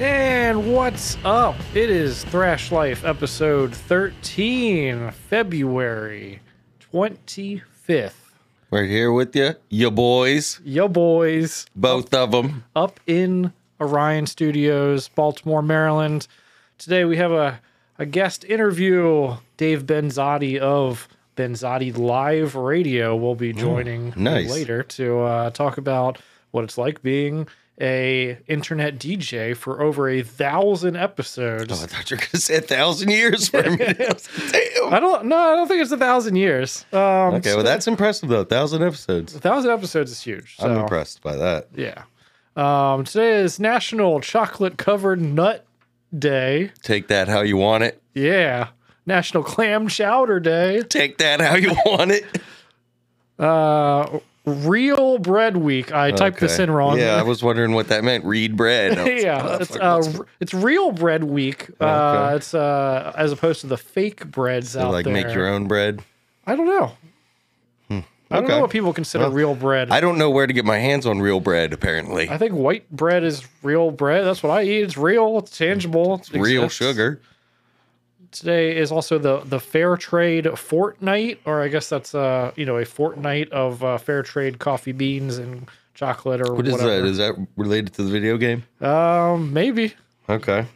And what's up? It is Thrash Life episode 13, February 25th. We're here with you, you boys, Yo, boys, both of them. up in Orion Studios, Baltimore, Maryland. Today we have a, a guest interview. Dave Benzotti of Benzotti Live Radio will be joining nice. later to uh, talk about what it's like being a internet DJ for over a thousand episodes. Oh, I thought you were gonna say a thousand years for a minute. I Damn. I don't no, I don't think it's a thousand years. Um, Okay, well that's impressive though. A thousand episodes. a thousand episodes is huge. So, I'm impressed by that. Yeah. Um, today is National Chocolate Covered Nut Day. Take that how you want it. Yeah. National Clam Chowder Day. Take that how you want it. Uh, Real Bread Week. I typed this in wrong. Yeah, I was wondering what that meant. Read bread. Yeah, like, it's uh, it's Real Bread Week. Uh, Okay. it's uh, as opposed to the fake breads to, out like there. Like make your own bread. I don't know. I don't know what people consider Well, real bread. I don't know where to get my hands on real bread. Apparently, I think white bread is real bread. That's what I eat. It's real. It's tangible. It's, real sugar. Today is also the the Fair Trade Fortnight, or I guess that's uh you know a fortnight of uh, fair trade coffee beans and chocolate or What is whatever. that? Is that related to the video game? Um, maybe. Okay.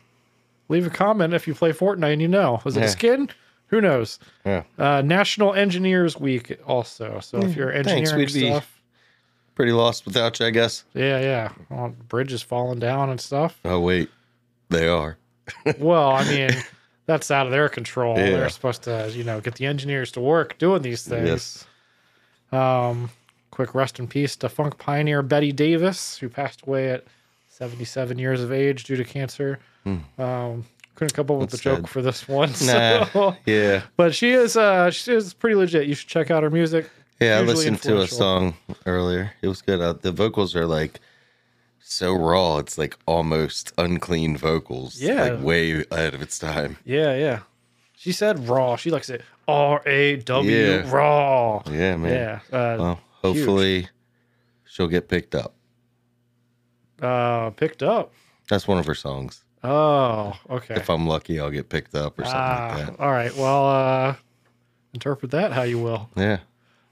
Leave a comment if you play Fortnite and you know. Is it Yeah. a skin? Who knows? Yeah. Uh, National Engineers Week also. So if you're thanks, engineering be- stuff, Pretty lost without you, I guess. yeah, yeah, well, bridges falling down and stuff. Oh wait, they are. well, I mean, that's out of their control. Yeah. They're supposed to, you know, get the engineers to work doing these things. Yes. Um, quick rest in peace to funk pioneer Betty Davis, who passed away at 77 years of age due to cancer. Um, couldn't come up with. That's a joke sad. for this one. Nah. So, Yeah. but she is, uh, she is pretty legit. You should check out her music. Yeah, I listened to a song earlier. It was good. Uh, the vocals are like so raw. It's like almost unclean vocals. Yeah. Like way ahead of its time. Yeah, yeah. She said raw. She likes it R A W Yeah. raw. Yeah, man. Yeah. Uh, Well, hopefully she'll get picked up. uh, picked up. That's one of her songs. Oh, okay. If I'm lucky, I'll get picked up or something Ah, like that. all right. Well, uh, interpret that how you will. Yeah.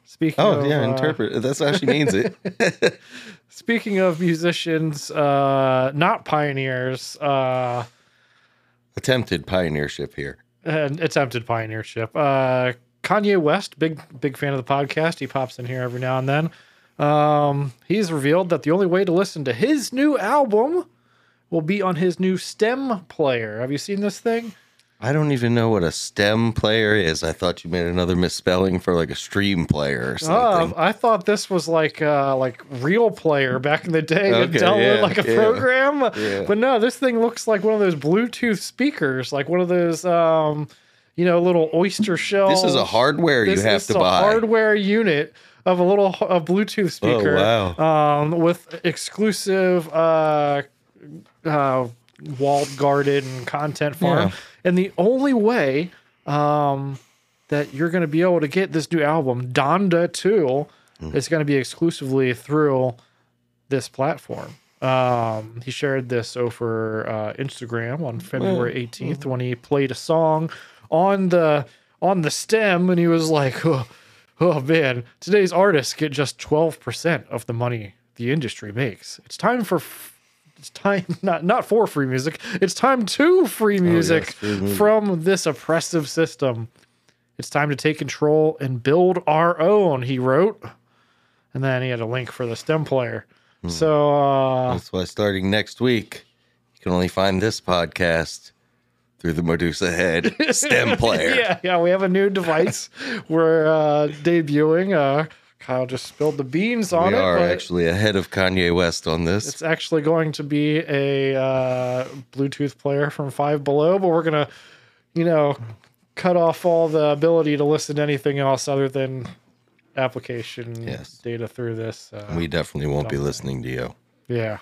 Speaking Oh, of, yeah. uh, Interpret. That's how she means it. Speaking of musicians, uh, not pioneers, uh, Attempted pioneership here. and attempted pioneership. Uh, Kanye West, big big fan of the podcast. He pops in here every now and then. Um, he's revealed that the only way to listen to his new album will be on his new stem player. Have you seen this thing? I don't even know what a stem player is. I thought you made another misspelling for like a stream player or something. Oh, I thought this was like uh like real player back in the day. You Okay, download yeah, like a yeah. program. Yeah. But no, this thing looks like one of those Bluetooth speakers, like one of those um, you know, little oyster shell. this is a hardware you have to a buy. hardware unit of a little a Bluetooth speaker. Oh, wow. Um, with exclusive uh, uh, walled garden content farm. Yeah. And the only way um, that you're going to be able to get this new album, Donda 2, Hmm. is going to be exclusively through this platform. Um, he shared this over uh, Instagram on February 18th when he played a song on the on the stem, and he was like, "Oh, oh man, today's artists get just 12% of the money the industry makes. It's time for." F- it's time not not for free music. It's time to free music Oh, free music. from this oppressive system. It's time to take control and build our own, he wrote. And then he had a link for the stem player. Hmm. So uh That's why starting next week, you can only find this podcast through the Medusa Head stem player. yeah, yeah, we have a new device we're uh debuting. Uh Kyle just spilled the beans on we it. We are actually ahead of Kanye West on this. It's actually going to be a uh, Bluetooth player from Five Below, but we're gonna, you know, cut off all the ability to listen to anything else other than application Yes. data through this. Uh, we definitely won't be listening to you. yeah.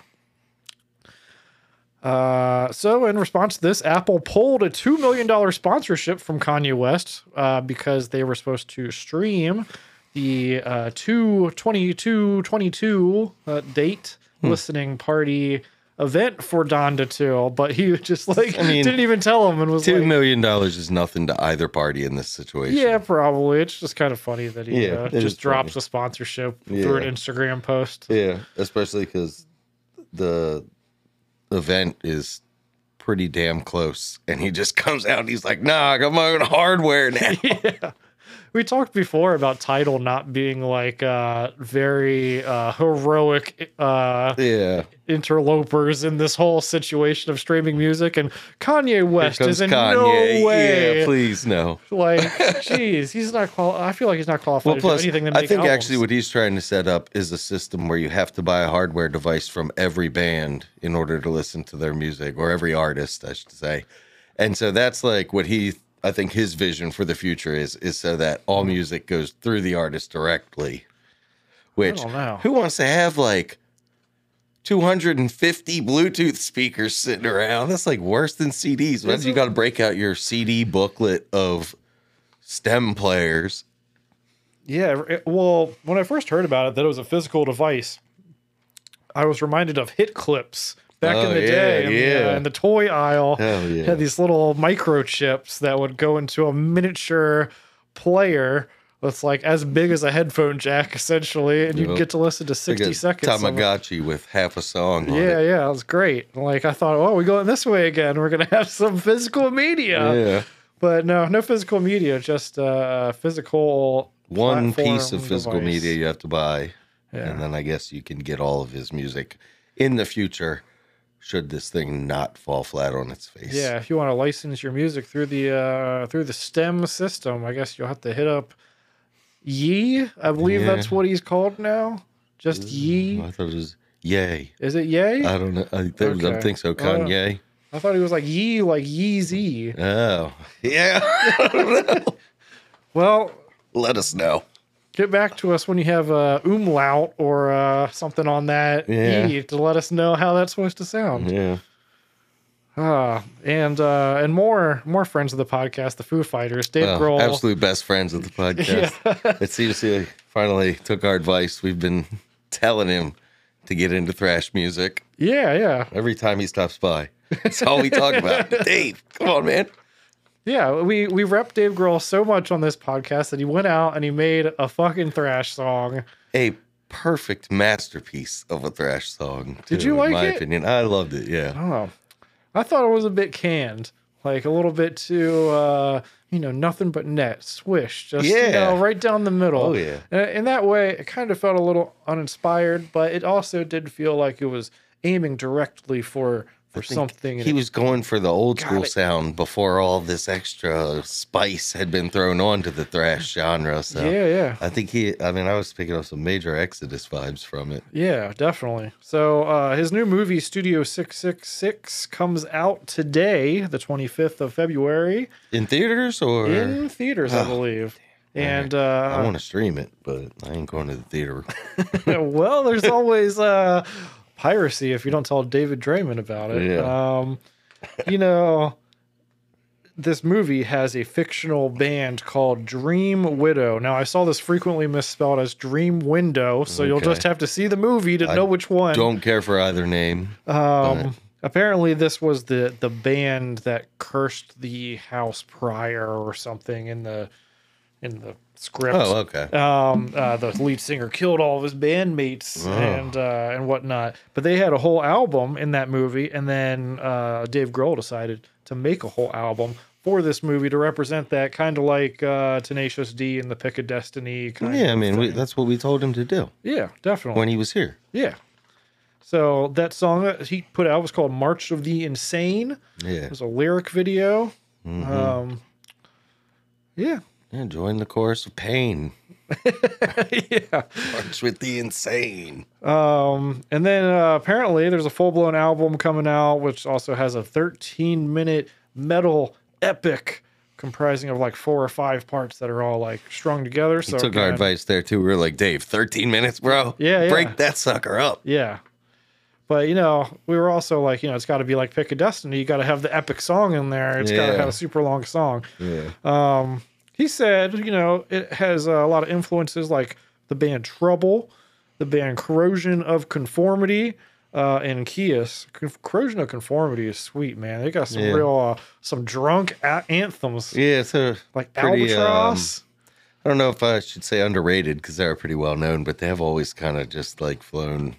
Uh, so in response to this, Apple pulled a two million dollar sponsorship from Kanye West uh, because they were supposed to stream the uh, 2 22 22 uh, date listening party event for Donda 2, but he just like I mean, didn't even tell him and was Two like, million dollars is nothing to either party in this situation. yeah, probably. It's just kind of funny that he Yeah, uh, just drops funny. a sponsorship through an Instagram post. Yeah, especially because the event is pretty damn close, and he just comes out and he's like, "Nah, I got my own hardware now." yeah. We talked before about Tidal not being like uh very uh heroic uh yeah, interlopers in this whole situation of streaming music and Kanye West is in comes no way Yeah, please no. like jeez he's not qual I feel like he's not qualified Well, to plus, do anything I think albums. actually what he's trying to set up is a system where you have to buy a hardware device from every band in order to listen to their music, or every artist, I should say. And so that's like what he, I think his vision for the future is, is so that all mm-hmm. music goes through the artist directly. Which, who wants to have like 250 Bluetooth speakers sitting around? That's like worse than CDs. Why you got to break out your CD booklet of stem players? Yeah, it- well, when I first heard about it, that it was a physical device, I was reminded of hit clips back Oh, in the yeah, day. in the, uh, in the toy aisle, yeah. had these little microchips that would go into a miniature player that's like as big as a headphone jack, essentially, and you'd Yep. get to listen to sixty a seconds. of. Tamagotchi with half a song. On Yeah, it. yeah, it was great. Like I thought, oh, we're going this way again. We're gonna have some physical media, yeah. but no, no physical media, just uh, physical. One piece of physical device. media you have to buy, Yeah. and then I guess you can get all of his music in the future. Should this thing not fall flat on its face? Yeah, if you want to license your music through the uh, through the STEM system, I guess you'll have to hit up Yee. I believe Yeah. that's what he's called now. Just Yee. I thought it was Yay. Is it Yay? I don't know. I think, I think so. Uh, Kanye. I thought he was like Yee, like Yeezy. oh, yeah. I don't know. Well, Let us know. Get back to us when you have a umlaut or uh, something on that Yeah. E to let us know how that's supposed to sound. Yeah. Ah, and uh, and more more friends of the podcast, the Foo Fighters, Dave Well, Grohl. absolute best friends of the podcast. It seems he finally took our advice. We've been telling him to get into thrash music Yeah, yeah, every time he stops by. That's all we talk about. Dave, come on, man. Yeah. We we rep Dave Grohl so much on this podcast that he went out and he made a fucking thrash song. A perfect masterpiece of a thrash song. Did you like in my it? opinion, I loved it. Yeah. I don't know. I thought it was a bit canned, like a little bit too, uh, you know, nothing but net swish, just you Yeah. know, right down the middle. Oh, yeah. And in that way, it kind of felt a little uninspired, but it also did feel like it was aiming directly for for something. He was going for the old school it. sound before all this extra spice had been thrown onto the thrash genre. So yeah, yeah, I think he, I mean, I was picking up some major Exodus vibes from it. yeah, definitely. So uh, his new movie Studio Six Six Six comes out today, the twenty fifth of February, In theaters or? in theaters, I Oh, believe. And uh, I want to stream it, but I ain't going to the theater. well, there's always uh, piracy if you don't tell David Draymond about it. Yeah. Um, you know, this movie has a fictional band called Dream Widow. Now, I saw this frequently misspelled as Dream Window, so you'll just have to see the movie to I know which one. Don't care for either name. Um, apparently, this was the the band that cursed the house prior or something in the in the script Oh, okay. um, uh, the lead singer killed all of his bandmates Oh. and uh, and whatnot. But they had a whole album in that movie, and then uh, Dave Grohl decided to make a whole album for this movie to represent that, kind of like uh, Tenacious D and the Pick of Destiny. Kind Yeah, I mean, we, that's what we told him to do yeah, definitely, when he was here. yeah. So that song that he put out was called "March of the Insane." Yeah. It was a lyric video. Mhm. Um, yeah, yeah. Join the chorus of pain. yeah. March with the insane. Um, and then uh, apparently there's a full blown album coming out, which also has a 13 minute metal epic comprising of like four or five parts that are all like strung together. So He took our advice there too. We were like, Dave, 13 minutes, bro. Yeah, yeah. Break that sucker up. Yeah. But you know, we were also like, you know, it's got to be like Pick a Destiny. You got to have the epic song in there. It's got to have a super long song. Yeah. Um, he said, you know, it has a lot of influences like the band Trouble, the band Corrosion of Conformity, uh, and Kyuss. Corrosion of Conformity is sweet, man. They got some Yeah. real, uh, some drunk a- anthems Yeah, it's a like pretty, um, Albatross. I don't know if I should say underrated because they're pretty well known, but they have always kind of just like flown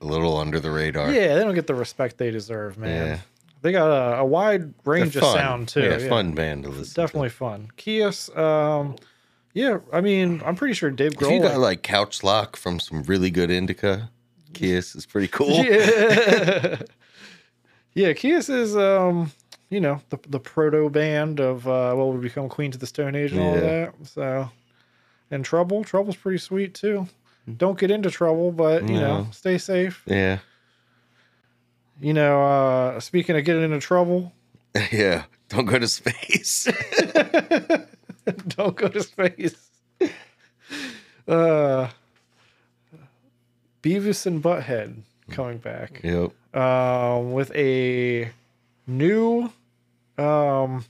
a little under the radar. yeah, they don't get the respect they deserve, man. Yeah. They got a, a wide range of sound too. Yeah, yeah. fun band to listen. to. Definitely fun. Kyuss, um, yeah, I mean, I'm pretty sure Dave If you Grohl. got like couch lock from some really good indica, Kyuss is pretty cool. Yeah. yeah, Kyuss is um, you know, the the proto band of uh what would become Queens of the Stone Age and all Yeah. that. So and Trouble. Trouble's pretty sweet too. Don't get into trouble, but you know, stay safe. Yeah. You know, uh speaking of getting into trouble, Yeah. Don't go to space. don't go to space. Uh Beavis and Butthead coming back. yep. um, with a new um,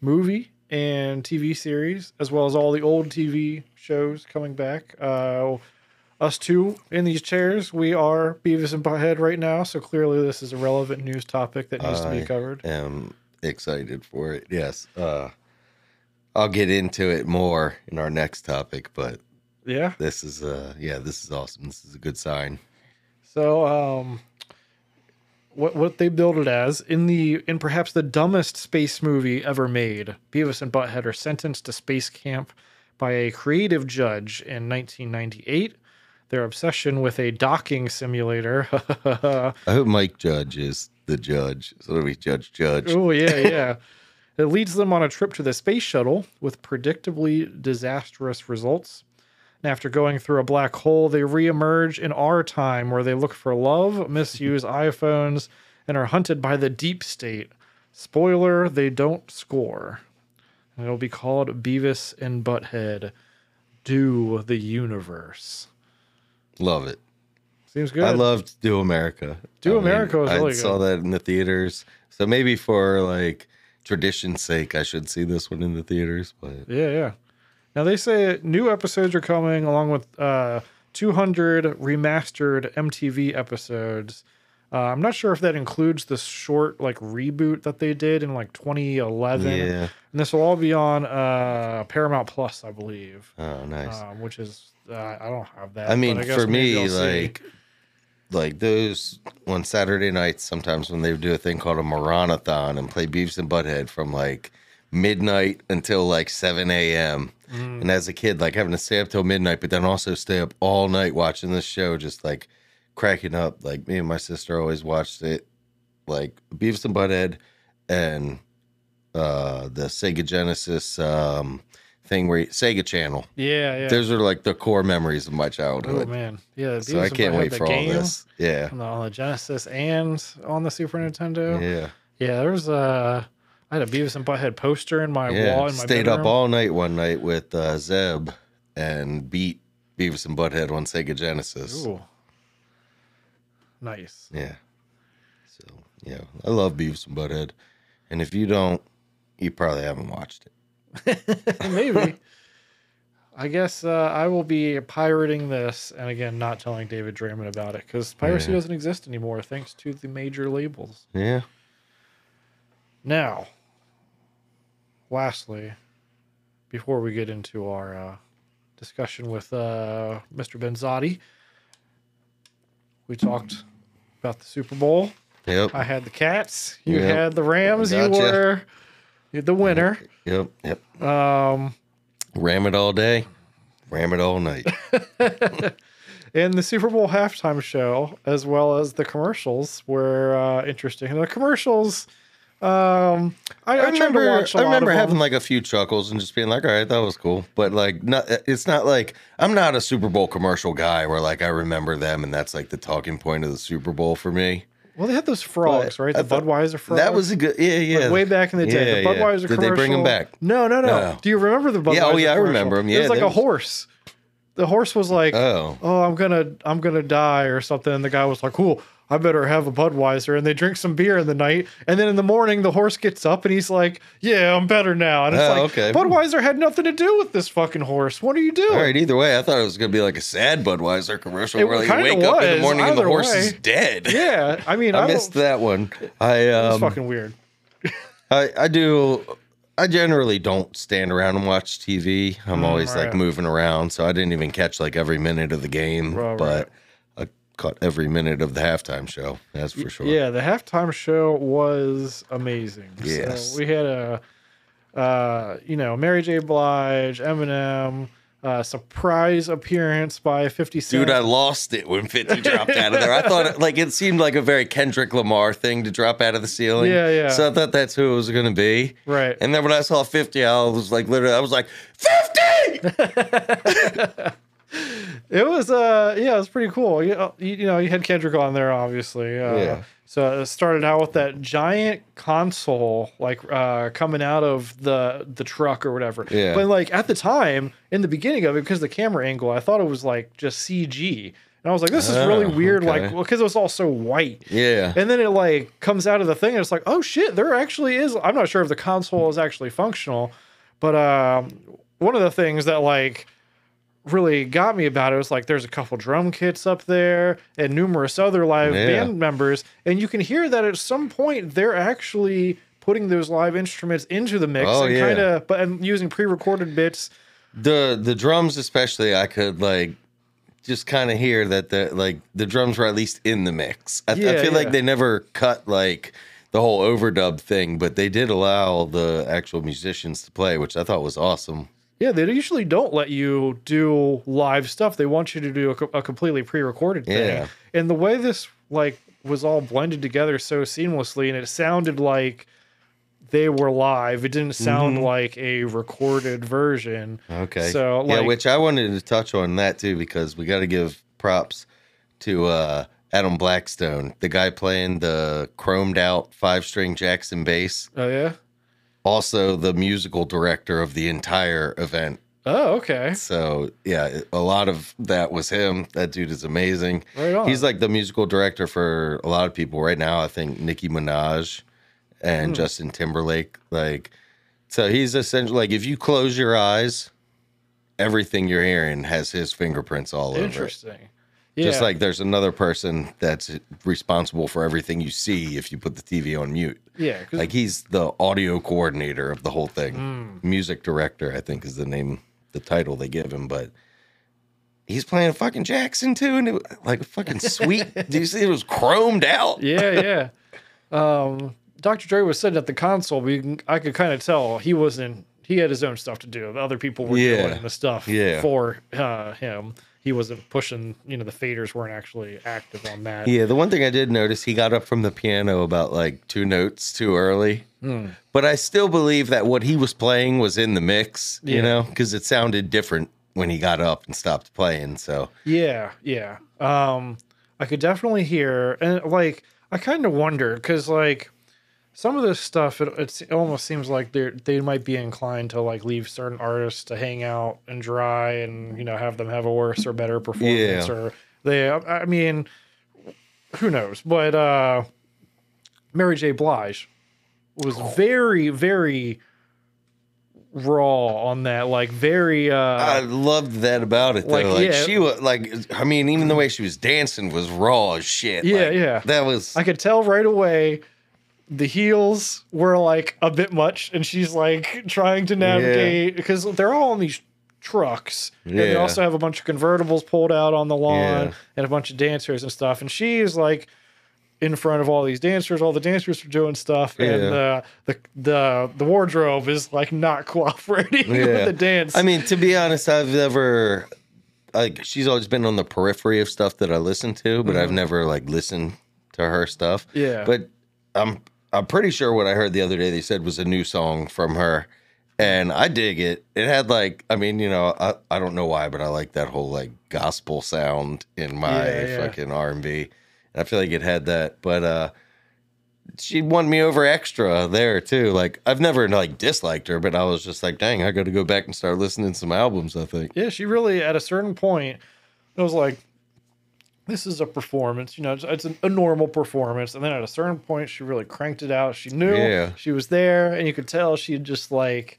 movie and TV series, as well as all the old TV shows coming back. Uh, us two in these chairs, we are Beavis and Butthead right now, so clearly this is a relevant news topic that needs to be covered. I am excited for it. Yes. Uh I'll get into it more in our next topic, but Yeah. this is uh yeah, this is awesome. This is a good sign. So, um, what what they build it as in the in perhaps the dumbest space movie ever made, Beavis and Butthead are sentenced to space camp by a creative judge in 1998. Their obsession with a docking simulator. I hope Mike Judge is the judge. So be Judge Judge. oh yeah, yeah. It leads them on a trip to the space shuttle with predictably disastrous results. And after going through a black hole, they reemerge in our time where they look for love, misuse iPhones, and are hunted by the deep state. Spoiler, they don't score. And it'll be called Beavis and Butthead Do the Universe. Love it. Seems good. I loved Do America. Do I mean, America was I really saw that in the theaters. So maybe for like tradition's sake, I should see this one in the theaters. But Yeah, yeah. Now they say new episodes are coming along with uh, 200 remastered MTV episodes. Uh, I'm not sure if that includes the short like reboot that they did in like 2011. yeah. And this will all be on uh, Paramount Plus, I believe, Oh, nice. um, which is uh, I don't have that. I mean, guess for me, like, like those on Saturday nights, sometimes when they would do a thing called a Maranathon and play Beavis and Butthead from like midnight until like 7 a.m. Mm. And as a kid, like having to stay up till midnight, but then also stay up all night watching this show, just like cracking up. Like me and my sister always watched it, like Beavis and Butthead and uh the Sega Genesis um thing where Sega Channel. yeah, yeah. Those are like the core memories of my Oh childhood. man, yeah. so I can't wait the for all this. Yeah. on the, on the Genesis and on the Super Nintendo. Yeah. Yeah, there was uh I had a Beavis and Butthead poster in my Yeah. wall in my Stayed up all night one night with uh, Zeb and beat Beavis and Butthead on Sega Genesis. Ooh. Nice. Yeah. So, yeah. I love Beavis and Butthead. And if you don't, you probably haven't watched it. Maybe. I guess uh, I will be pirating this, and again, not telling David Draymond about it because piracy Yeah. doesn't exist anymore thanks to the major labels. Yeah. Now, lastly, before we get into our uh, discussion with uh, Mr. Benzotti, we talked about the Super Bowl. Yep. I had the Cats. You Yep. had the Rams. You were the winner. Yep. Yep. Um, Ram it all day. Ram it all night. and the Super Bowl halftime show, as well as the commercials, were uh, interesting. The commercials, um, I, I, I tried to remember, watch a I lot remember of having them. like a few chuckles and just being like, all right, that was cool. But like, not, it's not like I'm not a Super Bowl commercial guy where like I remember them and that's like the talking point of the Super Bowl for me. Well, they had those frogs, right? The Budweiser frogs. That was a good, yeah, yeah. Like way back in the day. Yeah, the yeah. Budweiser Did commercial. they bring 'em back? No, no, no. No. Do you remember the Budweiser? Yeah, oh, yeah, I commercial? remember 'em. it was like a was- horse. The horse was like, Oh, "Oh, I'm gonna, I'm gonna die" or something. And the guy was like, "Cool, I better have a Budweiser. And they drink some beer in the night. And then in the morning, the horse gets up and he's like, Yeah, I'm better now. And it's Oh, like, okay. Budweiser had nothing to do with this fucking horse. What are you doing? All right, either way, I thought it was gonna be like a sad Budweiser commercial It where like, you wake up in the morning and the either horse is dead. Yeah. I mean, I, I missed that one. I It's um, fucking weird. I, I do. I generally don't stand around and watch TV. I'm always like moving around, so I didn't even catch like every minute of the game, Right, but I caught every minute of the halftime show. That's for sure. Yeah, the halftime show was amazing. Yes. So we had a, uh, you know, Mary J. Blige, Eminem, uh, surprise appearance by 50 Cent. Dude, I lost it when 50 dropped out of there. I thought it, like it seemed like a very Kendrick Lamar thing to drop out of the ceiling. Yeah, yeah. So I thought that's who it was going to be. right. And then when I saw 50, I was like, literally, I was like, 50! It was, uh, yeah, it was pretty cool. You, uh, you, you know, you had Kendrick on there, obviously. Uh, Yeah. So it started out with that giant console, like uh, coming out of the the truck or whatever. Yeah. But like at the time, in the beginning of it, because the camera angle, I thought it was like just CG, and I was like, this is really Oh, weird, like okay. because it was all so white. Yeah. And then it like comes out of the thing, and it's like, oh shit, there actually is. I'm not sure if the console is actually functional, but um, one of the things that like really got me about it was like there's a couple drum kits up there and numerous other live Yeah. band members, and you can hear that at some point they're actually putting those live instruments into the mix Oh, and yeah. kind of but and using pre-recorded bits. the the drums especially i could like just kind of hear that the like the drums were at least in the mix i, I feel yeah. like they never cut like the whole overdub thing but they did allow the actual musicians to play which i thought was awesome Yeah, they usually don't let you do live stuff. They want you to do a, a completely pre-recorded thing. Yeah. And the way this like was all blended together so seamlessly, and it sounded like they were live. It didn't sound like a recorded version. okay So, yeah which i wanted to touch on that too because we got to give props to uh adam blackstone the guy playing the chromed out five string jackson bass Oh yeah. Also the musical director of the entire event Oh okay. So yeah, a lot of that was him. That dude is amazing. Right on. He's like the musical director for a lot of people right now. I think Nicki Minaj and Hmm. Justin Timberlake. Like, so he's essentially like if you close your eyes, everything you're hearing has his fingerprints all over it. Yeah. Just like there's another person that's responsible for everything you see if you put the TV on mute. Yeah. Like he's the audio coordinator of the whole thing. Hmm. Music director, I think, is the name, the title they give him. But he's playing a fucking Jackson too, and it, like a fucking sweet. Do you see it was chromed out? yeah, yeah. Um, Dr. Dre was sitting at the console, but can, I could kind of tell he wasn't. He had his own stuff to do. Other people were Yeah. doing the stuff Yeah. for uh, him. He wasn't pushing. You know, the faders weren't actually active on that. Yeah, the one thing I did notice, he got up from the piano about like two notes too early. Hmm. But I still believe that what he was playing was in the mix, you know, because it sounded different when he got up and stopped playing. So Yeah, yeah. Um, I could definitely hear, and like, I kind of wonder because, like, some of this stuff, it, it's- it almost seems like they they might be inclined to like leave certain artists to hang out and dry, and you know, have them have a worse or better performance, Yeah. or they. I mean, who knows? But uh, Mary J. Blige was very, very raw on that, like very. uh I loved that about it though. like, Like, yeah. she was like, I mean, even the way she was dancing was raw as shit. Yeah, Like, yeah. That was. I could tell right away the heels were like a bit much, and she's like trying to navigate because they're all on these trucks. And they also have a bunch of convertibles pulled out on the lawn Yeah. and a bunch of dancers and stuff. And she's like in front of all these dancers. All the dancers are doing stuff, and Yeah. uh, the the the wardrobe is like not cooperating with the dance. I mean, to be honest, I've never like she's always been on the periphery of stuff that I listen to, but I've never like listened to her stuff. Mm-hmm. Yeah. But I'm I'm pretty sure what I heard the other day they said was a new song from her. And I dig it. It had like, I mean, you know, I, I don't know why, but I like that whole like gospel sound in my Yeah, yeah. fucking R and B. I feel like it had that, but uh she won me over extra there too. Like I've never like disliked her, but I was just like, dang, I got to go back and start listening to some albums. I think. Yeah, she really at a certain point, it was like this is a performance. You know, it's, it's a, a normal performance. And then at a certain point, she really cranked it out. She knew Yeah. she was there, and you could tell she had just like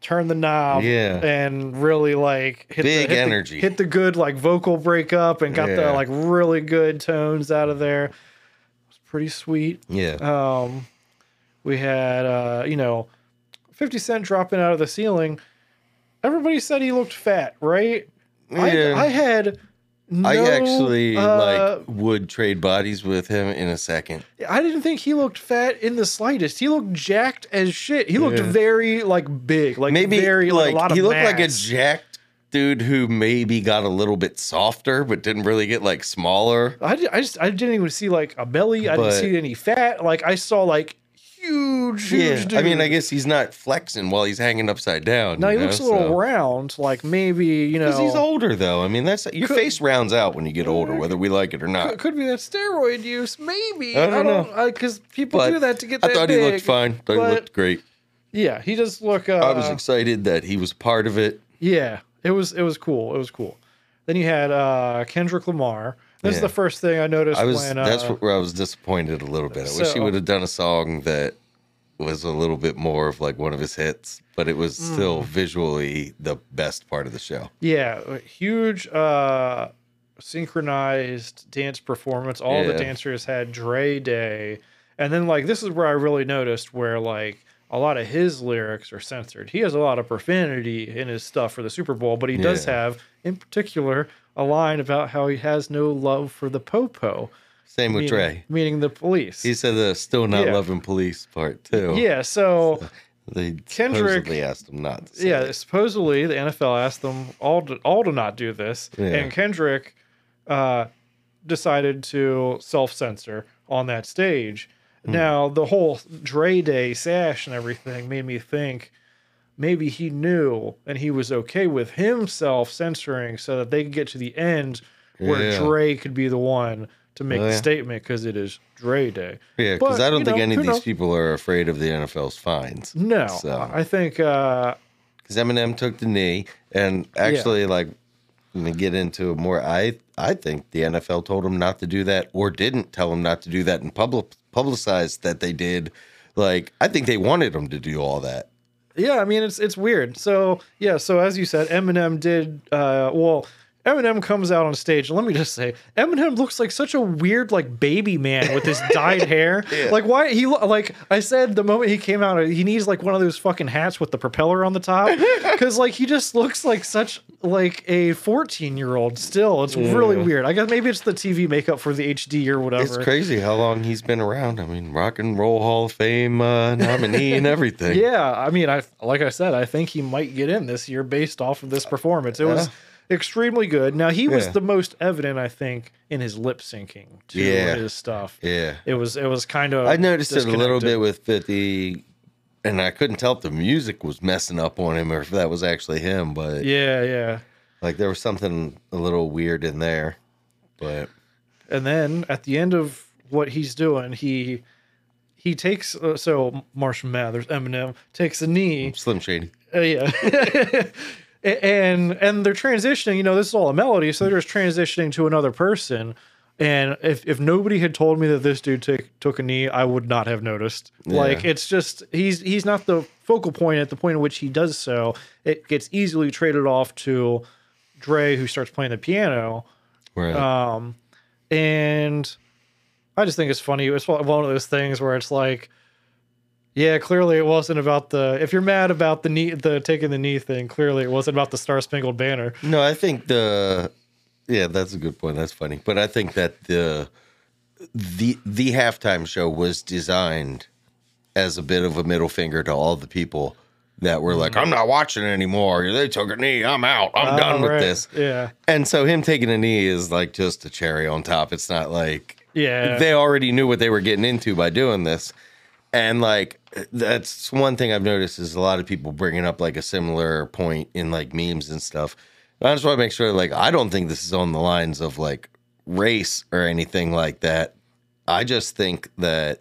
turned the knob Yeah. and really like hit Big the, hit energy. The, hit the good like vocal breakup and got the like really good tones out of there. It was pretty sweet. Yeah. Um, we had uh, you know, Fifty Cent dropping out of the ceiling. Everybody said he looked fat, right? Yeah. I, I had. No, I actually uh, like would trade bodies with him in a second. I didn't think he looked fat in the slightest. He looked jacked as shit. He looked Yeah. very like big, like Maybe very like, like a lot of he looked like a jacked dude who maybe got a little bit softer, but didn't really get like smaller. I, I just I didn't even see like a belly. I But- didn't see any fat. Like I saw like huge, huge. Yeah, dude. I mean, I guess he's not flexing while he's hanging upside down. now he know, looks a little so- round. Like maybe you know Because he's older, though. I mean, that's your Could- face rounds out when you get older, whether we like it or Could, not. could be that steroid use, maybe. I don't know. because people But do that to get I that thought big. he looked fine. Thought he looked great. Yeah, he does look. Uh, I was excited that he was part of it. Yeah, it was it was cool. It was cool. Then you had uh Kendrick Lamar. This is the first thing I noticed I was. when uh, that's where I was disappointed a little bit. I wish he would have done a song that was a little bit more of like one of his hits, but it was Hmm. still visually the best part of the show. yeah, huge uh synchronized dance performance. All the dancers had Dre Day. And then like this is where I really noticed where like a lot of his lyrics are censored. He has a lot of profanity in his stuff for the Super Bowl, but he does Yeah. have in particular a line about how he has no love for the popo. Same with meaning, Dre. meaning the police. He said the still not Yeah. loving police part too. yeah, so They Kendrick- supposedly asked him not to. Say yeah, supposedly the NFL asked them all to, all to not do this, Yeah. and Kendrick uh, decided to self censor on that stage. Hmm. Now the whole Dre Day sash and everything made me think maybe he knew and he was okay with himself censoring so that they could get to the end where Yeah. Dre could be the one to make Oh, the statement because it is Dre Day. Yeah, because I don't think know, any of these knows? people are afraid of the NFL's fines. No, So- I think uh, Because Eminem took the knee, and actually, like, let me get into it more. I I think the NFL told him not to do that, or didn't tell him not to do that, and public publicized that they did. Like, I think they wanted him to do all that. Yeah, I mean it's it's weird. So yeah, so as you said, Eminem did uh well Eminem comes out on stage, and let me just say, Eminem looks like such a weird, like baby man with his dyed hair. Like why he like I said the moment he came out, he needs like one of those fucking hats with the propeller on the top, because like he just looks like such like a fourteen year old still. It's really weird. I guess maybe it's the TV makeup for the HD or whatever. It's crazy how long he's been around. I mean, Rock and Roll Hall of Fame uh, nominee and everything. Yeah, I mean, I like I said, I think he might get in this year based off of this performance. It was Yeah. Extremely good. Now he was Yeah. the most evident, I think, in his lip syncing to Yeah. his stuff. Yeah. It was it was kind of I noticed it a little bit with 50, and I couldn't tell if the music was messing up on him or if that was actually him, but Yeah, yeah. like there was something a little weird in there. But And then at the end of what he's doing, he he takes uh, so Marshall Mathers, Eminem takes a knee Slim Shady. Uh, yeah. And and they're transitioning, you know, this is all a melody, so they're just transitioning to another person. And if, if nobody had told me that this dude took took a knee, I would not have noticed. Like it's just he's he's not the focal point at the point at which he does so. It gets easily traded off to Dre, who starts playing the piano. Right. Um, and I just think it's funny. It's one of those things where it's like, yeah, clearly it wasn't about the. If you're mad about the knee, the taking the knee thing, clearly it wasn't about the Star Spangled Banner. no, I think the yeah, that's a good point. That's funny. But I think that the the the halftime show was designed as a bit of a middle finger to all the people that were like, I'm not watching anymore. They took a knee. I'm out. I'm oh, done Oh, with right. this. Yeah, And so him taking a knee is like just a cherry on top. It's not like yeah. they already knew what they were getting into by doing this. And like that's one thing I've noticed is a lot of people bringing up like a similar point in like memes and stuff. I just want to make sure like I don't think this is on the lines of like race or anything like that. I just think that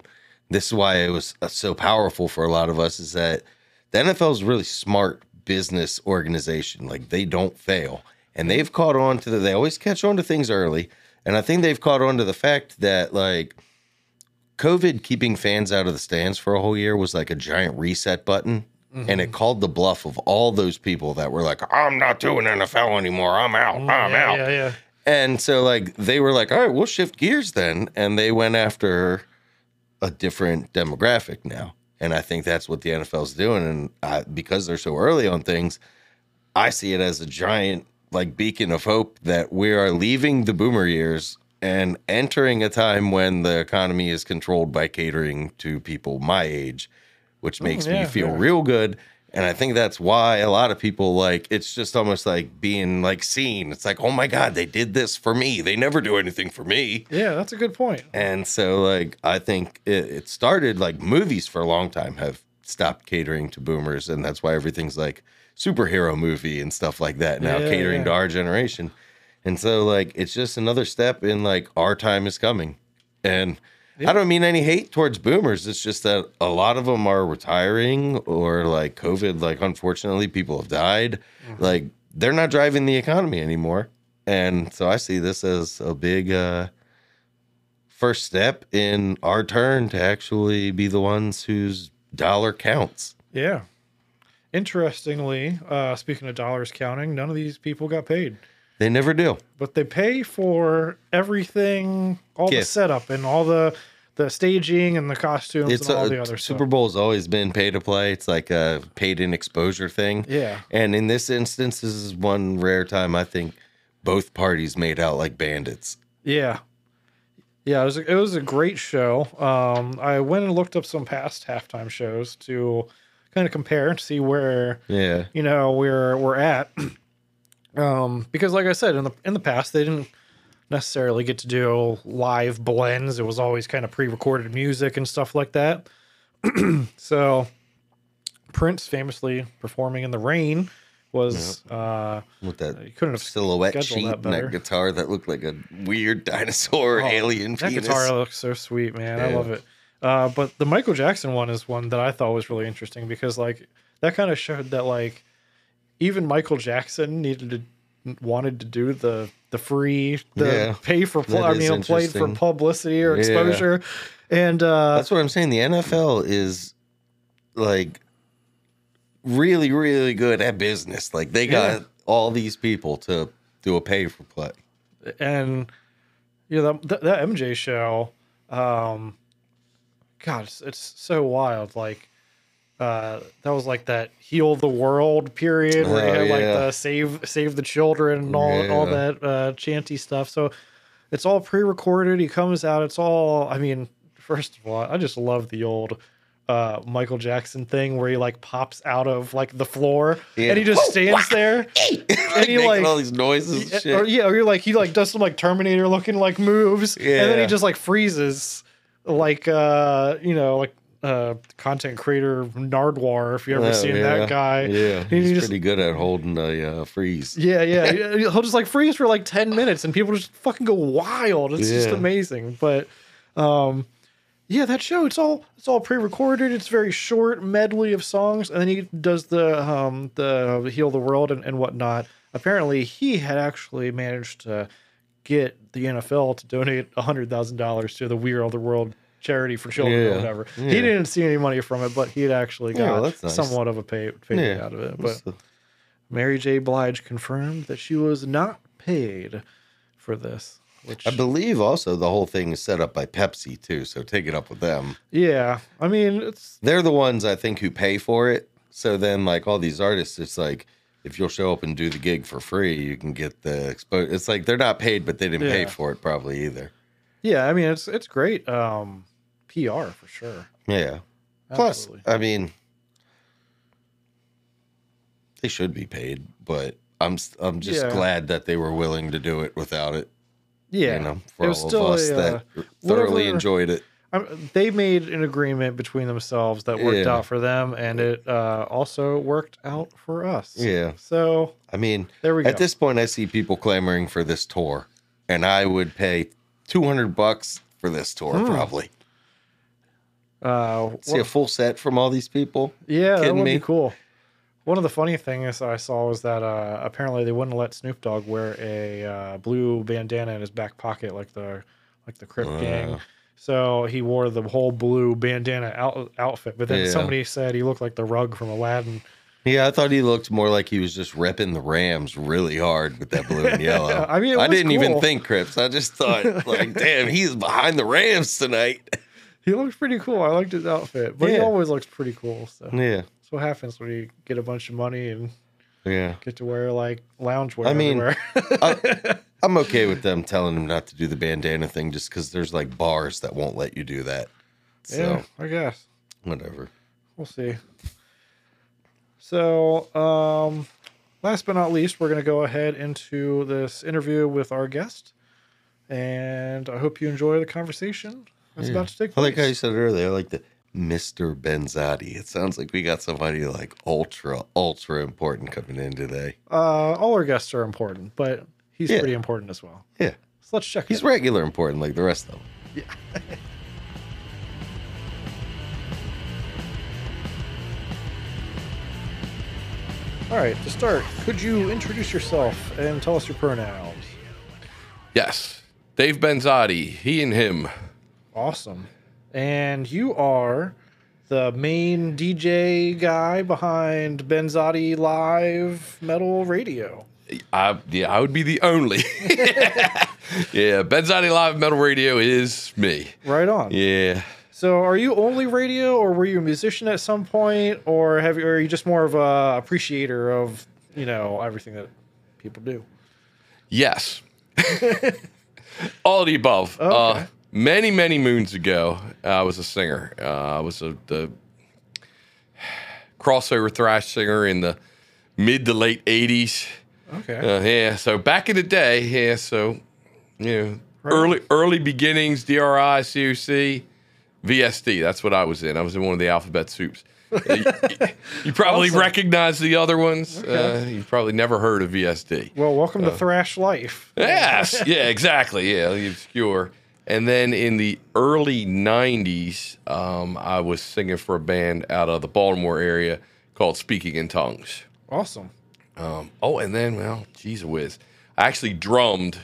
this is why it was uh, so powerful for a lot of us is that the NFL is a really smart business organization. Like they don't fail. And they've caught on to the, they always catch on to things early. And I think they've caught on to the fact that like COVID keeping fans out of the stands for a whole year was like a giant reset button. Mm-hmm. And it called the bluff of all those people that were like, I'm not doing NFL anymore. I'm out. Mm, I'm yeah, out. yeah, yeah. And so like they were like, all right, we'll shift gears then. And they went after a different demographic now. And I think that's what the NFL's doing. And I, because they're so early on things, I see it as a giant like beacon of hope that we are leaving the boomer years and entering a time when the economy is controlled by catering to people my age, which oh, makes me yeah, feel yeah. real good. And I think that's why a lot of people like it's just almost like being like seen. It's like, oh my God, they did this for me. They never do anything for me. Yeah, that's a good point. And so, like, I think it, it started like movies for a long time have stopped catering to boomers, and that's why everything's like superhero movie and stuff like that now, Yeah, catering to our generation. And so, like, it's just another step in like our time is coming. And I don't mean any hate towards boomers. It's just that a lot of them are retiring or like COVID, like, unfortunately, people have died. Mm-hmm. Like, they're not driving the economy anymore. And so I see this as a big, uh, first step in our turn to actually be the ones whose dollar counts. Yeah. Interestingly, uh, speaking of dollars counting, none of these people got paid, They never do. but they pay for everything, all Yeah. the setup and all the the staging and the costumes It's and all a, the other Super stuff. Bowl's always been pay to play. It's like a paid in exposure thing. Yeah. And in this instance, this is one rare time I think both parties made out like bandits. Yeah. Yeah, it was a, it was a great show. Um, I went and looked up some past halftime shows to kind of compare and see where Yeah. you know we're we're at. um, because like I said in the in the past they didn't necessarily get to do live blends. It was always kind of pre-recorded music and stuff like that. so Prince famously performing in the rain was uh With that you couldn't have silhouette sheet that and that guitar that looked like a weird dinosaur Oh, alien That penis. guitar looks so sweet, man. I love it. Uh, but the Michael Jackson one is one that I thought was really interesting because like that kind of showed that like even Michael Jackson needed to wanted to do the the free the Yeah, pay for pl- I mean played for publicity or Yeah. exposure and uh That's what I'm saying. The NFL is like really, really good at business. Like they got Yeah. all these people to do a pay for play. and you know that, that MJ show um god it's, it's so wild like uh that was like that heal the world period where you Oh, had like the save save the children and all all that uh chanty stuff. So it's all pre-recorded. He comes out. It's all i mean first of all i just love the old uh michael jackson thing where he like pops out of like the floor Yeah. and he just stands there like, he, like- all these noises and yeah, shit. Or yeah, or you're like he like does some like Terminator looking like moves, and then he just like freezes, like uh you know like uh content creator Nardwuar if you ever Oh, seen yeah. that guy. Yeah, He he's just- pretty good at holding a uh, freeze. Yeah, yeah, he- he'll just like freeze for like ten minutes, and people just fucking go wild. It's just amazing. But um, yeah, that show it's all it's all pre-recorded. It's very short medley of songs, and then he does the um the heal the world and, and whatnot. Apparently, he had actually managed to get the NFL to donate hundred thousand dollars to the We Are the World charity for children or Yeah, whatever. He didn't see any money from it, but he had actually Yeah, got well, that's nice. somewhat of a pay, Yeah. out of it. But Mary J. Blige confirmed that she was not paid for this. Which, I believe also the whole thing is set up by Pepsi too, so take it up with them. yeah, I mean, it's They're the ones I think who pay for it. So then, like all these artists, it's like if you'll show up and do the gig for free, you can get the expo. It's like they're not paid, but they didn't pay Yeah. for it probably either. Yeah, I mean, it's it's great um, PR for sure. Yeah. Plus, I mean, they should be paid, but I'm I'm just Yeah. glad that they were willing to do it without it. Yeah, You know, for all of us a, that uh, thoroughly whatever- enjoyed it. I- they made an agreement between themselves that worked Yeah. out for them, and it uh, also worked out for us. Yeah. So I mean, there we go. at this point, I see people clamoring for this tour, and I would pay two hundred bucks for this tour Hmm. probably. uh, See a full set from all these people. yeah, that kidding would me? be cool. One of the funny things I saw was that uh, apparently they wouldn't let Snoop Dogg wear a uh, blue bandana in his back pocket like the like the Crip gang. So he wore the whole blue bandana out, outfit. But then Yeah. somebody said he looked like the rug from Aladdin. Yeah, I thought he looked more like he was just repping the Rams really hard with that blue and yellow. I mean, it I didn't even think Crips. I just thought, like, damn, he's behind the Rams tonight. He looks pretty cool. I liked his outfit, but he always looks pretty cool. So Yeah, that's what happens when you get a bunch of money and yeah. get to wear like loungewear. I mean. I, I'm okay with them telling him not to do the bandana thing just because there's like bars that won't let you do that. So, yeah, I guess. whatever. We'll see. So, um, last but not least, we're going to go ahead into this interview with our guest. And I hope you enjoy the conversation that's Yeah. about to take I like how you said earlier, I like the Mr. Benzotti. It sounds like we got somebody like ultra, ultra important coming in today. uh, all our guests are important, but he's Yeah. pretty important as well. Yeah. So let's check He's regular important like the rest of them. All right, to start, could you introduce yourself and tell us your pronouns? Yes. Dave Benzotti, he and him. Awesome. And you are the main DJ guy behind Benzotti Live Metal Radio. I, yeah, I would be the only. yeah, Benzotti Live Metal Radio is me. Right on. Yeah. So, are you only radio, or were you a musician at some point, or have you, are you just more of a appreciator of you know everything that people do? Yes. All of the above. Okay. Uh, many, many moons ago, I was a singer. Uh, I was a the crossover thrash singer in the mid to late 80s. Okay. Uh, yeah, so back in the day, yeah, so you know, early early beginnings, DRI, COC, VSD. That's what I was in. I was in one of the alphabet soups. Uh, you, you probably Awesome. recognize the other ones. Okay. Uh, you've probably never heard of VSD. well, welcome to Thrash Life. Yes, yeah, exactly. Yeah, the obscure. And then in the early '90s, um, I was singing for a band out of the Baltimore area called Speaking in Tongues. Awesome. Um, oh, and then, well, geez whiz. I actually drummed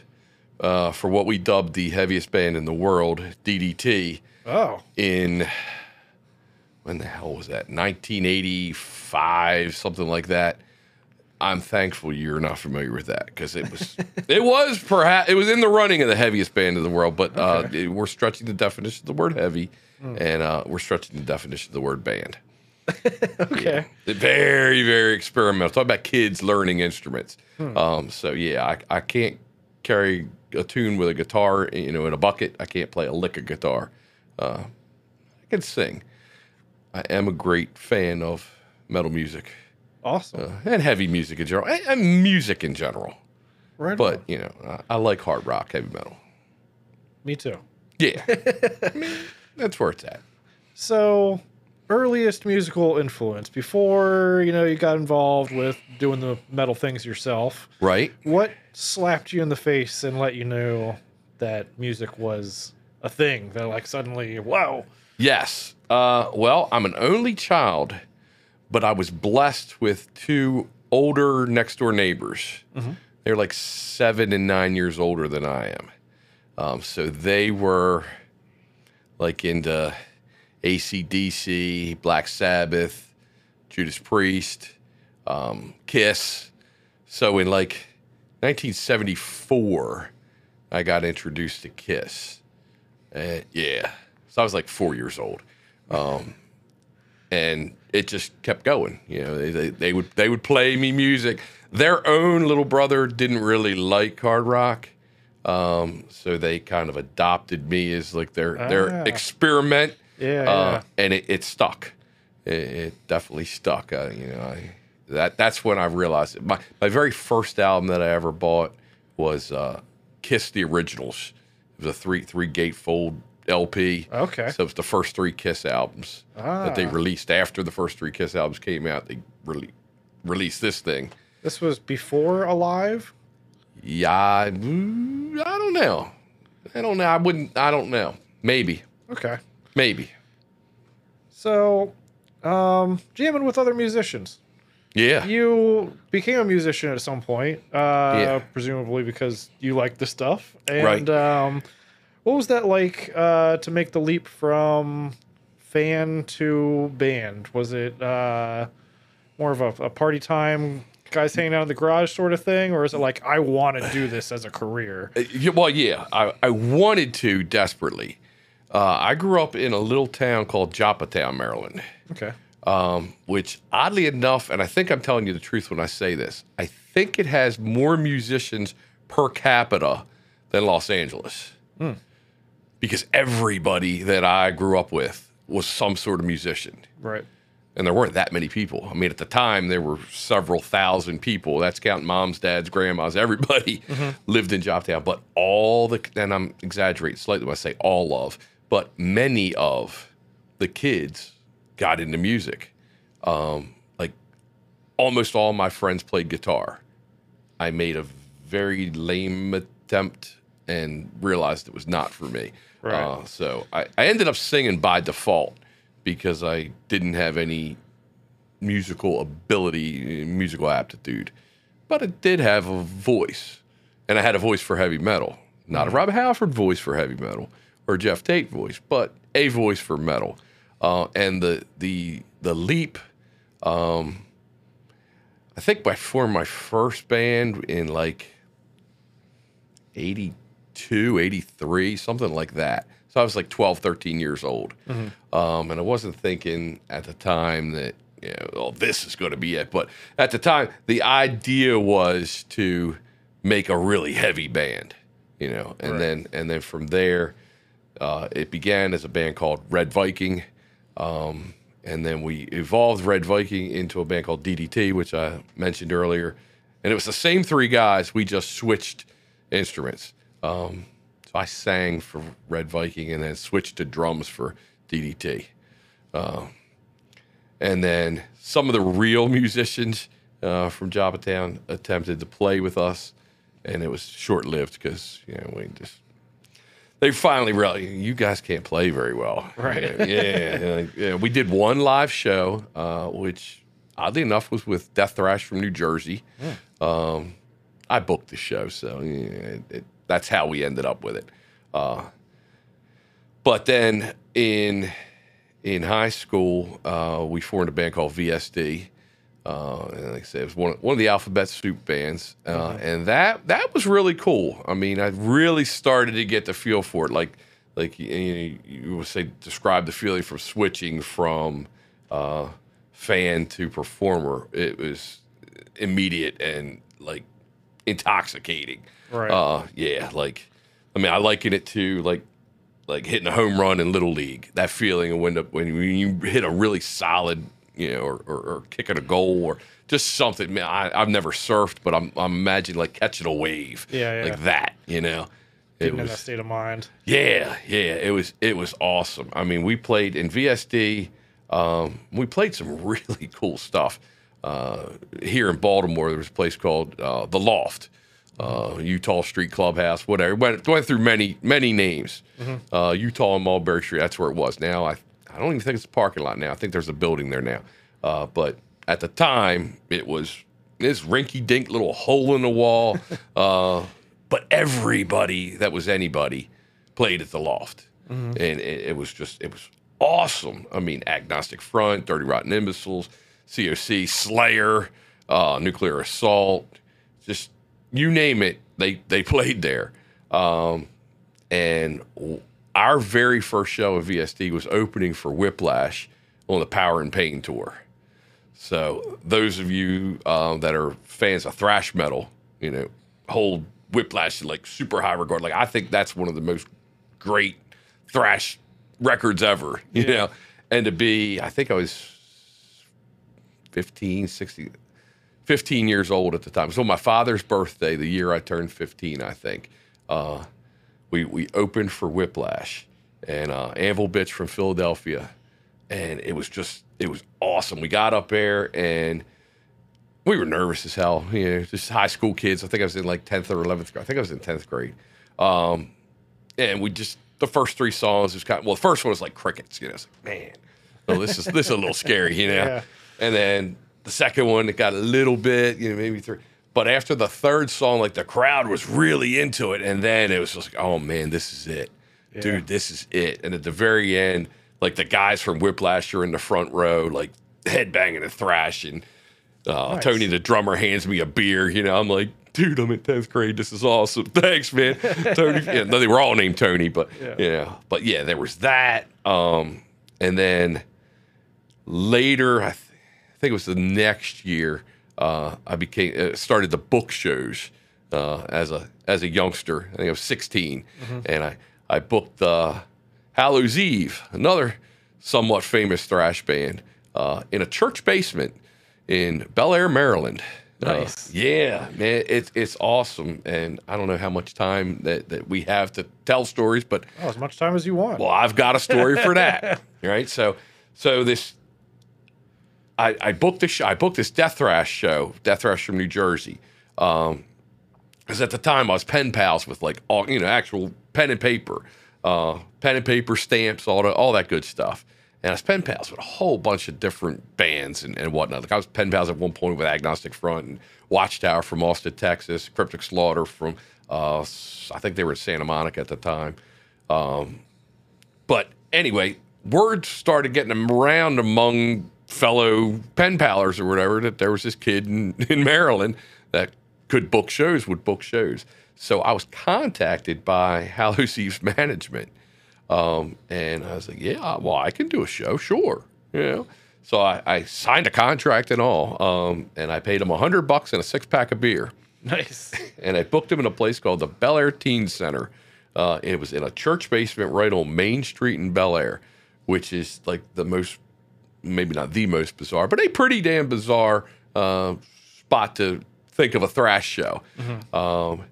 uh, for what we dubbed the heaviest band in the world, DDT, Oh, in when the hell was that? 1985, something like that. I'm thankful you're not familiar with that because it was it was perhaps it was in the running of the heaviest band in the world, but uh, we're stretching the definition of the word heavy, and uh, we're stretching the definition of the word band. okay. Very, very experimental. Talk about kids learning instruments. Um, so yeah, I, I can't carry a tune with a guitar, you know, in a bucket. I can't play a lick of guitar. Uh, I can sing. I am a great fan of metal music Awesome. uh, and heavy music in general, and, and music in general. right. But on. you know, I, I like hard rock, heavy metal. me too. Yeah, I mean, that's where it's at. So, earliest musical influence before you know you got involved with doing the metal things yourself. Right? What slapped you in the face and let you know that music was a thing? That like suddenly, wow. Yes. Uh, well, I'm an only child, but I was blessed with two older next door neighbors. They're like seven and nine years older than I am. Um, so they were like into ACDC, Black Sabbath, Judas Priest, um, Kiss. So in like 1974, I got introduced to Kiss. Uh, yeah. So I was like four years old. Um, and it just kept going. You know, they, they, they would they would play me music. Their own little brother didn't really like hard rock, um, so they kind of adopted me as like their Ah. their experiment. Yeah, uh, yeah. and it, it stuck. It, it definitely stuck. Uh, you know, I, that that's when I realized it. my my very first album that I ever bought was uh, Kiss the Originals. It was a three three gatefold LP. Okay. So it's the first three Kiss albums that they Ah. released after the first three Kiss albums came out. They really released this thing. This was before Alive. Yeah, I, I don't know. I don't know. I wouldn't. I don't know. Maybe. Okay. Maybe. So, um, jamming with other musicians. Yeah. you became a musician at some point, uh, Yeah. presumably because you like the stuff. And Right. um, what was that like uh, to make the leap from fan to band? Was it uh, more of a, a party time, guys hanging out in the garage sort of thing, or is it like I want to do this as a career? Uh, Well, yeah, I, I wanted to desperately. Uh, I grew up in a little town called Joppatown, Maryland, Okay. Um, which oddly enough, and I think I'm telling you the truth when I say this, I think it has more musicians per capita than Los Angeles. Because everybody that I grew up with was some sort of musician. Right. and there weren't that many people. I mean, at the time, there were several thousand people. That's counting moms, dads, grandmas, everybody lived in Joppatown. But all the, and I'm exaggerating slightly when I say all of, but many of the kids got into music. Um, like almost all my friends played guitar. I made a very lame attempt and realized it was not for me. Right. Uh, so I, I ended up singing by default because I didn't have any musical ability, musical aptitude, but I did have a voice, and I had a voice for heavy metal. Not a Rob Halford voice for heavy metal or Geoff Tate voice, but a voice for metal. Uh, and the the the leap. Um, I think I formed my first band in like 82, 83, something like that. So I was like 12, 13 years old. Um, and I wasn't thinking at the time that, you know, oh, this is going to be it. But at the time, the idea was to make a really heavy band, you know, and Right. then, and then from there, uh, it began as a band called Red Viking. Um, and then we evolved Red Viking into a band called DDT, which I mentioned earlier. And it was the same three guys. We just switched instruments. Um, so I sang for Red Viking and then switched to drums for DDT. Uh, and then some of the real musicians uh, from Joppatown attempted to play with us, and it was short lived because you know we just they finally realized you guys can't play very well. Right. Yeah. yeah, yeah. We did one live show, uh, which oddly enough was with Death Thrash from New Jersey. Um, I booked the show, so yeah, it, it, that's how we ended up with it. Uh, but then in in high school, uh, we formed a band called VSD. Uh, and like I said, it was one, one of the Alphabet Soup bands, uh, and that that was really cool. I mean, I really started to get the feel for it. Like, like you, you, you would say, describe the feeling from switching from uh, fan to performer. It was immediate and like intoxicating. Right. Uh, yeah, like I mean, I liken it to like like hitting a home run in little league. That feeling of when the, when you hit a really solid, you know, or, or, or kicking a goal or just something. Man, I, I've never surfed, but I'm I'm imagining like catching a wave, Yeah, yeah. like that. You know, it Getting in that state of mind. yeah, yeah. It was it was awesome. I mean, we played in VSD. Um, we played some really cool stuff uh, here in Baltimore. There was a place called uh, the Loft, uh, Utah Street Clubhouse, whatever. Went went through many many names. Uh, Utah and Mulberry Street. That's where it was. Now I I don't even think it's a parking lot now. I think there's a building there now. Uh, but at the time, it was this rinky dink little hole in the wall. uh, but everybody that was anybody played at the loft, and it, it was just it was awesome. I mean, Agnostic Front, Dirty Rotten Imbeciles, COC, Slayer, uh, Nuclear Assault, just you name it, they they played there. Um, and our very first show of VSD was opening for Whiplash on the Power and Pain tour. So those of you um, that are fans of thrash metal, you know, hold Whiplash in like super high regard. Like I think that's one of the most great thrash records ever. You know, and to be, I think I was 15, 16, 15 years old at the time. So my father's birthday, the year I turned 15, I think. Uh, we we opened for Whiplash and uh, Anvil Bitch from Philadelphia, and it was just it was awesome. We got up there and we were nervous as hell. You know, just high school kids. I think I was in like tenth or eleventh grade. I think I was in tenth grade. Um, and we just the first three songs was kind of well, the first one was like crickets. You know, it's like man, oh this is this is a little scary. You know, Yeah. and then the second one, it got a little bit, you know, maybe three. But after the third song, like the crowd was really into it, and then it was just like, oh man, this is it, dude, this is it. And at the very end, like the guys from Whiplash are in the front row, like headbanging and thrashing. Uh, Nice. Tony, the drummer, hands me a beer. You know, I'm like, dude, I'm in tenth grade. This is awesome. Thanks, man. Tony. Yeah, no, they were all named Tony, but Yeah. yeah, but yeah, there was that. Um, and then later, I, th- I think it was the next year, uh, I became uh, started the book shows uh, as a as a youngster. I think I was 16, and I I booked uh, Hallows Eve, another somewhat famous thrash band, uh, in a church basement in Bel Air, Maryland. Uh, Nice. yeah, man, it's it's awesome, and I don't know how much time that, that we have to tell stories, but Oh, as much time as you want. well, I've got a story for that. right. So, so this, I, I booked this, show, I booked this Death Thrash show, Death Thrash from New Jersey. Um, because at the time I was pen pals with like all, you know, actual pen and paper, uh, pen and paper stamps, all, the, all that good stuff. And I was pen pals with a whole bunch of different bands and, and whatnot. Like I was pen pals at one point with Agnostic Front and Watchtower from Austin, Texas, Cryptic Slaughter from, uh, I think they were in Santa Monica at the time. But anyway, word started getting around among fellow pen pallers or whatever that there was this kid in, in Maryland that could book shows, would book shows. So I was contacted by Hallows Eve's management. Um, and I was like, yeah, well, I can do a show, sure. You know? So I, I signed a contract and all. Um, and I paid him a hundred bucks and a six pack of beer nice. and I booked him in a place called the Bel Air Teen Center. Uh, it was in a church basement right on Main Street in Bel Air, which is like the most, maybe not the most bizarre, but a pretty damn bizarre uh, spot to think of a thrash show. Um,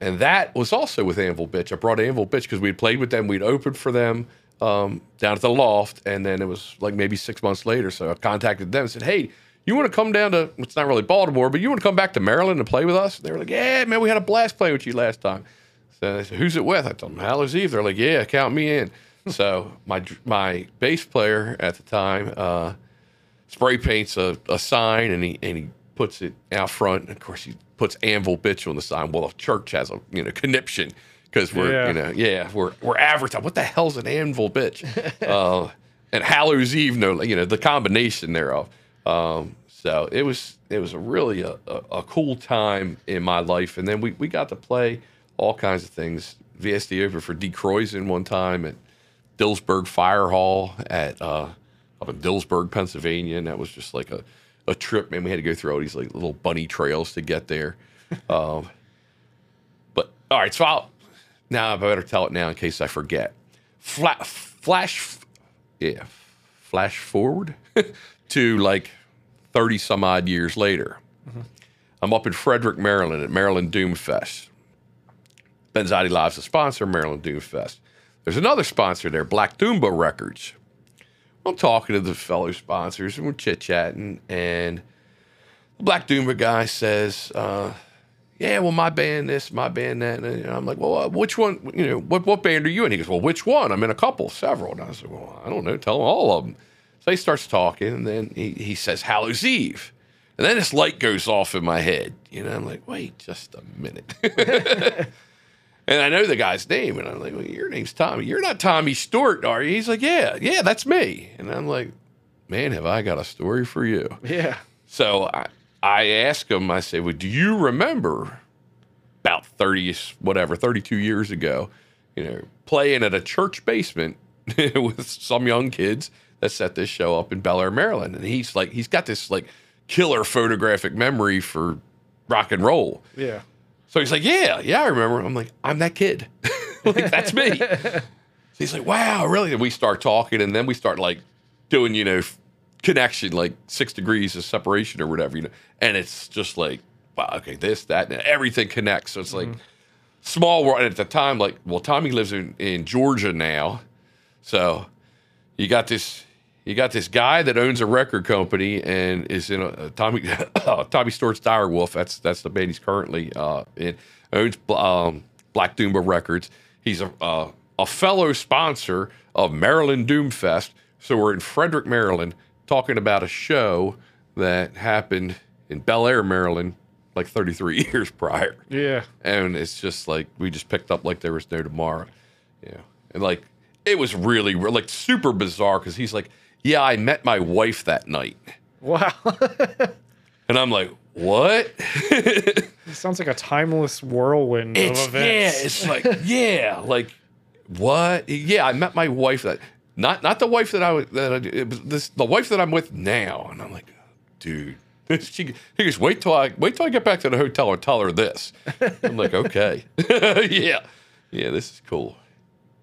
and that was also with Anvil Bitch. I brought Anvil Bitch because we had played with them. We'd opened for them um, down at the loft. And then it was like maybe six months later. So I contacted them and said, hey, you want to come down to, it's not really Baltimore, but you want to come back to Maryland and play with us? And they were like, yeah, man, we had a blast playing with you last time. So they said, who's it with? I told them, Hallows Eve. They're like, yeah, count me in. So my my bass player at the time uh, spray paints a, a sign and he and he puts it out front. And of course, he puts Anvil Bitch on the sign. Well, the church has a you know conniption because we're Yeah. you know yeah we're we're advertising. What the hell's an Anvil Bitch? uh, and Hallows Eve, no, you know the combination thereof. Um, so it was it was a really a, a, a cool time in my life, and then we, we got to play all kinds of things. VSD over for D. Croyson one time at Dillsburg Fire Hall at uh, up in Dillsburg, Pennsylvania, and that was just like a, a trip. Man, we had to go through all these like little bunny trails to get there. um, but all right, so I'll now I better tell it now in case I forget. Fla- flash, yeah, flash forward to like thirty some odd years later. I'm up in Frederick, Maryland at Maryland Doom Fest. Benzotti Live's a sponsor, of Maryland Doom Fest. There's another sponsor there, Black Doomba Records. I'm talking to the fellow sponsors and we're chit chatting, and the Black Doomba guy says, uh, "Yeah, well, my band this, my band that," and I'm like, "Well, uh, which one? You know, what what band are you in?" He goes, "Well, which one? I'm in a couple, several." And I said, "Well, I don't know. Tell him all of them." So he starts talking, and then he, he says, "Hallows Eve," and then this light goes off in my head. You know, I'm like, "Wait, just a minute." And I know the guy's name, and I'm like, well, "Your name's Tommy. You're not Tommy Stewart, are you?" He's like, "Yeah, yeah, that's me." And I'm like, "Man, have I got a story for you?" Yeah. So I, I asked him. I said, "Well, do you remember about thirty, whatever, thirty-two years ago, you know, playing at a church basement with some young kids that set this show up in Bel Air, Maryland?" And he's like, he's got this like killer photographic memory for rock and roll. Yeah. So he's like, Yeah, yeah, I remember. I'm like, I'm that kid. like, that's me. so he's like, Wow, really? And we start talking, and then we start like doing, you know, connection, like six degrees of separation or whatever, you know. And it's just like, wow, okay, this, that, and everything connects. So it's like mm-hmm. small world. And at the time, like, well, Tommy lives in, in Georgia now. So you got this you got this guy that owns a record company and is in a, a Tommy Tommy Stewart's Dire Wolf. That's that's the band he's currently uh, in. Owns um, Black Doomba Records. He's a uh, a fellow sponsor of Maryland Doomfest. So we're in Frederick, Maryland, talking about a show that happened in Bel Air, Maryland, like 33 years prior. Yeah. And it's just like we just picked up like there was no tomorrow. Yeah. And like it was really like super bizarre because he's like, Yeah, I met my wife that night. Wow. And I'm like, What? it sounds like a timeless whirlwind It's of yeah, it's like yeah, like what? Yeah, I met my wife that not not the wife that I was that I, this the wife that I'm with now, and I'm like, dude. She, he goes, wait till I wait till I get back to the hotel and tell her this. I'm like, okay, yeah, yeah, this is cool.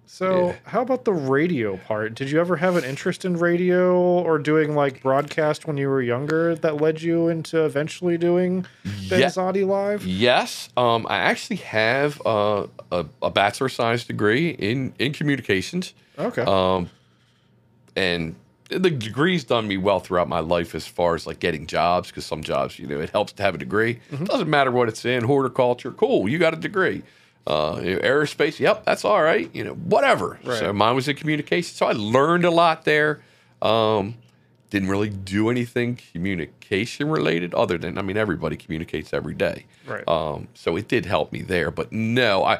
So, Yeah. how about the radio part? Did you ever have an interest in radio or doing like broadcast when you were younger that led you into eventually doing Yeah. Benzotti Live? Yes, um, I actually have a, a bachelor science degree in in communications. Okay. Um, and the degree's done me well throughout my life as far as like getting jobs because some jobs, you know, it helps to have a degree. Doesn't matter what it's in, horticulture, cool, you got a degree. Uh, aerospace, yep, that's all right. You know, whatever. Right. So mine was in communication, so I learned a lot there. Um, didn't really do anything communication related other than I mean everybody communicates every day. Right. Um, so it did help me there, but no, I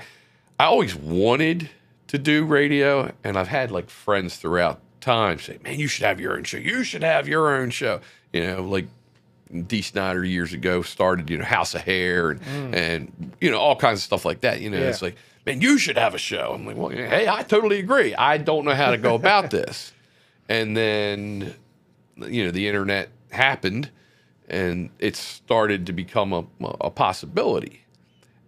I always wanted to do radio, and I've had like friends throughout time say, "Man, you should have your own show. You should have your own show." You know, like Dee Snider years ago started, you know, House of Hair and and you know all kinds of stuff like that. You know, Yeah. it's like, man, you should have a show. I'm like, well, hey, I totally agree. I don't know how to go about this, and then you know the internet happened, and it started to become a, a possibility.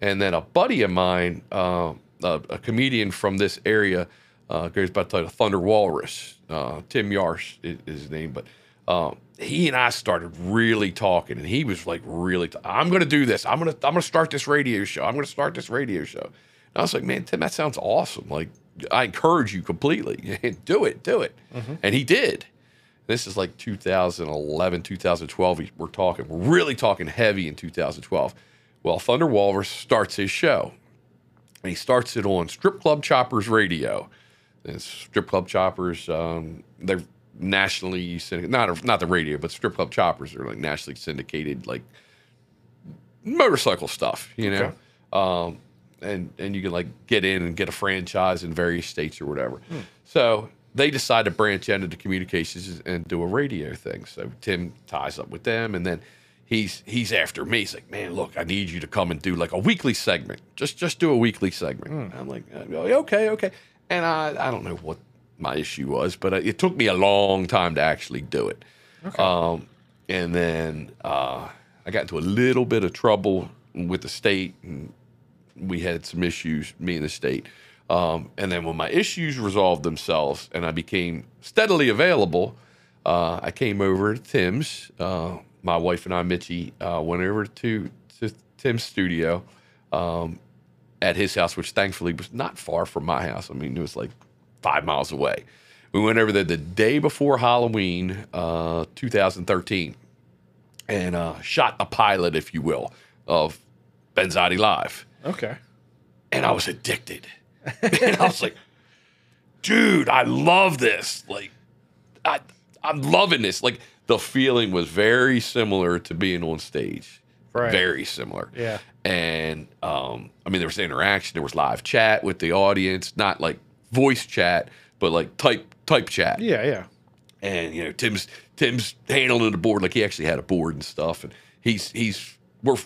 And then a buddy of mine, uh, a, a comedian from this area, uh, goes by the title Thunder Walrus. Uh, Tim Yarsh is, is his name, but um, he and I started really talking, and he was like, "Really, I'm going to do this. I'm going to I'm going to start this radio show. I'm going to start this radio show." And I was like, "Man, Tim, that sounds awesome. Like, I encourage you completely. do it, do it." And he did. This is like 2011, 2012. we- We're talking, we're really talking heavy in 2012. Well, Thunder Walrus starts his show, and he starts it on Strip Club Choppers Radio. And Strip Club Choppers, um, they're nationally syndicated, not not the radio, but Strip Club Choppers are like nationally syndicated, like motorcycle stuff, you know. Um, and and you can like get in and get a franchise in various states or whatever. Hmm. So they decide to branch out into communications and do a radio thing. So Tim ties up with them, and then he's he's after me. He's like, "Man, look, I need you to come and do like a weekly segment. Just just do a weekly segment." Hmm. I'm like, uh, "Okay, okay." And I I don't know what my issue was, but it took me a long time to actually do it. Um, and then uh, I got into a little bit of trouble with the state, and we had some issues, me and the state. Um, and then when my issues resolved themselves and I became steadily available, uh, I came over to Tim's. Uh, my wife and I, Mitchie, uh, went over to, to Tim's studio um, at his house, which thankfully was not far from my house. I mean, it was like five miles away. We went over there the day before Halloween, uh, 2013, and uh, shot the pilot, if you will, of Benzotti Live Okay. and I was addicted. and I was like, dude, I love this. Like, I, I'm loving this. Like, the feeling was very similar to being on stage. Right. Very similar. Yeah. And um, I mean, there was interaction, there was live chat with the audience, not like voice chat, but like type type chat Yeah. Yeah. and you know Tim's Tim's handling the board like he actually had a board and stuff, and he's he's we're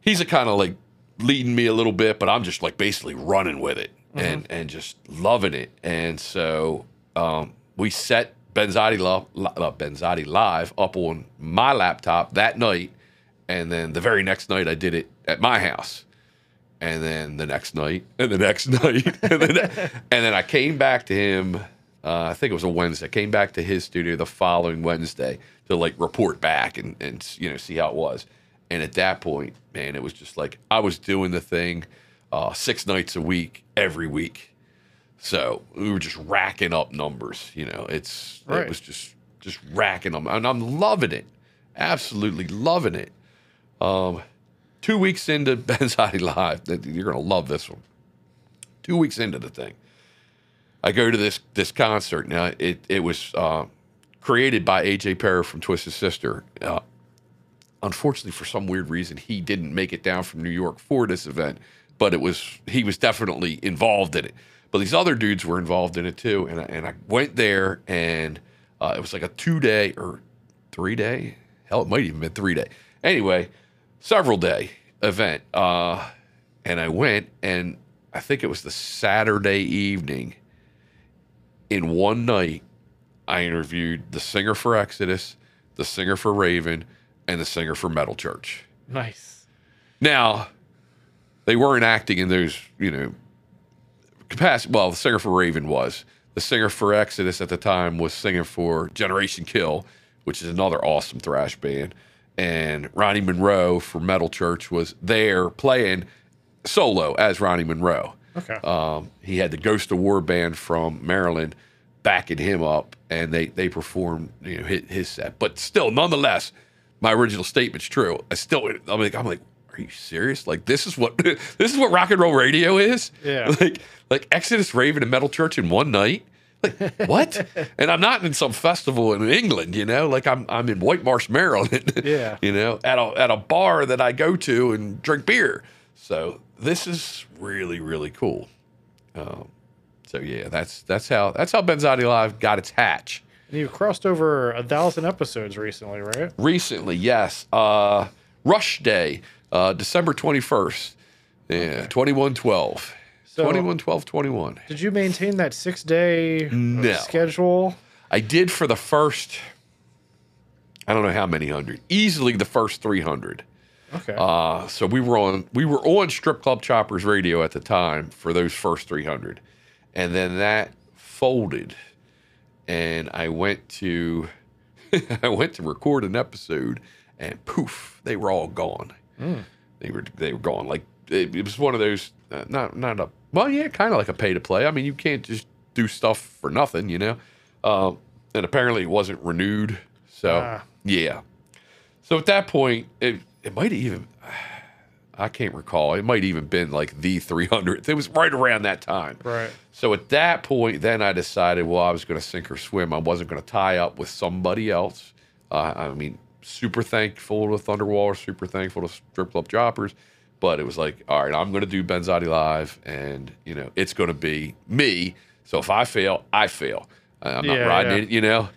he's a kind of like leading me a little bit, but I'm just like basically running with it and and just loving it, and so um, we set Benzotti Lo- Lo- uh, Benzotti live up on my laptop that night, and then the very next night I did it at my house and then the next night, and the next night, and then, and then I came back to him. Uh, I think it was a Wednesday. I came back to his studio the following Wednesday to like report back and and you know see how it was. And at that point, man, it was just like I was doing the thing uh, six nights a week, every week. So we were just racking up numbers. You know, it's Right. it was just just racking them, and I'm loving it, absolutely loving it. Um, two weeks into Benzotti Live, you're gonna love this one. Two weeks into the thing, I go to this this concert. Now it it was uh, created by AJ Pero from Twisted Sister. Uh, unfortunately, for some weird reason, he didn't make it down from New York for this event, but it was he was definitely involved in it. But these other dudes were involved in it too, and I, and I went there, and uh, it was like a two day or three day, hell, it might even been three day. Anyway, several day event, uh, and I went, and I think it was the Saturday evening. In one night, I interviewed the singer for Exodus, the singer for Raven, and the singer for Metal Church. Nice. Now, they weren't acting in those, you know, capacity. Well, the singer for Raven was. The singer for Exodus at the time was singing for Generation Kill, which is another awesome thrash band. And Ronny Munroe for Metal Church was there playing solo as Ronny Munroe. Okay. Um, he had the Ghost of War band from Maryland backing him up, and they they performed you know his, his set. But still, nonetheless, my original statement's true. I still I'm like I'm like, are you serious? Like this is what this is what rock and roll radio is? Yeah. Like like Exodus, Raven, and Metal Church in one night. Like what? and I'm not in some festival in England, you know. Like I'm I'm in White Marsh, Maryland. Yeah. you know, at a at a bar that I go to and drink beer. So this is really really cool. Um, so yeah, that's that's how that's how Benzotti Live got its hatch. And you crossed over a thousand episodes recently, right? Recently, yes, uh, Rush Day, uh, December twenty first. Yeah, twenty one twelve. So- 21 12 21. Did you maintain that six day No. schedule? I did for the first, I don't know how many hundred, easily the first 300. Okay. Uh, so we were on we were on Strip Club Choppers radio at the time for those first 300, and then that folded, and I went to I went to record an episode, and poof, they were all gone. They were they were gone. Like it, it was one of those uh, not not a well yeah kind of like a pay to play. I mean you can't just do stuff for nothing, you know. Um, and apparently it wasn't renewed. So Ah. yeah. So at that point, it it might even I can't recall. It might even been like the 300th. It was right around that time. right. So at that point, then I decided, well, I was going to sink or swim. I wasn't going to tie up with somebody else. Uh, I mean, super thankful to Thunder Walrus, super thankful to Strip Club Choppers, but it was like, all right, I'm going to do Benzotti live, and you know, it's going to be me. So if I fail, I fail. I'm not Yeah, riding yeah. it, you know.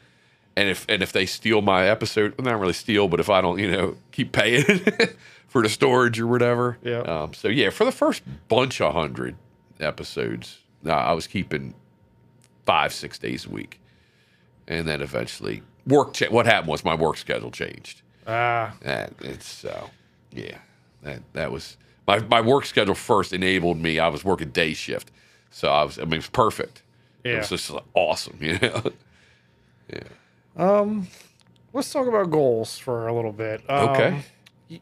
And if and if they steal my episode, well, not really steal, but if I don't, you know, keep paying for the storage or whatever. Yeah. Um, so yeah, for the first bunch of hundred episodes, uh, I was keeping five, six days a week, and then eventually work. Cha- what happened was my work schedule changed. Ah, And it's uh, yeah, that that was my my work schedule first enabled me. I was working day shift, so I was. I mean, it was perfect. Yeah. It was just awesome, you know. let's talk about goals for a little bit. Um, Okay.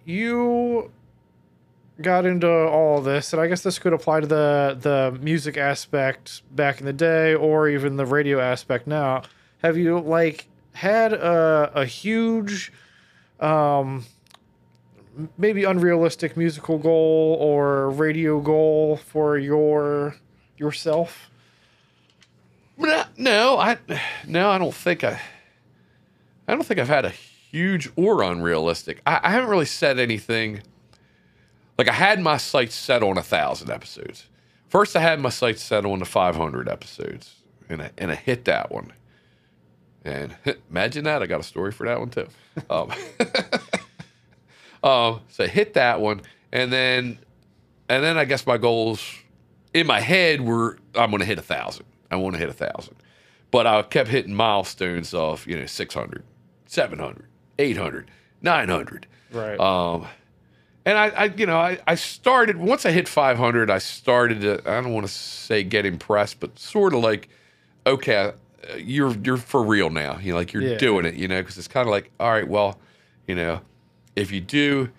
You got into all this, and I guess this could apply to the the music aspect back in the day, or even the radio aspect now. Have you like had a a huge, um, m- maybe unrealistic musical goal or radio goal for your yourself? No, I no, I don't think I. I don't think I've had a huge or unrealistic. I, I haven't really said anything. Like I had my sights set on a thousand episodes. First, I had my sights set on the 500 episodes, and I, and I hit that one. And imagine that I got a story for that one too. Um, um, so I hit that one, and then and then I guess my goals in my head were I'm going to hit a thousand. I want to hit a thousand, but I kept hitting milestones of you know 600, 700, 800, 900. Right. Um, and I, I, you know, I, I started once I hit 500. I started to I don't want to say get impressed, but sort of like, okay, uh, you're you're for real now. You know, like you're Yeah. doing it. You know, because it's kind of like, all right, well, you know, if you do,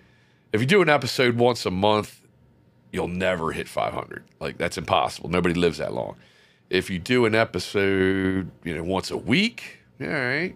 if you do an episode once a month, you'll never hit 500. Like that's impossible. Nobody lives that long. If you do an episode, you know, once a week, all right,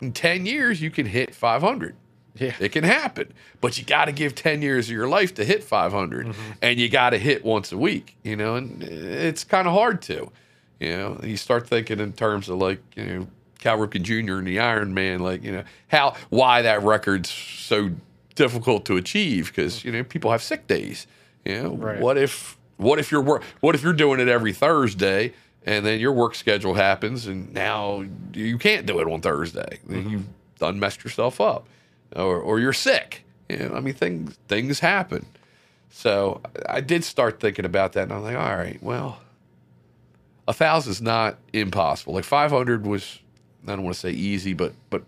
in 10 years you can hit 500. yeah. It can happen, but you got to give 10 years of your life to hit 500 mm-hmm. and you got to hit once a week, you know, and it's kind of hard to, you know, you start thinking in terms of like, you know, Cal Ripken Jr. and the Iron Man, like you know how why that record's so difficult to achieve because you know people have sick days. You know, Right. what if what if you're wor- what if you're doing it every Thursday and then your work schedule happens and now you can't do it on Thursday? Then mm-hmm. You've done messed yourself up, or or you're sick. You know, I mean things things happen. So I did start thinking about that, and I'm like, all right, well, a thousand is not impossible. Like 500 was, I don't want to say easy, but but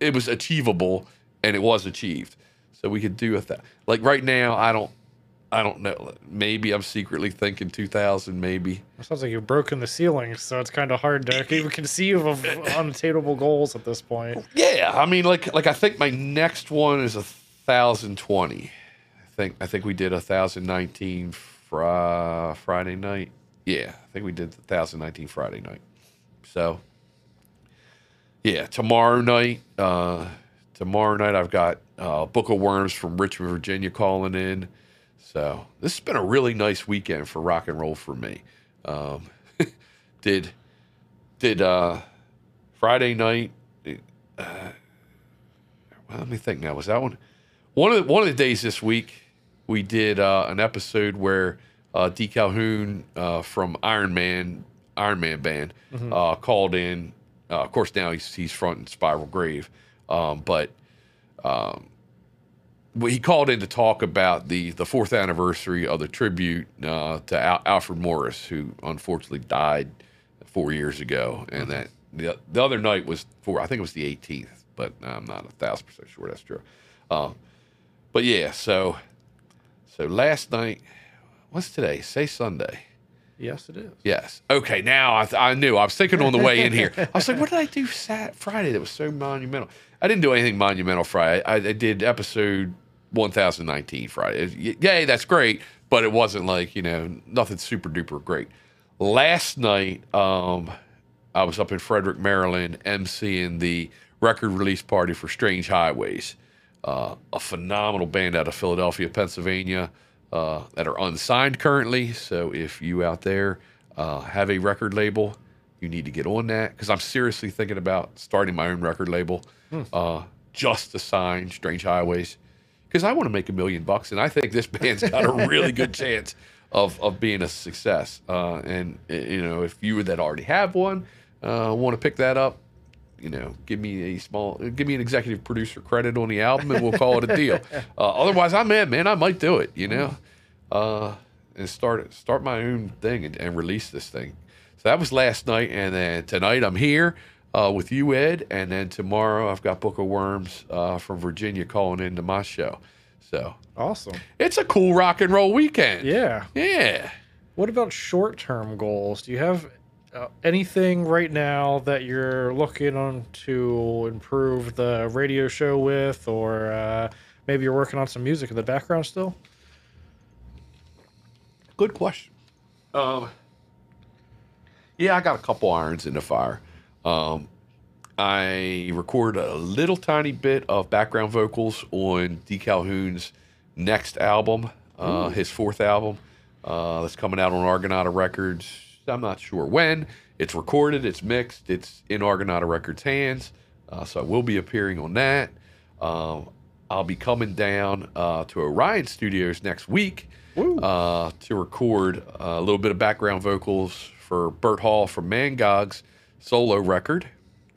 it was achievable, and it was achieved. So we could do a that. Like right now, I don't, I don't know. Maybe I'm secretly thinking 2000, maybe. It sounds like you've broken the ceiling, so it's kind of hard to even conceive of unattainable goals at this point. Yeah, I mean, like like I think my next one is a thousand twenty. I think I think we did a thousand nineteen fr- Friday night. Yeah, I think we did thousand nineteen Friday night. So yeah, tomorrow night. Uh, tomorrow night I've got uh, Book of Worms from Richmond, Virginia, calling in. So this has been a really nice weekend for rock and roll for me. Um, did did uh, Friday night well, let me think now. Was that one? One of the, one of the days this week, we did uh, an episode where uh, Dee Calhoun uh, from Iron Man, Iron Man band, uh, called in. Uh, of course, now he's he's fronting Spiral Grave, um, but um, he called in to talk about the the fourth anniversary of the tribute uh, to Al- Alfred Morris, who unfortunately died four years ago, and that the, the other night was for I think it was the 18th, but I'm not a thousand percent sure that's true. Um, but yeah, so so last night, what's today? Say Sunday. Yes, it is. Yes. Okay. Now I, th- I knew. I was thinking on the way in here. I was like, what did I do Sat Friday that was so monumental? I didn't do anything monumental Friday. I, I did episode 1019 Friday. Yay, that's great. But it wasn't like, you know, nothing super duper great. Last night, um, I was up in Frederick, Maryland, emceeing the record release party for Strange Highways, uh, a phenomenal band out of Philadelphia, Pennsylvania, uh, that are unsigned currently. So if you out there uh, have a record label, you need to get on that because I'm seriously thinking about starting my own record label, uh, just to sign Strange Highways, because I want to make a million bucks, and I think this band's got a really good chance of of being a success. Uh, and you know, if you that already have one uh, want to pick that up, you know, give me a small, give me an executive producer credit on the album, and we'll call it a deal. Uh, otherwise, I'm in, man. I might do it, you know, uh, and start start my own thing and, and release this thing. So that was last night, and then tonight I'm here uh, with you, Ed, and then tomorrow I've got Book of Worms uh, from Virginia calling into my show. So Awesome. it's a cool rock and roll weekend. Yeah. Yeah. What about short term goals? Do you have uh, anything right now that you're looking on to improve the radio show with, or uh, maybe you're working on some music in the background still? Good question. Um, yeah, I got a couple irons in the fire. Um, I record a little tiny bit of background vocals on Dee Calhoun's next album, uh, his fourth album, uh, that's coming out on Argonauta Records. I'm not sure when. It's recorded, it's mixed, it's in Argonauta Records' hands. Uh, so I will be appearing on that. Um, I'll be coming down uh, to Orion Studios next week uh, to record a little bit of background vocals for Bert Hall from Mangog's solo record.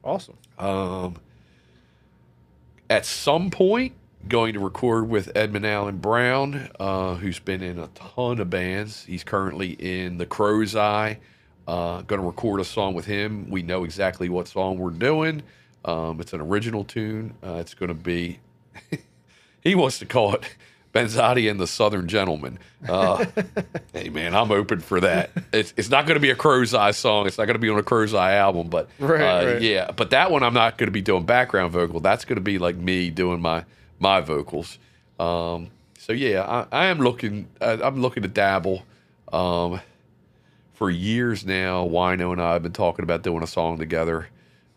Awesome. Um, at some point, going to record with Edmund Allen Brown, uh, who's been in a ton of bands. He's currently in The Crow's Eye. Uh, going to record a song with him. We know exactly what song we're doing. Um, it's an original tune. Uh, it's going to be, he wants to call it Benzotti and the Southern Gentleman. Uh, hey, man, I'm open for that. It's, it's not going to be a Crow's Eye song. It's not going to be on a Crow's Eye album, but Right, uh, right. yeah, but that one I'm not going to be doing background vocal. That's going to be like me doing my my vocals. Um, so yeah, I, I am looking. I, I'm looking to dabble. Um, for years now, Wino and I have been talking about doing a song together.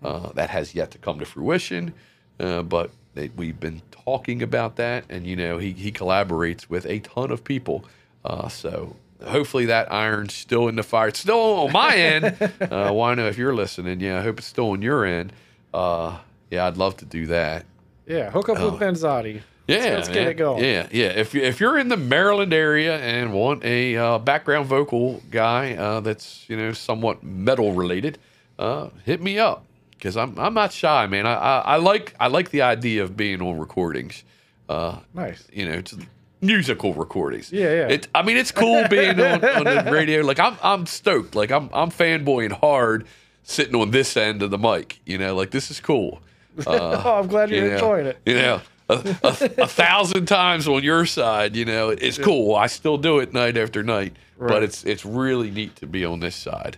Uh, that has yet to come to fruition, uh, but they, we've been talking about that. And you know, he he collaborates with a ton of people. Uh, so hopefully that iron's still in the fire. It's still on my end. Uh, know if you're listening. Yeah, I hope it's still on your end. Uh, yeah, I'd love to do that. Yeah, hook up with Benzotti. Yeah, let's get it going. Yeah, yeah. If you- if you're in the Maryland area and want a uh, background vocal guy uh, that's you know somewhat metal related, uh, hit me up because I'm I'm not shy, man. I, I I like I like the idea of being on recordings. Uh, Nice. you know, it's musical recordings. Yeah, yeah. It, I mean, it's cool being on, on the radio. Like I'm, I'm stoked. Like I'm, I'm fanboying hard, sitting on this end of the mic. You know, like this is cool. Uh, oh, I'm glad you're you know, enjoying it. You know, a, a, a thousand times on your side. You know, it's cool. I still do it night after night, Right. but it's it's really neat to be on this side.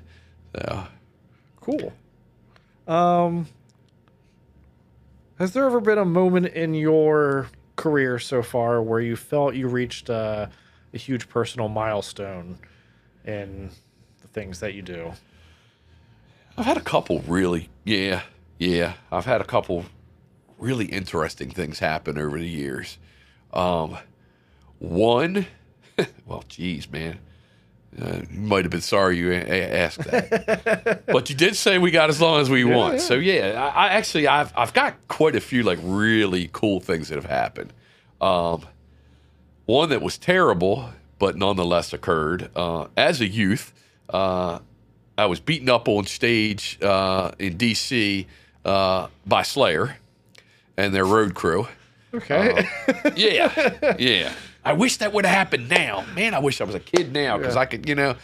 So, Cool. Um, has there ever been a moment in your career so far where you felt you reached uh, a huge personal milestone in the things that you do? I've had a couple really, yeah, yeah. I've had a couple really interesting things happen over the years. Um, one, well, geez, man, uh, you might have been sorry you a- asked that, but you did say we got as long as we want. yeah. So yeah, I, I actually I've I've got quite a few like really cool things that have happened. Um, one that was terrible, but nonetheless occurred uh, as a youth. Uh, I was beaten up on stage uh, in D.C. Uh, by Slayer and their road crew. Okay. Yeah, yeah. I wish that would have happened now. Man, I wish I was a kid now because Yeah. I could, you know.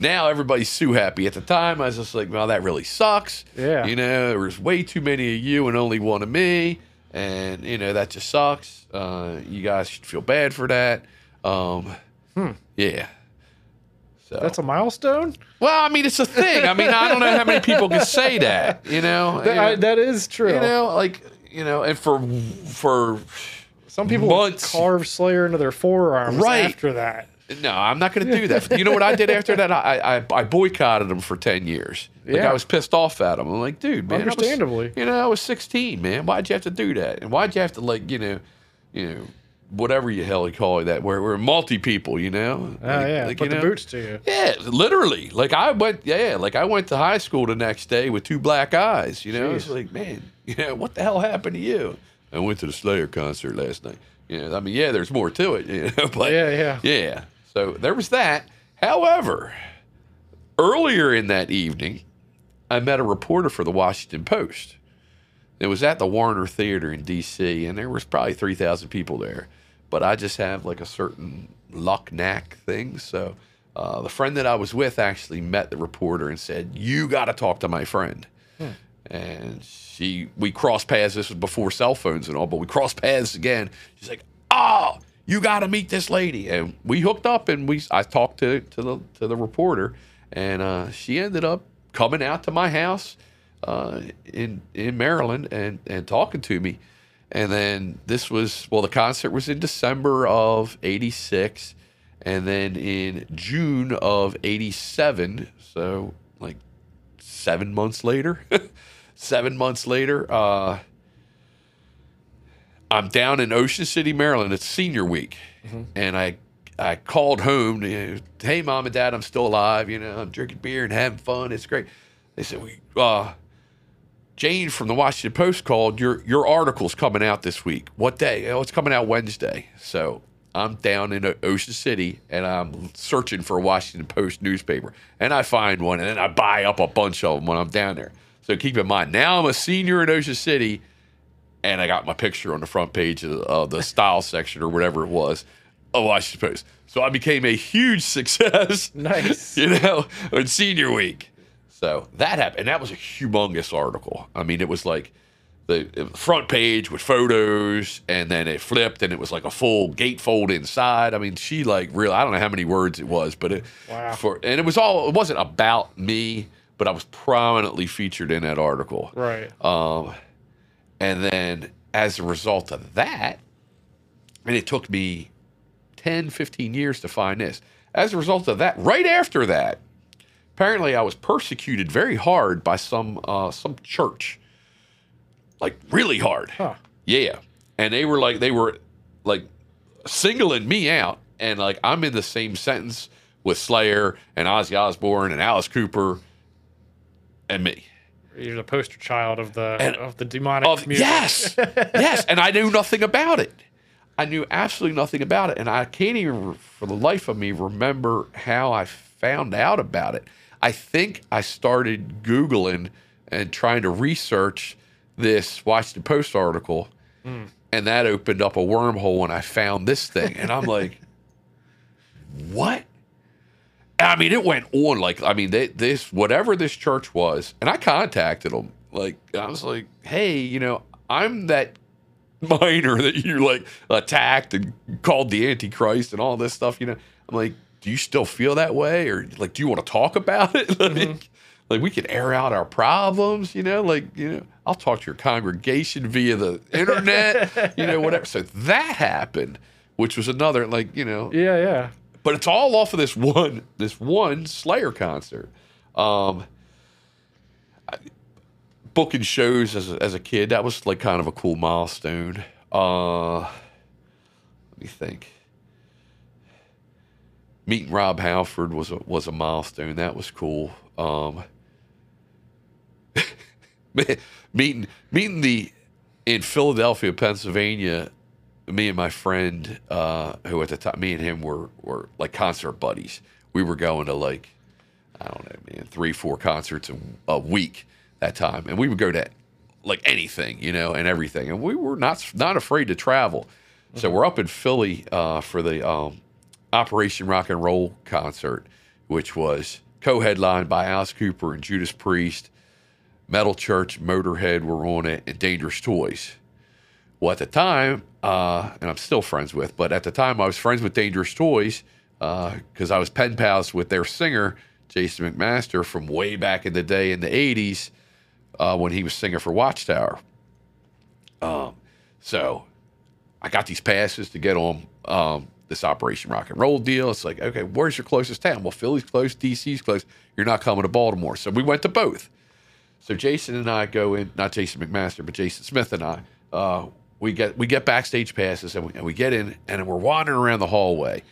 Now everybody's so happy. At the time, I was just like, well, that really sucks. Yeah. You know, there was way too many of you and only one of me. And, you know, that just sucks. Uh, you guys should feel bad for that. Um, Yeah. So. That's a milestone. well, I mean, it's a thing. I mean, I don't know how many people can say that. You know, That, you I, that is true. you know, like you know, and for for Some people months- carve Slayer into their forearms Right. after that. no, I'm not going to do that. You know what I did after that? I I, I boycotted them for ten years. Like Yeah. I was pissed off at them. I'm like, dude, man, I was- Understandably. you know, I was 16, man. Why'd you have to do that? And why'd you have to like, you know, you know, whatever you hell you call it that, where we're multi people, you know? Oh Like- yeah, like, put you the know? boots to you. Yeah, literally. Like I went, yeah, like I went to high school the next day with two black eyes. You know, it's like, man, you know, what the hell happened to you? I went to the Slayer concert last night. You know, I mean, yeah, there's more to it. You know, but Yeah, yeah. yeah. So there was that. However, earlier in that evening, I met a reporter for the Washington Post. It was at the Warner Theater in D.C., and there was probably three thousand people there. But I just have like a certain luck knack thing. So uh, the friend that I was with actually met the reporter and said, "You got to talk to my friend." And she, we crossed paths. This was before cell phones and all, but we crossed paths again. She's like, "Oh, you got to meet this lady." And we hooked up, and we, I talked to to the to the reporter, and uh, she ended up coming out to my house uh, in in Maryland and and talking to me. And then this was well, the concert was in December of '86, and then in June of '87. So like seven months later, seven months later, uh, I'm down in Ocean City, Maryland. It's senior week, and I I called home. To, hey, mom and dad, I'm still alive. You know, I'm drinking beer and having fun. It's great. They said we. Uh, Jane from the Washington Post called. Your your article's coming out this week. What day? Oh, it's coming out Wednesday. So I'm down in Ocean City and I'm searching for a Washington Post newspaper, and I find one, and then I buy up a bunch of them when I'm down there. So keep in mind, now I'm a senior in Ocean City, and I got my picture on the front page of, of the style section or whatever it was of Washington Post. So I became a huge success. Nice. you know, in senior week. So that happened, and that was a humongous article. I mean, it was like the front page with photos, and then it flipped, and it was like a full gatefold inside. I mean, she like really, I don't know how many words it was, but it Wow. for and it was all it wasn't about me, but I was prominently featured in that article. Right. Um, and then as a result of that, and it took me 10, 15 years to find this. As a result of that, right after that, apparently I was persecuted very hard by some uh, some church, like really hard. Huh. Yeah, and they were like they were like singling me out, and like I'm in the same sentence with Slayer and Ozzy Osbourne and Alice Cooper and me. You're the poster child of the And- of the demonic Of music. yes, yes, and I knew nothing about it. I knew absolutely nothing about it, and I can't even, for the life of me, remember how I found out about it. I think I started googling and trying to research this Washington Post article, hmm. and that opened up a wormhole, and I found this thing, and I'm like, what? I mean, it went on like I mean, they, this whatever this church was, and I contacted them. Like I was like, hey, you know, I'm that minor that you like attacked and called the Antichrist and all this stuff. You know, I'm like, do you still feel that way, or like, do you want to talk about it? like, like we can air out our problems. You know, like you know, I'll talk to your congregation via the internet. you know, whatever. So that happened, which was another like you know Yeah, yeah. but it's all off of this one this one Slayer concert. Um, I- booking shows as a, as a kid that was like kind of a cool milestone. Uh, let me think. Meeting Rob Halford was a was a milestone. That was cool. Um, meeting meeting the in Philadelphia, Pennsylvania, me and my friend, uh, who at the time, me and him were were like concert buddies. We were going to like, I don't know, man, three, four concerts a, a week that time, and we would go to like anything, you know, and everything, and we were not not afraid to travel. So we're up in Philly uh, for the um, Operation Rock and Roll concert, which was co-headlined by Alice Cooper and Judas Priest. Metal Church, Motorhead were on it, and Dangerous Toys. Well, at the time, uh, and I'm still friends with, but at the time I was friends with Dangerous Toys because I was pen pals with their singer, Jason McMaster, from way back in the day in the 80s uh, when he was singer for Watchtower. Um, so I got these passes to get on um, this Operation Rock and Roll deal. It's like, okay, where's your closest town? Well, Philly's close, DC's close. You're not coming to Baltimore. So we went to both. So Jason and I go in, not Jason McMaster, but Jason Smith and I. Uh, we get we get backstage passes and we, and we get in and we're wandering around the hallway,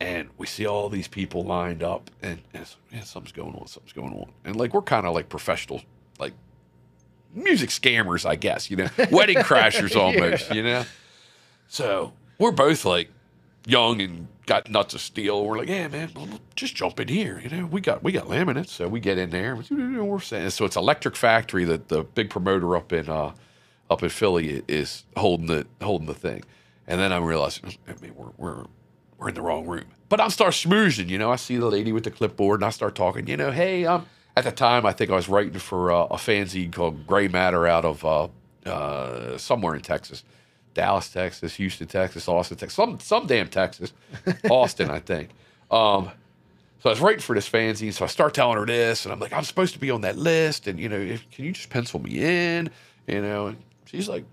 and we see all these people lined up and, and yeah, something's going on, something's going on, and like we're kind of like professional, like music scammers, I guess, you know, wedding crashers almost, you know. So we're both like young and got nuts of steel. We're like, yeah, man, just jump in here. You know, we got we got laminates, so we get in there. We're saying so. It's Electric Factory, that the big promoter up in uh, up in Philly is holding the holding the thing. And then I realized, I mean, we're we're we're in the wrong room. But I start schmoozing. You know, I see the lady with the clipboard, and I start talking. You know, hey, um, at the time I think I was writing for uh, a fanzine called Gray Matter out of uh, uh, somewhere in Texas. Dallas, Texas, Houston, Texas, Austin, Texas, some some damn Texas, Austin, I think. Um, so I was writing for this fanzine, so I start telling her this, and I'm like, I'm supposed to be on that list, and you know, if, can you just pencil me in? You know, and she's like,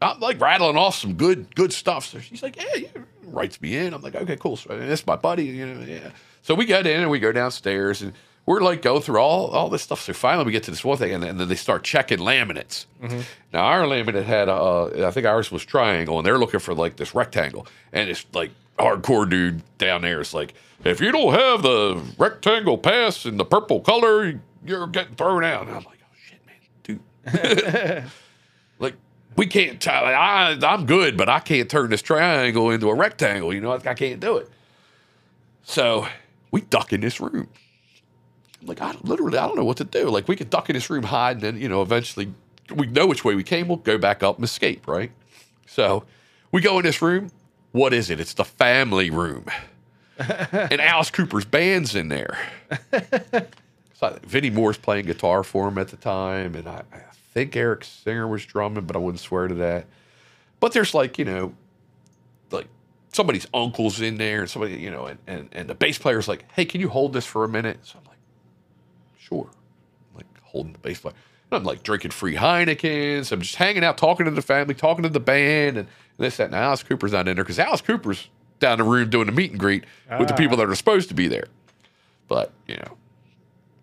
I'm like rattling off some good good stuff. So she's like, yeah, yeah, writes me in. I'm like, okay, cool. So this is my buddy, you know, yeah. So we get in and we go downstairs and we're like go through all all this stuff. So finally we get to this one thing, and, then- and then they start checking laminates. Mm-hmm. Now our laminate had uh, I think ours was triangle, and they're looking for like this rectangle, and it's like hardcore dude down there is like, if you don't have the rectangle pass in the purple color, you're getting thrown out. And I'm like, oh shit, man, dude. like we can't. T- I I'm good, but I can't turn this triangle into a rectangle. You know, I, I can't do it. So we duck in this room. Like, I literally, I don't know what to do. Like, we could duck in this room, hide, and then, you know, eventually we know which way we came. We'll go back up and escape, right? So we go in this room. What is it? It's the family room. and Alice Cooper's band's in there. So Vinnie Moore's playing guitar for him at the time, and I, I think Eric Singer was drumming, but I wouldn't swear to that. But there's like, you know, like somebody's uncle's in there, and somebody, you know, and, and, and the bass player's like, hey, can you hold this for a minute? So sure. I'm like holding the bass player. And I'm like drinking free Heinekens. I'm just hanging out, talking to the family, talking to the band, and this, that. And Alice Cooper's not in there because Alice Cooper's down the room doing the meet and greet with the people ah. that are supposed to be there. But, you know,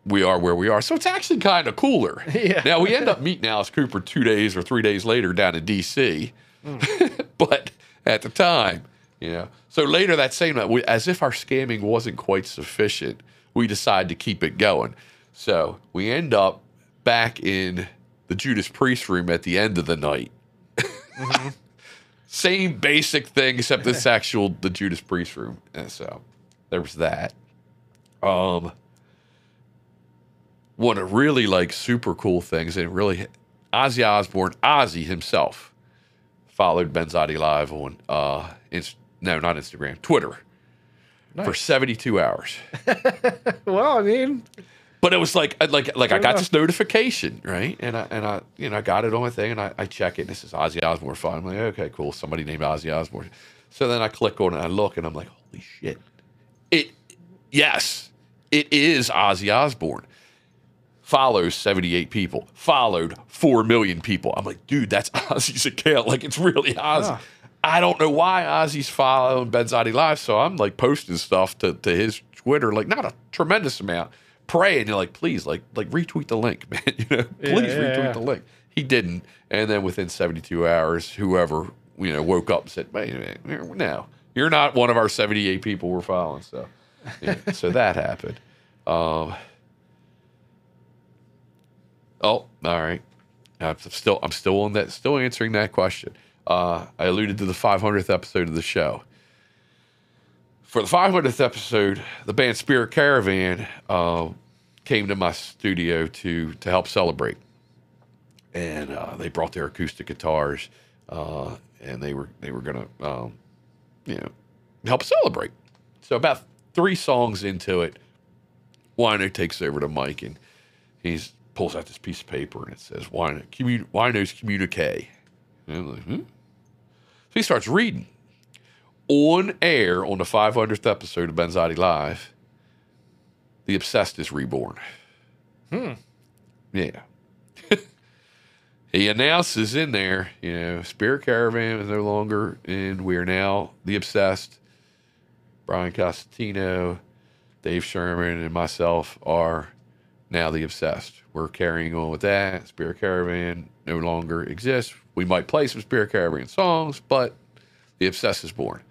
we are where we are. So it's actually kind of cooler. Yeah. Now we end up meeting Alice Cooper two days or three days later down in DC. Hmm. but at the time, You know. So later that same night, we, as if our scamming wasn't quite sufficient, we decided to keep it going. So we end up back in the Judas Priest room at the end of the night. Same basic thing, except it's actual the Judas Priest room. And so there was that. Um, one of really like super cool things, and really Ozzy Osbourne, Ozzy himself, followed Benzotti Live on uh, Inst- no, not Instagram, Twitter for 72 hours. Well, I mean, But it was like, like, like I got enough. this notification, right? And I, and I, you know, I got it on my thing, and I, I check it. And this is Ozzy Osbourne. Fine. I'm like, okay, cool. Somebody named Ozzy Osbourne. So then I click on it, and I look, and I'm like, holy shit! It, yes, it is Ozzy Osbourne. Follows 78 people. Followed 4 million people. I'm like, dude, that's Ozzy's account. Like, it's really Ozzy. Yeah. I don't know why Ozzy's following Benzotti Live, so I'm like posting stuff to, to his Twitter, like not a tremendous amount. Praying, you're like, please, like, like retweet the link, man. You know, Yeah, please yeah, retweet yeah. the link. He didn't, and then within 72 hours, whoever you know woke up and said, wait a minute, no, you're not one of our 78 people we're following. So, yeah, so that happened. Um, oh, all right. I'm still I'm still on that still answering that question. Uh, I alluded to the 500th episode of the show. For the 500th episode, the band Spirit Caravan uh, came to my studio to to help celebrate, and uh, they brought their acoustic guitars, uh, and they were they were gonna um, you know help celebrate. So about three songs into it, Wino takes over the mic and he pulls out this piece of paper and it says Wino, commu- Wino's communique. And I'm like, hmm? So he starts reading. On air on the 500th episode of Benzotti Live, the obsessed is reborn. Hmm. Yeah. he announces in there, you know, Spirit Caravan is no longer and We are now the obsessed. Brian Costantino, Dave Sherman, and myself are now the obsessed. We're carrying on with that. Spirit Caravan no longer exists. We might play some Spirit Caravan songs, but the obsessed is born.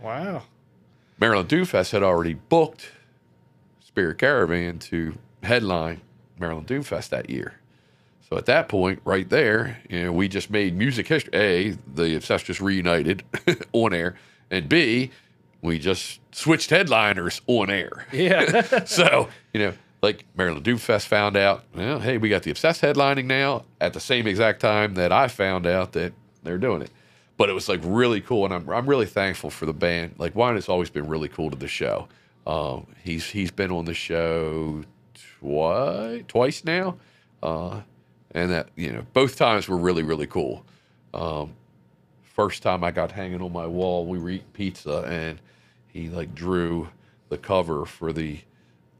Wow. Maryland Doomfest had already booked Spirit Caravan to headline Maryland Doomfest that year. So at that point, right there, you know, we just made music history. A, the Obsessed reunited on air, and B, we just switched headliners on air. Yeah. so, you know, like Maryland Doomfest found out, well, hey, we got the Obsessed headlining now at the same exact time that I found out that they're doing it. But it was like really cool, and I'm I'm really thankful for the band. Like Wino has always been really cool to the show. Um, he's he's been on the show twice twice now, uh, and that you know both times were really really cool. Um, first time I got hanging on my wall, we were eating pizza, and he like drew the cover for the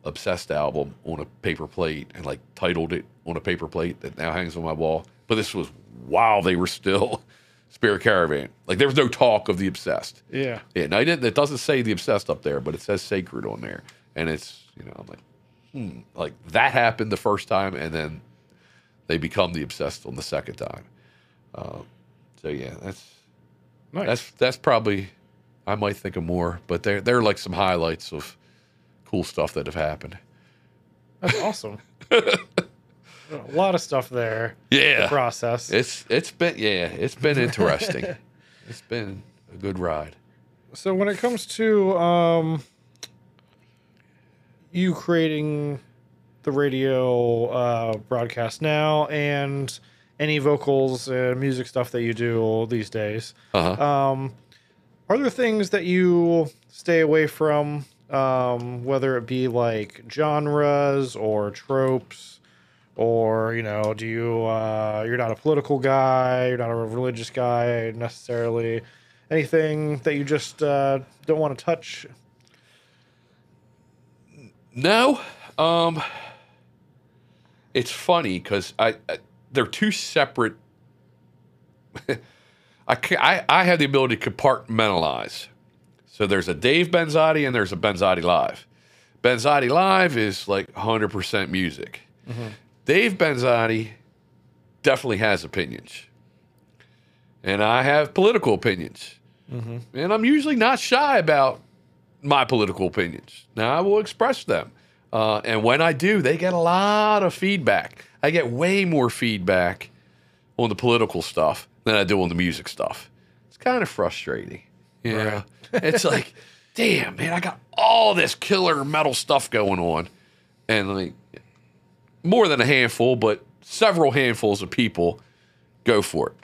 Obsessed album on a paper plate and like titled it on a paper plate that now hangs on my wall. But this was while they were still Spirit Caravan. Like there was no talk of the Obsessed. yeah. Yeah, now it, didn't, it doesn't say the Obsessed up there, but it says Sacred on there, and it's you know I'm like, hmm, like that happened the first time, and then they become the Obsessed on the second time. Um, so yeah, that's Nice. that's that's probably I might think of more, but they're they're like some highlights of cool stuff that have happened. That's awesome. a lot of stuff there. Yeah, Process. it's it's been yeah, it's been interesting. it's been a good ride. So when it comes to um, you creating the radio uh, broadcast now and any vocals and music stuff that you do these days, Uh huh. um, are there things that you stay away from, um, whether it be like genres or tropes? Or you know, do you uh, you're not a political guy, you're not a religious guy necessarily. Anything that you just uh, don't want to touch? No. Um it's funny cuz I, I they're two separate I, ca- I I have the ability to compartmentalize. So there's a Dave Benzotti and there's a Benzotti Live. Benzotti Live is like 100% music. Dave Benzotti definitely has opinions. And I have political opinions. and I'm usually not shy about my political opinions. Now I will express them, uh, and when I do, they get a lot of feedback. I get way more feedback on the political stuff than I do on the music stuff. It's kind of frustrating. You know, it's like, damn, man, I got all this killer metal stuff going on, and like more than a handful, but several handfuls of people go for it.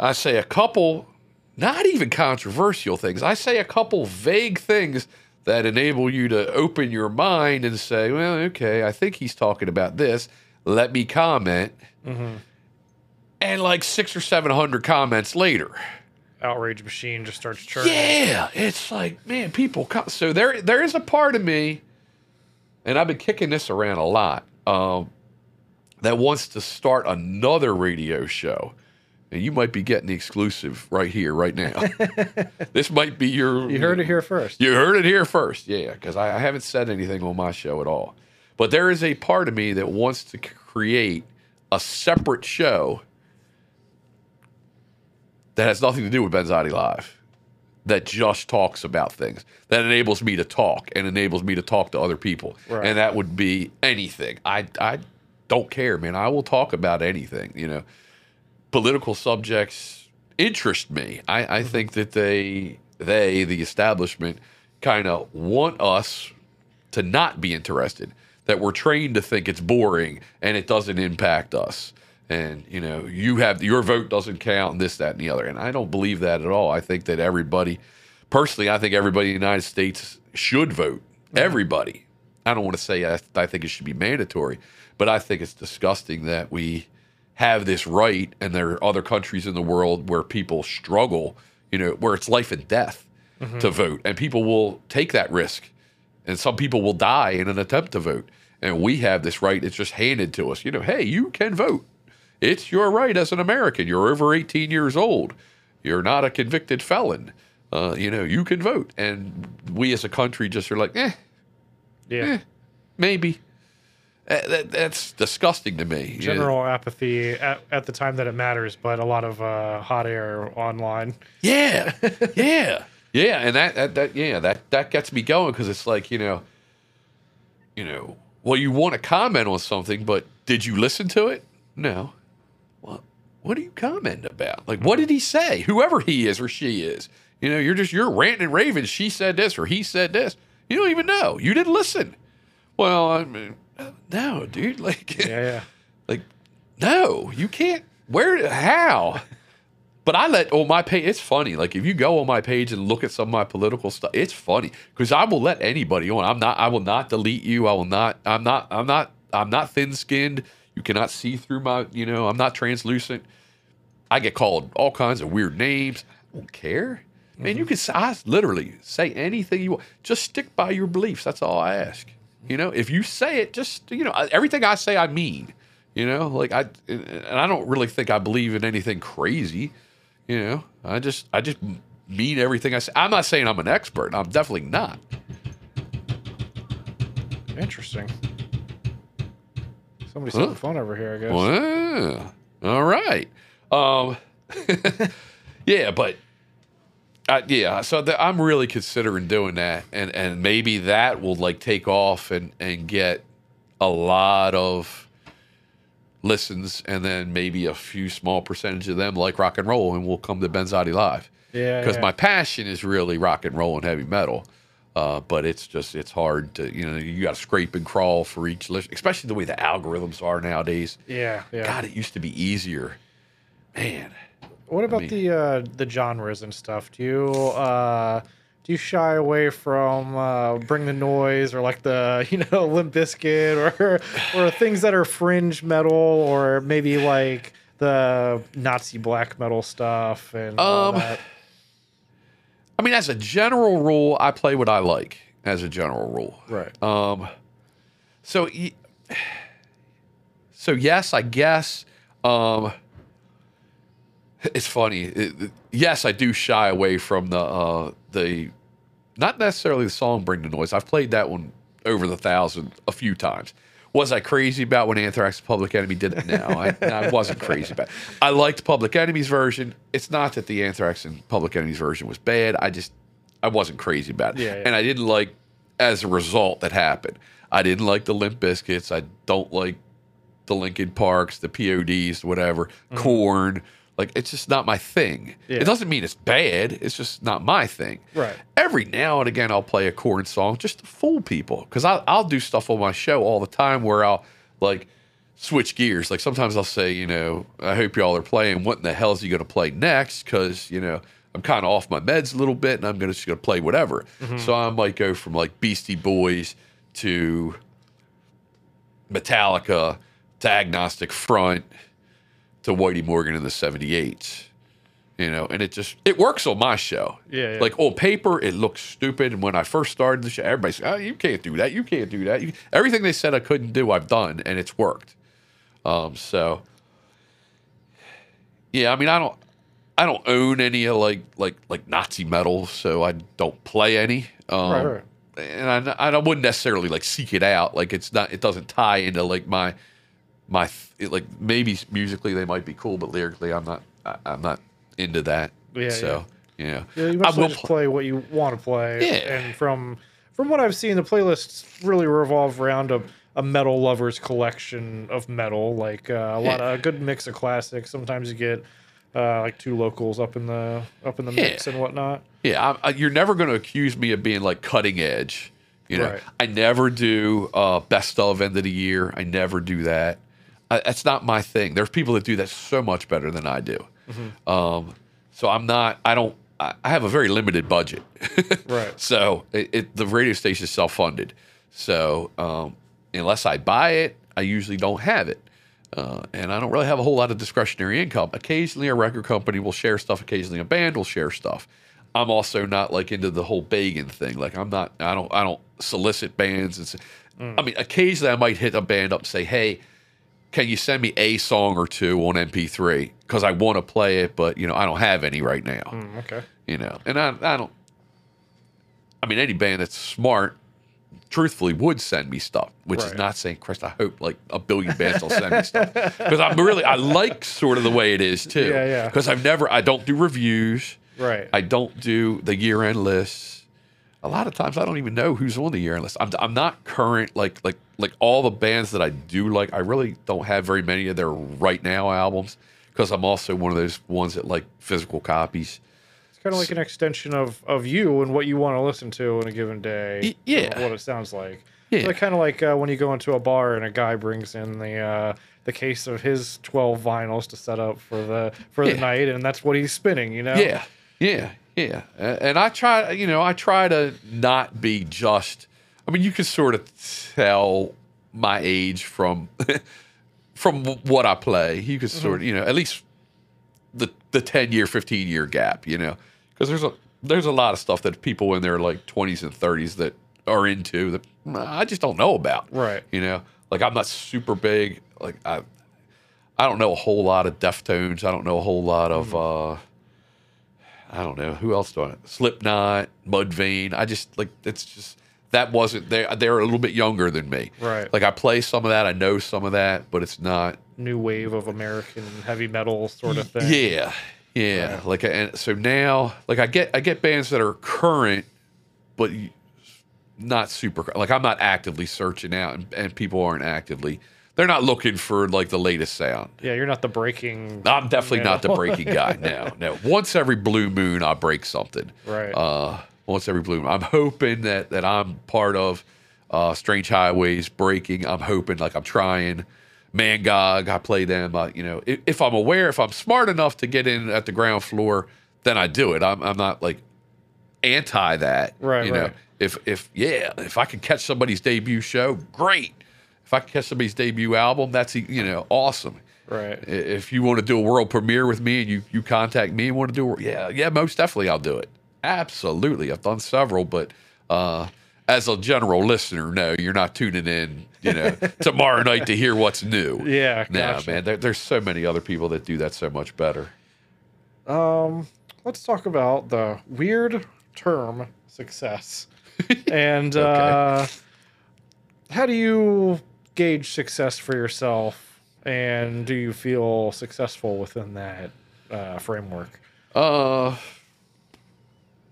I say a couple, not even controversial things. I say a couple vague things that enable you to open your mind and say, well, okay, I think he's talking about this. Let me comment. Mm-hmm. And like six or 700 comments later. Outrage machine just starts churning. Yeah, it's like man, people. Come, so there, there is a part of me, and I've been kicking this around a lot. Um, that wants to start another radio show, and you might be getting the exclusive right here, right now. this might be your. You heard it here first. You heard it here first, yeah. Because I, I haven't said anything on my show at all, but there is a part of me that wants to create a separate show that has nothing to do with Benzotti Live, that just talks about things, that enables me to talk and enables me to talk to other people. Right. And that would be anything. I, I don't care, man. I will talk about anything, you know. Political subjects interest me. I, I mm-hmm. think that they, they, the establishment, kind of want us to not be interested. That we're trained to think it's boring and it doesn't impact us. And you know, you have your vote doesn't count, and this, that, and the other. And I don't believe that at all. I think that everybody, personally, I think everybody in the United States should vote. Everybody. I don't want to say I, I think it should be mandatory, but I think it's disgusting that we have this right, and there are other countries in the world where people struggle. You know, where it's life and death mm-hmm. to vote, and people will take that risk and some people will die in an attempt to vote. And we have this right; it's just handed to us. You know, hey, you can vote. It's your right as an American. You're over 18 years old. You're not a convicted felon. Uh, you know, you can vote. And we as a country just are like, eh, Yeah. maybe. Uh, that, that's disgusting to me. General apathy at, at the time that it matters, but a lot of uh, hot air online. Yeah, yeah, yeah, and that, that that yeah that that gets me going because it's like you know, you know, well you want to comment on something, but did you listen to it? No. What are you comment about? Like, what did he say? Whoever he is or she is, you know, you're just you're ranting and raving. She said this or he said this. You don't even know. You didn't listen. Well, I mean, no, dude. Like, Yeah, yeah. like, no, you can't. Where? How? But I let on my page. It's funny. Like if you go on my page and look at some of my political stuff, it's funny because I will let anybody on. I'm not. I will not delete you. I will not. I'm not. I'm not. I'm not thin skinned. You cannot see through my. You know. I'm not translucent. I get called all kinds of weird names. I don't care. Man, you mm-hmm. can I literally say anything you want. Just stick by your beliefs. That's all I ask. You know, if you say it, just you know, everything I say, I mean. You know, like I and I don't really think I believe in anything crazy. You know, I just I just mean everything I say. I'm not saying I'm an expert. I'm definitely not. Interesting. Somebody's on Huh. the phone over here, I guess. Wow. All right. Um, yeah, but uh, yeah, so th- I'm really considering doing that, and and maybe that will like take off and and get a lot of listens, and then maybe a few small percentage of them like rock and roll, and we'll come to Benzotti Live Yeah, because yeah. my passion is really rock and roll and heavy metal. Uh, but it's just it's hard to you know you got to scrape and crawl for each list, especially the way the algorithms are nowadays. yeah, yeah. God, it used to be easier. Man, What about mean- the uh, the genres and stuff? Do you uh, do you shy away from uh, Bring the Noise or like the you know Limp Bizkit or or things that are fringe metal or maybe like the Nazi black metal stuff and all Um, that? I mean, as a general rule, I play what I like. As a general rule, right? Um, so, so yes, I guess. Um, it's funny. It- yes, I do shy away from the uh, the not necessarily the song "Bring the Noise." I've played that one over the thousand a few times. Was I crazy about when Anthrax Public Enemy did it? No, I, I wasn't crazy about. It. I liked Public Enemy's version. It's not that the Anthrax and Public Enemy's version was bad. I just I wasn't crazy about it, Yeah, yeah. and I didn't like as a result that happened. I didn't like the Limp Bizkits. I don't like the Linkin Parks, the PODs, whatever, mm. Korn. Like it's just not my thing. Mm-hmm. Yeah. It doesn't mean it's bad. It's just not my thing. Right. Every now and again, I'll play a Korn song just to fool people because I'll, I'll do stuff on my show all the time where I'll like switch gears. Like sometimes I'll say, you know, I hope y'all are playing. What in the hell is he going to play next? Because you know I'm kind of off my meds a little bit, and I'm gonna just going to play whatever. So I might go from like Beastie Boys to Metallica to Agnostic Front to Whitey Morgan in the 78s. You know, and it just it works on my show. Yeah, yeah. Like on paper, it looks stupid. And when I first started the show, everybody said, "Oh, you can't do that. You can't do that." You, everything they said I couldn't do, I've done, and it's worked. Um, so yeah, I mean, I don't, I don't own any of like like like Nazi metal, so I don't play any. Um, Right, right. And I, I wouldn't necessarily like seek it out. Like it's not, it doesn't tie into like my my th- like maybe musically they might be cool, but lyrically I'm not. I, I'm not into that. Yeah, So yeah, Yeah, you I mostly will just pl- play what you want to play. Yeah. And from from what I've seen, the playlists really revolve around a, a metal lovers collection of metal, like uh, a lot of a good mix of classics. Sometimes you get uh, like two locals up in the up in the mix Yeah. and whatnot. Yeah, I, I, you're never going to accuse me of being like cutting edge. You know, Right. I never do uh, best of end of the year. I never do that. I, that's not my thing. There's people that do that so much better than I do. Um, so I'm not. I don't. I, I have a very limited budget. Right. So it, it the radio station is self funded. So um, unless I buy it, I usually don't have it. Uh, and I don't really have a whole lot of discretionary income. Occasionally, a record company will share stuff. Occasionally, a band will share stuff. I'm also not like into the whole begging thing. Like I'm not. I don't. I don't solicit bands. And say, I mean, occasionally I might hit a band up and say, "Hey, can you send me a song or two on MP3 because I want to play it, but you know I don't have any right now." Mm, okay. you know and i, I don't i mean any band that's smart truthfully would send me stuff which is not saying christ i hope like a billion bands will send me stuff because i'm really i like sort of the way it is too Yeah, yeah. because i've never i don't do reviews Right. i don't do the year-end lists a lot of times i don't even know who's on the year-end list i'm, I'm not current like like like all the bands that i do like i really don't have very many of their right now albums because i'm also one of those ones that like physical copies It's kind of like an extension of of you and what you want to listen to in a given day. Yeah. What it sounds like. Yeah. Like kind of like uh, when you go into a bar and a guy brings in the uh, the case of his twelve vinyls to set up for the for the Yeah. night, and that's what he's spinning. You know. Yeah, yeah, yeah. And I try, you know, I try to not be just. I mean, you can sort of tell my age from from what I play. You can sort of, you know, at least the the ten year, fifteen year gap. You know, because there's a there's a lot of stuff that people in their like twenties and thirties that are into that I just don't know about. Right. You know, like I'm not super big. Like I, I don't know a whole lot of Deftones. I don't know a whole lot of. uh I don't know who else do I. Slipknot, Mudvayne. I just like it's just that wasn't they. They're a little bit younger than me. Right. Like I play some of that. I know some of that, but it's not. New wave of American heavy metal sort of thing. Yeah, yeah. Like and so now, like I get I get bands that are current, but not super. Like I'm not actively searching out, and, and people aren't actively. They're not looking for like the latest sound. Yeah, you're not the breaking. I'm definitely not the breaking guy. No, no. Once every blue moon, I break something. Right. Uh, once every blue moon. I'm hoping that that I'm part of uh, Strange Highways breaking. I'm hoping like I'm trying. Mangog, I play them. Uh, you know, if, if I'm aware, if I'm smart enough to get in at the ground floor, then I do it. I'm, I'm not like anti that. Right, You know, right. if if yeah, if I can catch somebody's debut show, great. If I can catch somebody's debut album, that's you know awesome. Right. If you want to do a world premiere with me and you you contact me and want to do it, yeah, yeah, most definitely I'll do it. Absolutely, I've done several, but uh, as a general listener, no, you're not tuning in, you know, tomorrow night to hear what's new. Yeah, no, gotcha. man, there, there's so many other people that do that so much better. Um, let's talk about the weird term success. and uh, how do you gauge success for yourself, and do you feel successful within that uh, framework? Uh,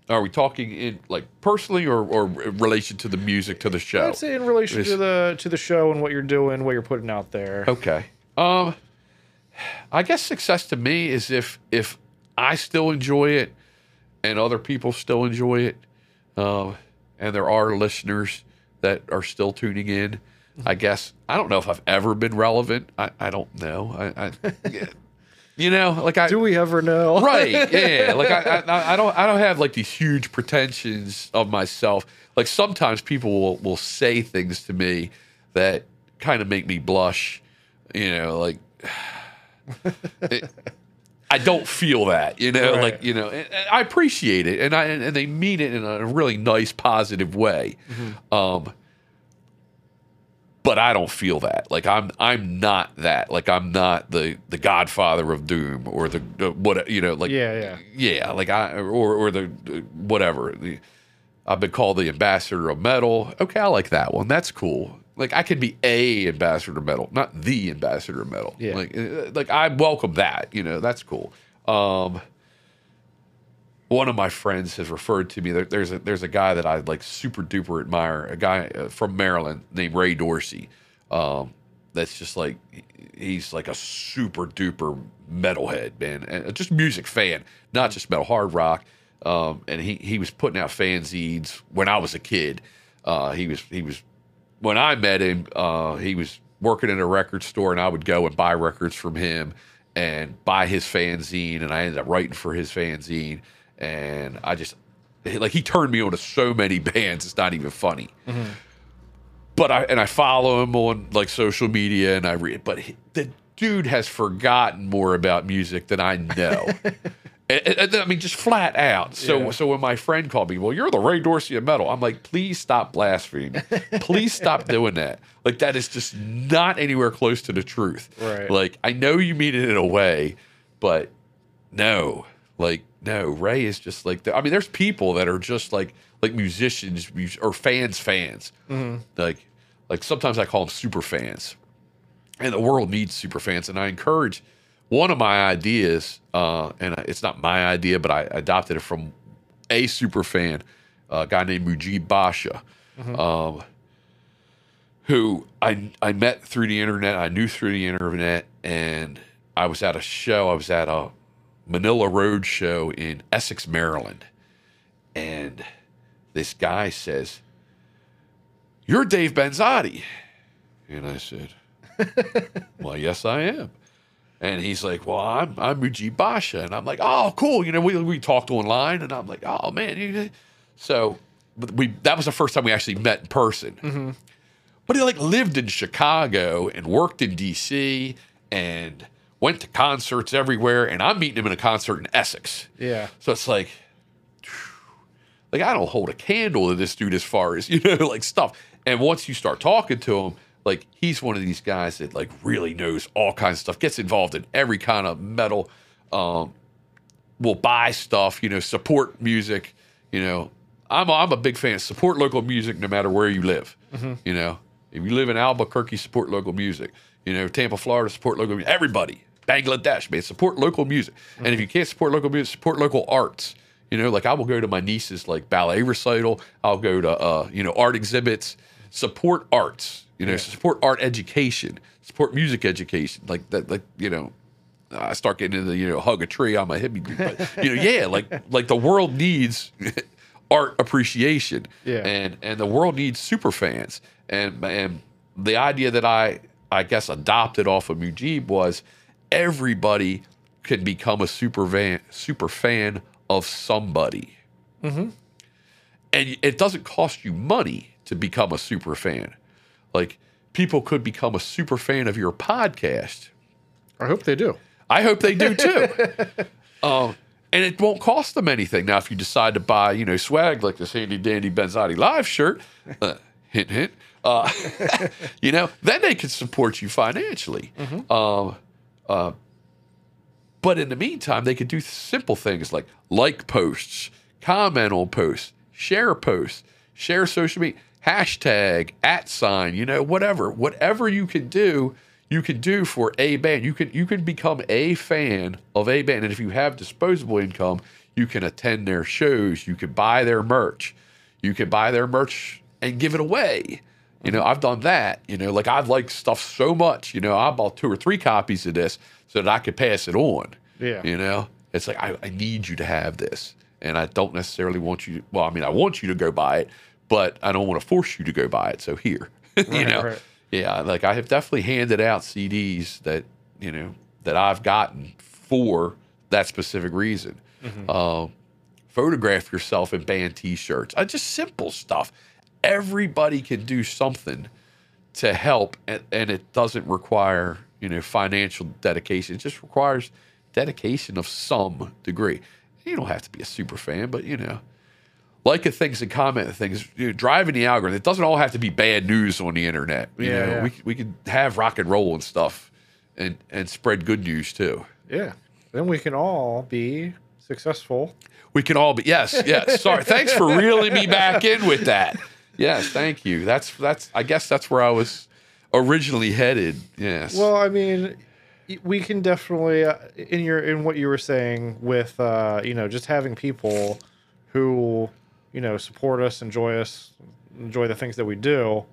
are we talking in like personally or or in relation to the music to the show? I'd say in relation to the to the show and what you're doing, what you're putting out there. Okay. Um, I guess success to me is if if I still enjoy it and other people still enjoy it, um, and there are listeners that are still tuning in. I guess I don't know if I've ever been relevant. I, I don't know. I, I you know like I Do we ever know? right yeah like I, I i don't i don't have like these huge pretensions of myself like sometimes people will, will say things to me that kind of make me blush you know like it- i don't feel that you know Right. like you know and, and i appreciate it and i and they mean it in a really nice positive way um but I don't feel that. Like I'm I'm not that. Like I'm not the the Godfather of Doom or the, the what you know like Yeah, yeah. yeah like I or or the, the whatever. The, I've been called the ambassador of metal. Okay, I like that one. That's cool. Like I could be a ambassador of metal, not the ambassador of metal. Yeah. Like uh, like I welcome that. You know that's cool. Um, one of my friends has referred to me. There, there's a there's a guy that I like super duper admire. A guy uh, from Maryland named Ray Dorsey. Um, that's just like he's like a super duper metalhead man, and just music fan, not just metal, hard rock. Um, and he he was putting out fanzines when I was a kid. Uh, he was he was when I met him. Uh, he was working in a record store, and I would go and buy records from him and buy his fanzine, and I ended up writing for his fanzine. And I just like he turned me on to so many bands. It's not even funny but I and I follow him on like social media and I read, but he, the dude has forgotten more about music than I know. And- and- and I mean, just flat out. So, Yeah. so when my friend called me, well, you're the Ray Dorsey of metal. I'm like, please stop blaspheming. please stop doing that. Like that is just not anywhere close to the truth. Right. Like I know you mean it in a way, but no, like no. Ray is just like the, I mean, there's people that are just like like musicians or fans, fans. Like like sometimes I call them super fans, and the world needs super fans. And I encourage one of my ideas, uh, and it's not my idea, but I adopted it from a super fan, a guy named Mujib Basha. Um, who I I met through the internet. I knew through the internet, and I was at a show. I was at a Manilla Road show in Essex, Maryland, and this guy says, "You're Dave Benzotti," and I said, "Well, yes, I am." And he's like, "Well, I'm I'm Mujib Basha," and I'm like, "Oh, cool." You know, we we talked online, and I'm like, "Oh man," so we that was the first time we actually met in person. Mm-hmm. But he like lived in Chicago and worked in DC and went to concerts everywhere. And I'm meeting him in a concert in Essex. Yeah. So it's like, like I don't hold a candle to this dude as far as you know, like stuff. And once you start talking to him, like he's one of these guys that like really knows all kinds of stuff, gets involved in every kind of metal, um, will buy stuff, you know, support music, you know. I'm a, I'm a big fan. Support local music no matter where you live. You know, if you live in Albuquerque, support local music. You know, Tampa, Florida, support local music. Everybody, Bangladesh, man, support local music. And if you can't support local music, support local arts. You know, like I will go to my niece's like ballet recital. I'll go to uh, you know art exhibits. Support arts. You know, support art education. Support music education. Like that. Like you know, I start getting into you know hug a tree. I'm a hippie, dude. but you know, yeah, like like the world needs art appreciation, Yeah. and and the world needs super fans, and and the idea that I I guess adopted off of Mujib was everybody can become a super fan super fan of somebody, and it doesn't cost you money to become a super fan. Like people could become a super fan of your podcast. I hope they do. I hope they do too. um, and it won't cost them anything. Now, if you decide to buy, you know, swag like this handy dandy Benzotti Live shirt, uh, hint, hint, uh, you know, then they can support you financially. Um, uh, but in the meantime, they could do simple things like like posts, comment on posts, share posts, share social media. hashtag, at sign, you know, whatever, whatever you can do, you can do for a band. You can you can become a fan of a band, and if you have disposable income, you can attend their shows. You can buy their merch. You can buy their merch and give it away. You know, I've done that. You know, like I've liked stuff so much. You know, I bought two or three copies of this so that I could pass it on. Yeah. You know, it's like I, I need you to have this, and I don't necessarily want you. Well, I mean, I want you to go buy it, but I don't want to force you to go buy it. So here, you know, right. yeah, like I have definitely handed out CDs that you know that I've gotten for that specific reason. Um, photograph yourself in band T-shirts. Uh, just simple stuff. Everybody can do something to help, and, and it doesn't require you know financial dedication. It just requires dedication of some degree. You don't have to be a super fan, but you know, like the things and comment the things. You know, driving the algorithm. It doesn't all have to be bad news on the internet. You Yeah, know, yeah. we we could have rock and roll and stuff, and and spread good news too. Yeah. Then we can all be successful. We can all be yes, yes. Sorry, thanks for reeling me back in with that. Yes, thank you. That's that's. I guess that's where I was originally headed. Yes. Well, I mean, we can definitely uh, in your in what you were saying with uh, you know just having people who you know support us, enjoy us, enjoy the things that we do.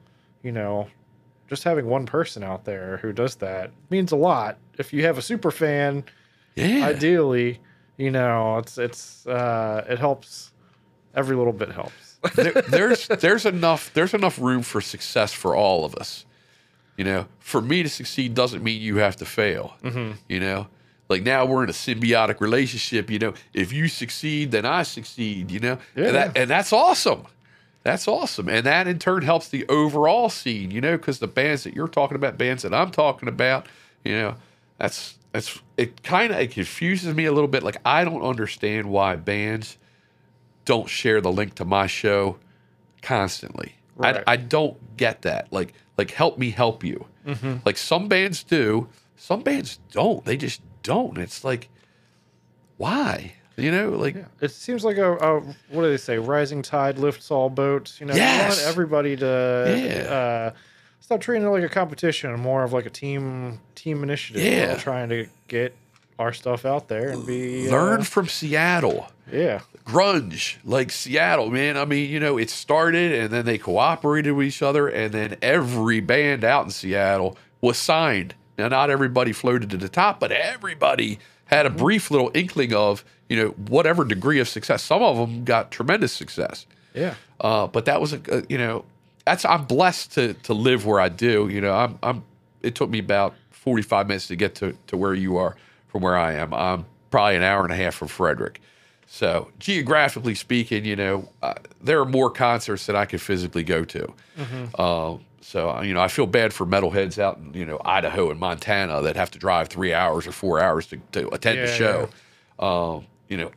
You know, just having one person out there who does that means a lot. If you have a super fan, yeah. ideally, you know, it's it's uh, it helps. Every little bit helps. There, there's there's enough there's enough room for success for all of us. You know, for me to succeed doesn't mean you have to fail. Mm-hmm. You know, like now we're in a symbiotic relationship. You know, if you succeed, then I succeed. You know, Yeah. and, that, and that's awesome. That's awesome, and that in turn helps the overall scene. You know, because the bands that you're talking about, bands that I'm talking about, you know, that's that's it. Kind of it confuses me a little bit. Like I don't understand why bands don't share the link to my show constantly. Right. I, I don't get that. Like like help me help you. Mm-hmm. Like some bands do, some bands don't. They just don't. It's like why? You know, like It seems like a, a what do they say? Rising tide lifts all boats. You know, you want everybody to Yeah. uh, stop treating it like a competition, and more of like a team team initiative. Yeah. Trying to get our stuff out there and be learn Uh, from Seattle. yeah, grunge like Seattle, man. I mean, you know, it started and then they cooperated with each other, and then every band out in Seattle was signed. Now, not everybody floated to the top, but everybody had a brief little inkling of, you know, whatever degree of success. Some of them got tremendous success. yeah, Uh, but that was a, a- you know, that's I'm blessed to to live where I do. You know, I'm I'm. It took me about 45 minutes to get to to where you are from where I am. I'm probably an hour and a half from Frederick. So geographically speaking, you know, uh, there are more concerts that I could physically go to. Uh, so uh, you know, I feel bad for metalheads out in you know Idaho and Montana that have to drive three hours or four hours to, to attend the Yeah, show. Um, you know,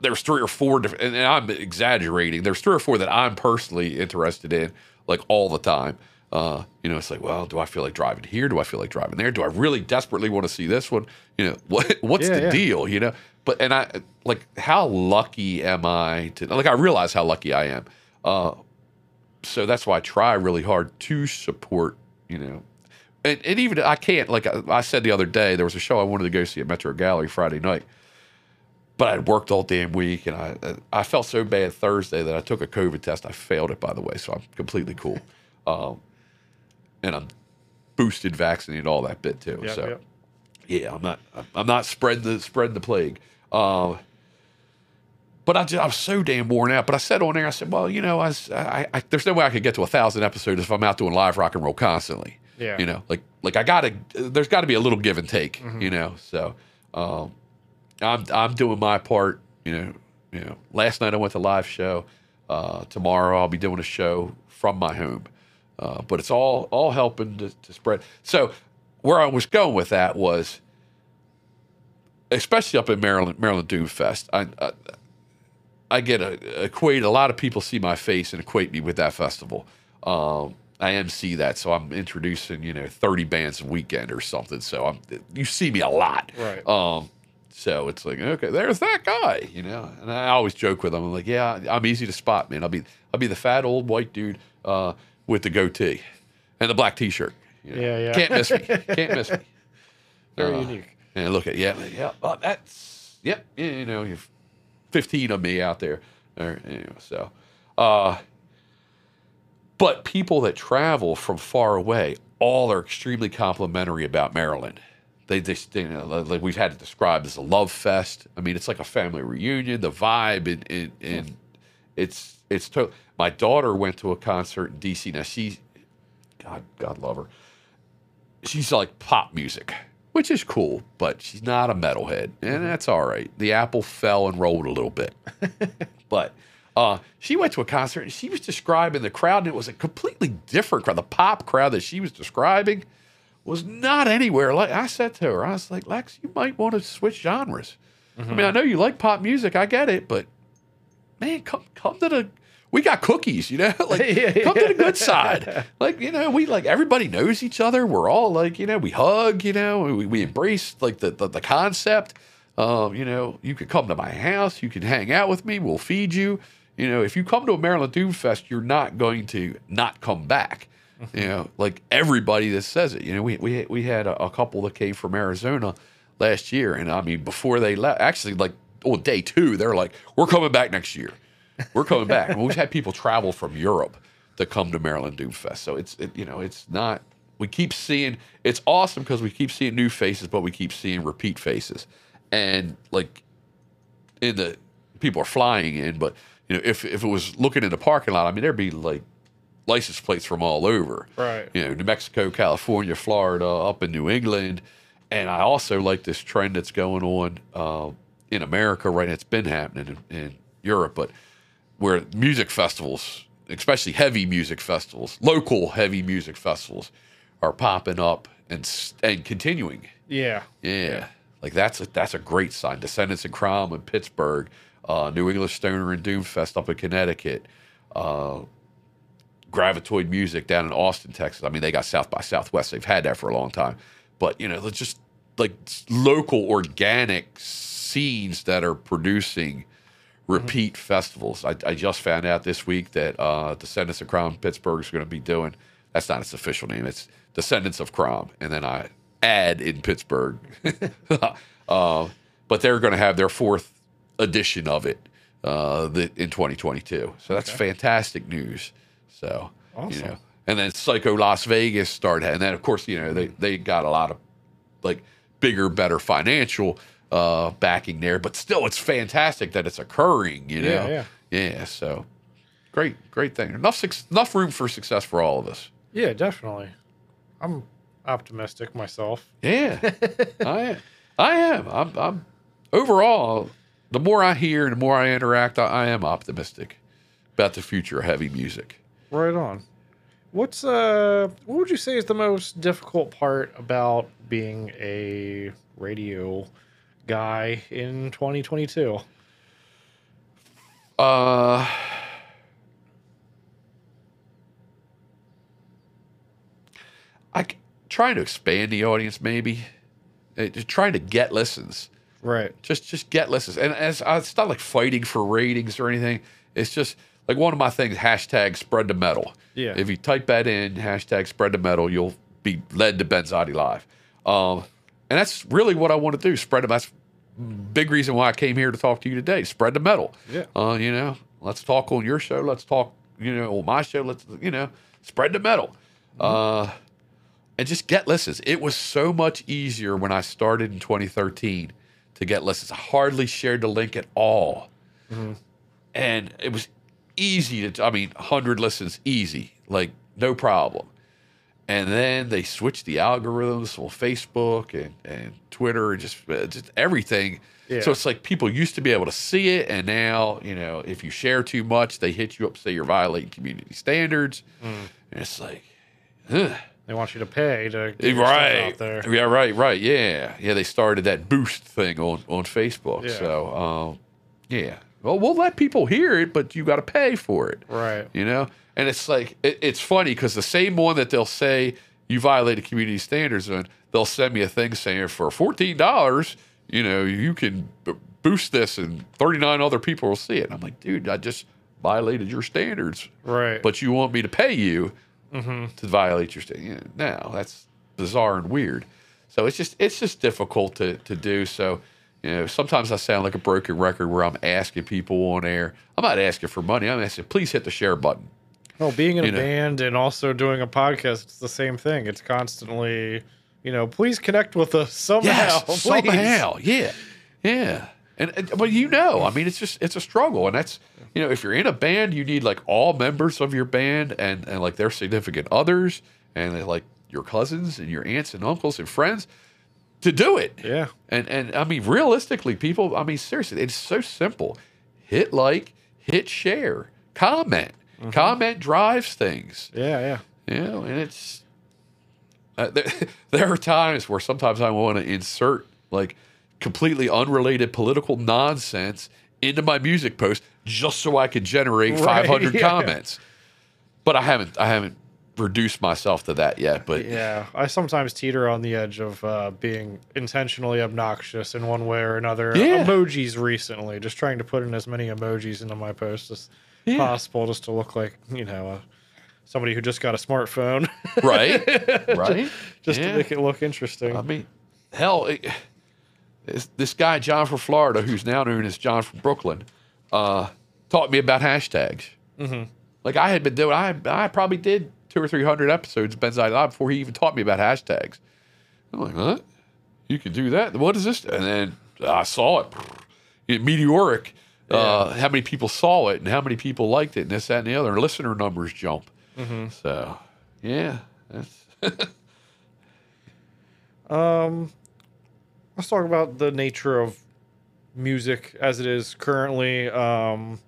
there's three or four different, and I'm exaggerating. There's three or four that I'm personally interested in, like all the time. Uh, you know, it's like, well, do I feel like driving here? Do I feel like driving there? Do I really desperately want to see this one? You know, what what's Yeah, the yeah. deal? You know, but and I like, how lucky am I to like? I realize how lucky I am. Uh, so that's why I try really hard to support. You know, and, and even I can't like I, I said the other day, there was a show I wanted to go see at Metro Gallery Friday night but I'd worked all damn week, and I I felt so bad Thursday that I took a COVID test. I failed it, by the way, so I'm completely cool. Um, and I'm boosted, vaccinated, all that bit too. Yep, so yep. yeah, I'm not I'm not spreading the spreading the plague. Uh, but I just, I was so damn worn out. But I said on there, I said, well, you know, I, was, I, I there's no way I could get to a thousand episodes if I'm out doing live rock and roll constantly. Yeah. You know, like like I gotta there's got to be a little give and take. You know, so um, I'm I'm doing my part. You know, you know. Last night I went to live show. Uh, tomorrow I'll be doing a show from my home. Uh, but it's all all helping to, to spread. So where I was going with that was, especially up in Maryland, Maryland Doom Fest. I, I I get a, equate a lot of people see my face and equate me with that festival. Um, I MC that, so I'm introducing you know 30 bands a weekend or something. So I'm you see me a lot. Right. Um, So it's like, okay, there's that guy, you know. And I always joke with him. I'm like, yeah, I'm easy to spot, man. I'll be I'll be the fat old white dude uh, with the goatee and the black t-shirt. you know. Yeah, yeah. Can't miss me. Can't miss me. Very Uh, unique. And look at yeah, yeah. Oh, that's yep. Yeah, you know, you've 15 of me out there. Or, you know, so, uh, but people that travel from far away all are extremely complimentary about Maryland. They just, you know, like we've had it described as a love fest. I mean, it's like a family reunion. The vibe and and, and it's it's to- my daughter went to a concert in DC. Now she, God, God love her. She's like pop music, which is cool, but she's not a metalhead, and that's all right. The apple fell and rolled a little bit, but uh, she went to a concert and she was describing the crowd, and it was a completely different crowd. The pop crowd that she was describing was not anywhere like. I said to her, I was like, Lex, you might want to switch genres. I mean, I know you like pop music, I get it, but man, come come to the. We got cookies, you know. Like, Yeah, come to the good side. Like, you know, we like everybody knows each other. We're all like, you know, we hug. You know, we, we embrace like the the, the concept. Um, you know, you could come to my house. You can hang out with me. We'll feed you. You know, if you come to a Maryland Doom Fest, you're not going to not come back. You know, like everybody that says it. You know, we we we had a, a couple that came from Arizona last year, and I mean, before they left, actually, like on day two, they're like, "We're coming back next year. We're coming back." and we've had people travel from Europe to come to Maryland Doom Fest. So it's it, you know, it's not. We keep seeing. It's awesome because we keep seeing new faces, but we keep seeing repeat faces, and like in the people are flying in, but you know, if if it was looking in the parking lot, I mean, there'd be like license plates from all over. Right. You know, New Mexico, California, Florida, up in New England, and I also like this trend that's going on uh, in America right. now. It's been happening in, in Europe, but where music festivals, especially heavy music festivals, local heavy music festivals, are popping up and and continuing. Yeah. Yeah. Like that's a, that's a great sign. Descendants of Crom in Pittsburgh, uh, New England Stoner and Doomfest up in Connecticut, uh, Gravitoid Music down in Austin, Texas. I mean, they got South by Southwest. They've had that for a long time. But, you know, it's just like local organic scenes that are producing repeat festivals. I, I just found out this week that uh, Descendants of Crom Pittsburgh is going to be doing, that's not its official name, it's Descendants of Crom, And then I add in Pittsburgh. uh, but they're going to have their fourth edition of it uh, the, in 2022. So that's fantastic news. So, you Awesome. know, and then Psycho Las Vegas started, and then of course, you know, they they got a lot of like bigger, better financial uh, backing there, but still, it's fantastic that it's occurring. You know, Yeah, yeah. yeah. So great, great thing. Enough enough room for success for all of us. Yeah, definitely. I'm optimistic myself. Yeah, I am. I am. I'm, I'm overall. The more I hear and the more I interact, I, I am optimistic about the future of heavy music. Right on. What's uh what would you say is the most difficult part about being a radio guy in 2022? Uh, I trying to expand the audience, maybe. Uh, Just trying to get listens. Right. Just just get listens, and as uh, it's not like fighting for ratings or anything. It's just like one of my things. Hashtag spread the metal. Yeah. If you type that in, hashtag spread the metal, you'll be led to Benzotti Live. Um, and that's really what I want to do. Spread them. That's big reason why I came here to talk to you today. Spread the metal. Yeah. Uh, you know, let's talk on your show. Let's talk, you know, on my show. Let's, you know, spread the metal. Uh, and just get listens. It was so much easier when I started in 2013 to get listens. I hardly shared the link at all. Hmm. And it was easy to, I mean, 100 listens, easy, like no problem. And then they switched the algorithms on Facebook and, and Twitter and just, uh, just everything. Yeah. So it's like people used to be able to see it. And now, you know, if you share too much, they hit you up, say you're violating community standards. And it's like, ugh. They want you to pay to get Right. out there. Yeah, right, right. Yeah. Yeah, they started that boost thing on, on Facebook. Yeah. So, um, yeah. Well, we'll let people hear it, but you got to pay for it. Right. You know? And it's like, it, it's funny because the same one that they'll say you violated community standards on, they'll send me a thing saying for $14, you know, you can boost this and 39 other people will see it. And I'm like, dude, I just violated your standards, Right. but you want me to pay you mm-hmm. to violate your standards. Now that's bizarre and weird. So it's just it's just difficult to to do. So you know, sometimes I sound like a broken record where I'm asking people on air. I'm not asking for money. I'm asking, please hit the share button. Well, being in a know. band and also doing a podcast, it's the same thing. It's constantly, you know, please connect with us somehow. Yes, somehow, yeah, yeah. And, and but you know, I mean, it's just it's a struggle, and that's you know, if you're in a band, you need like all members of your band and and like their significant others and like your cousins and your aunts and uncles and friends to do it. Yeah. And and I mean, realistically, people, I mean, seriously, it's so simple. Hit like, hit share, comment. Comment drives things. Yeah, yeah. You know, and it's uh, there, there are times where sometimes I want to insert like completely unrelated political nonsense into my music post just so I could generate Right, 500 yeah. comments. But I haven't I haven't reduced myself to that yet. But Yeah, I sometimes teeter on the edge of uh, being intentionally obnoxious in one way or another. Yeah. Emojis recently, just trying to put in as many emojis into my posts as Yeah. possible, just to look like you know uh, somebody who just got a smartphone, right, right, just Yeah. to make it look interesting. I mean, hell, it, this, this guy John from Florida, who's now known as John from Brooklyn, uh, taught me about hashtags. Mm-hmm. Like I had been doing, I I probably did two or three hundred episodes of Ben's Live before he even taught me about hashtags. I'm like, huh? You can do that? What is this? And then I saw it, It- meteoric. Uh, how many people saw it and how many people liked it and this, that, and the other. And listener numbers jump. So, yeah, that's, Um, let's talk about the nature of music as it is currently. Um,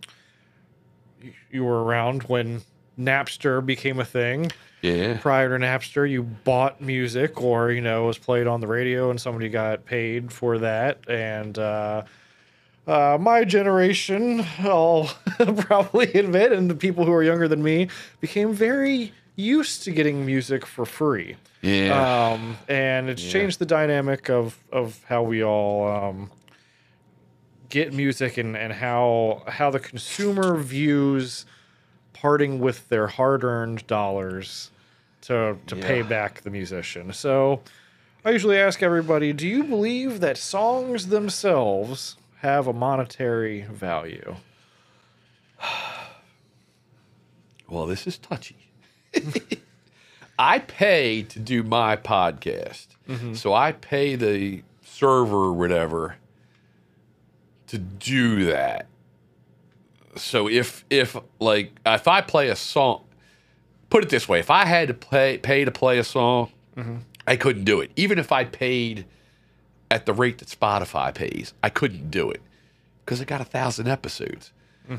you were around when Napster became a thing. yeah. Prior to Napster, you bought music or, you know, it was played on the radio and somebody got paid for that. And, uh, uh, my generation, I'll probably admit, and the people who are younger than me became very used to getting music for free. Yeah. Um, and it's Yeah. changed the dynamic of, of how we all um, get music and, and how how the consumer views parting with their hard earned dollars to to pay back the musician. So I usually ask everybody, do you believe that songs themselves have a monetary value? Well, this is touchy. I pay to do my podcast. Mm-hmm. So I pay the server or whatever to do that. So if if like if I play a song put it this way, if I had to pay pay to play a song, mm-hmm. I couldn't do it. Even if I paid at the rate that Spotify pays, I couldn't do it because I got a thousand episodes.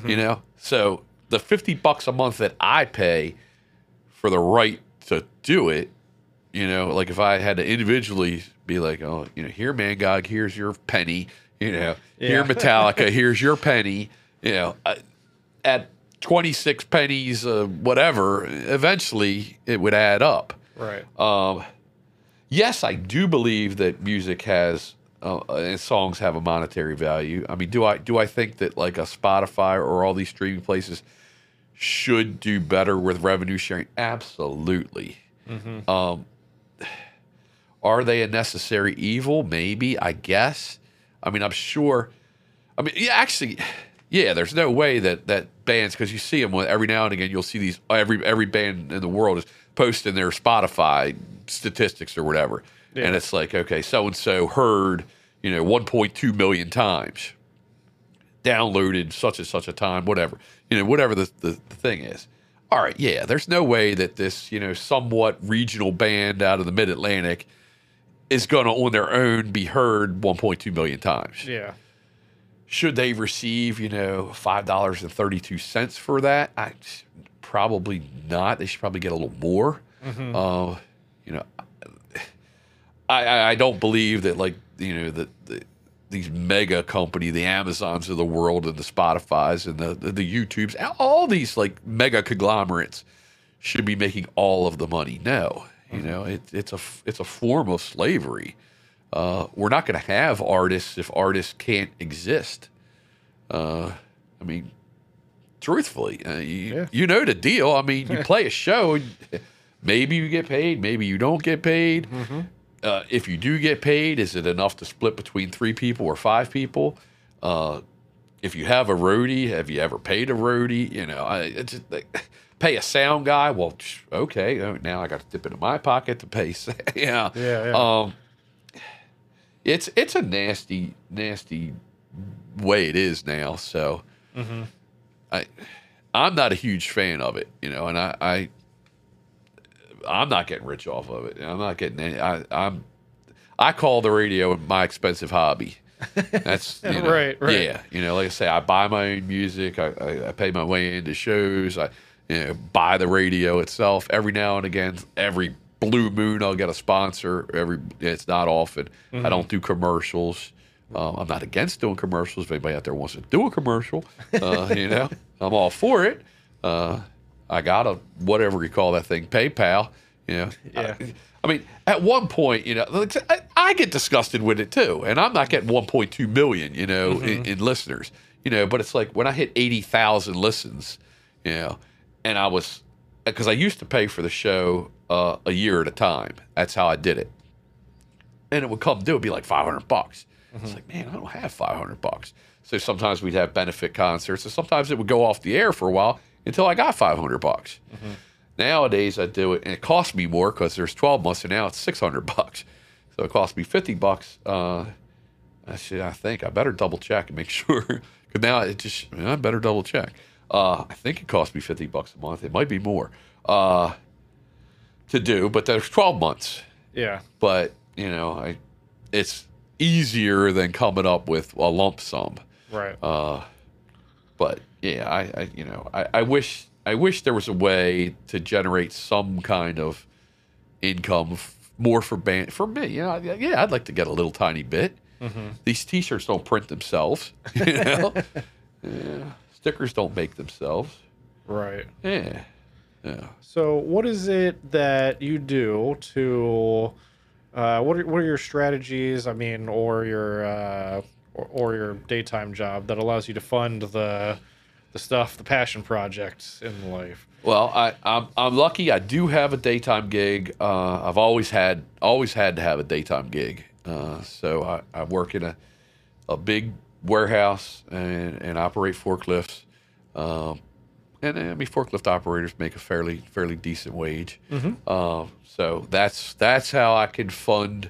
You know, so the fifty bucks a month that I pay for the right to do it, you know, like if I had to individually be like, oh, you know, here, Man Mangog, here's your penny, you know, here, Metallica, here's your penny, you know, at 26 pennies, uh, whatever, eventually it would add up. Right. Um, yes, I do believe that music has uh, and songs have a monetary value. I mean, do I do I think that like a Spotify or all these streaming places should do better with revenue sharing? Absolutely. Um, are they a necessary evil? Maybe. I guess. I mean, I'm sure. I mean, yeah, actually, yeah. There's no way that that bands because you see them every now and again. You'll see these every every band in the world is posting their Spotify statistics or whatever, and it's like, okay, so and so heard you know 1.2 million times, downloaded such and such a time, whatever you know, whatever the, the, the thing is. All right, yeah. There's no way that this you know somewhat regional band out of the Mid Atlantic is going to on their own be heard 1.2 million times Yeah. should they receive you know five dollars and 32 cents for that i probably not they should probably get a little more uh, you know I, I i don't believe that like you know that the, these mega company the amazons of the world and the spotify's and the, the the youtubes all these like mega conglomerates should be making all of the money no you know it, it's a it's a form of slavery Uh, we're not going to have artists if artists can't exist. Uh, I mean, truthfully, uh, you, Yeah. you know the deal. I mean, you play a show, and maybe you get paid, maybe you don't get paid. Uh, if you do get paid, is it enough to split between three people or five people? Uh, if you have a roadie, have you ever paid a roadie? You know, I it's just like, pay a sound guy. Well, okay, oh, now I got to dip into my pocket to pay. yeah, Yeah, yeah. Um, it's it's a nasty, nasty way it is now. So, I I'm not a huge fan of it. You know, and I. I I'm not getting rich off of it. I'm not getting any. I, I'm. I call the radio my expensive hobby. That's you know, Right, right. Yeah, you know, like I say, I buy my own music. I, I, I pay my way into shows. I you know buy the radio itself. Every now and again, every blue moon, I'll get a sponsor. Every it's not often. Mm-hmm. I don't do commercials. Um, I'm not against doing commercials. If anybody out there wants to do a commercial, uh, you know, I'm all for it. Uh, I got a whatever you call that thing, PayPal. You know, Yeah. I, I mean, at one point, you know, I, I get disgusted with it too, and I'm not getting 1.2 million, you know, in, in listeners, you know. But it's like when I hit 80,000 listens, you know, and I was because I used to pay for the show uh, a year at a time. That's how I did it, and it would come due, it'd be like 500 bucks. It's like, man, I don't have 500 bucks. So sometimes we'd have benefit concerts, and sometimes it would go off the air for a while until I got 500 bucks. Nowadays, I do it, and it costs me more because there's 12 months, and now it's 600 bucks. So it costs me 50 bucks. Uh, I should, I think, I better double check and make sure. Because now it just, I better double check. Uh, I think it costs me 50 bucks a month. It might be more uh, to do, but there's 12 months. Yeah. But you know, I, it's easier than coming up with a lump sum. Right. Uh, but yeah, I, I you know, I, I wish I wish there was a way to generate some kind of income f- more for band for me. You know, yeah, I'd like to get a little tiny bit. These T-shirts don't print themselves. You know, yeah. stickers don't make themselves. right. Yeah, yeah. So, what is it that you do to? Uh, what are what are your strategies? I mean, or your uh, or, or your daytime job that allows you to fund the the stuff, the passion projects in life. Well, I, I'm I'm lucky. I do have a daytime gig. Uh, I've always had always had to have a daytime gig. Uh, so I, I work in a a big warehouse and, and operate forklifts. Um, and I mean, forklift operators make a fairly fairly decent wage. Uh, so that's that's how I can fund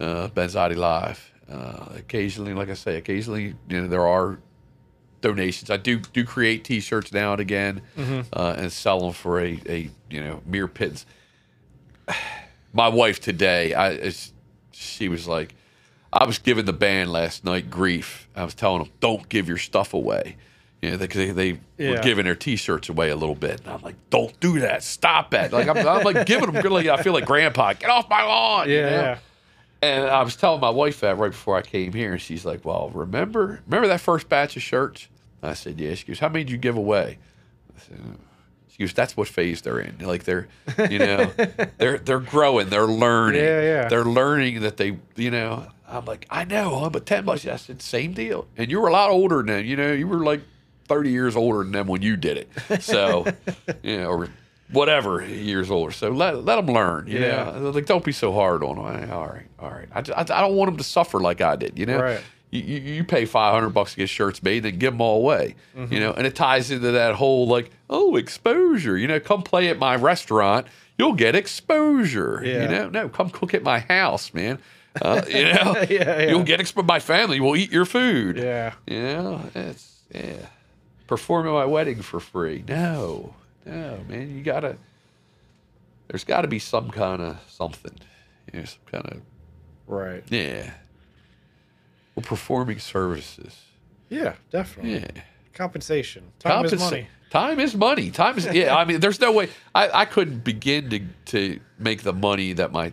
uh, Benzotti Live. Uh, occasionally, like I say, occasionally you know there are donations. I do do create T-shirts now and again uh, and sell them for a, a you know mere pittance. My wife today, I she was like, I was giving the band last night grief. I was telling them, don't give your stuff away. You know, they, they were giving their T-shirts away a little bit, and I'm like, "Don't do that! Stop it!" Like I'm, I'm like giving them, like I feel like Grandpa, get off my lawn. you know? Yeah. And I was telling my wife that right before I came here, and she's like, "Well, remember, remember that first batch of shirts?" I said, "Yeah." She goes, "How many did you give away?" I said, "Uh," she goes, "That's what phase they're in. Like they're, you know, they're they're growing, they're learning, Yeah, yeah. they're learning that they, you know." I'm like, "I know, huh, but ten bucks." I said, "Same deal." And you were a lot older than them. You know, you were like thirty years older than them when you did it. So, you know, or whatever years older. So let let them learn. You Yeah. know, like don't be so hard on them. All right, all right. I, I, I don't want them to suffer like I did. You know, Right. you, you, pay five hundred bucks to get shirts made, then give them all away. Mm-hmm. You know, and it ties into that whole like, oh, exposure. You know, come play at my restaurant, you'll get exposure. Yeah. You know, no, come cook at my house, man. Uh, you know, Yeah, yeah. you'll get exposure. My family will eat your food. Yeah. You know, it's yeah. Perform at my wedding for free. No, no, man. You gotta. There's got to be some kind of something. You know, some kind of Right. yeah. Well, performing services. Yeah. Definitely. Yeah. Compensation. Time is money. Time is money. Time is yeah. I mean, there's no way I, I couldn't begin to to make the money that my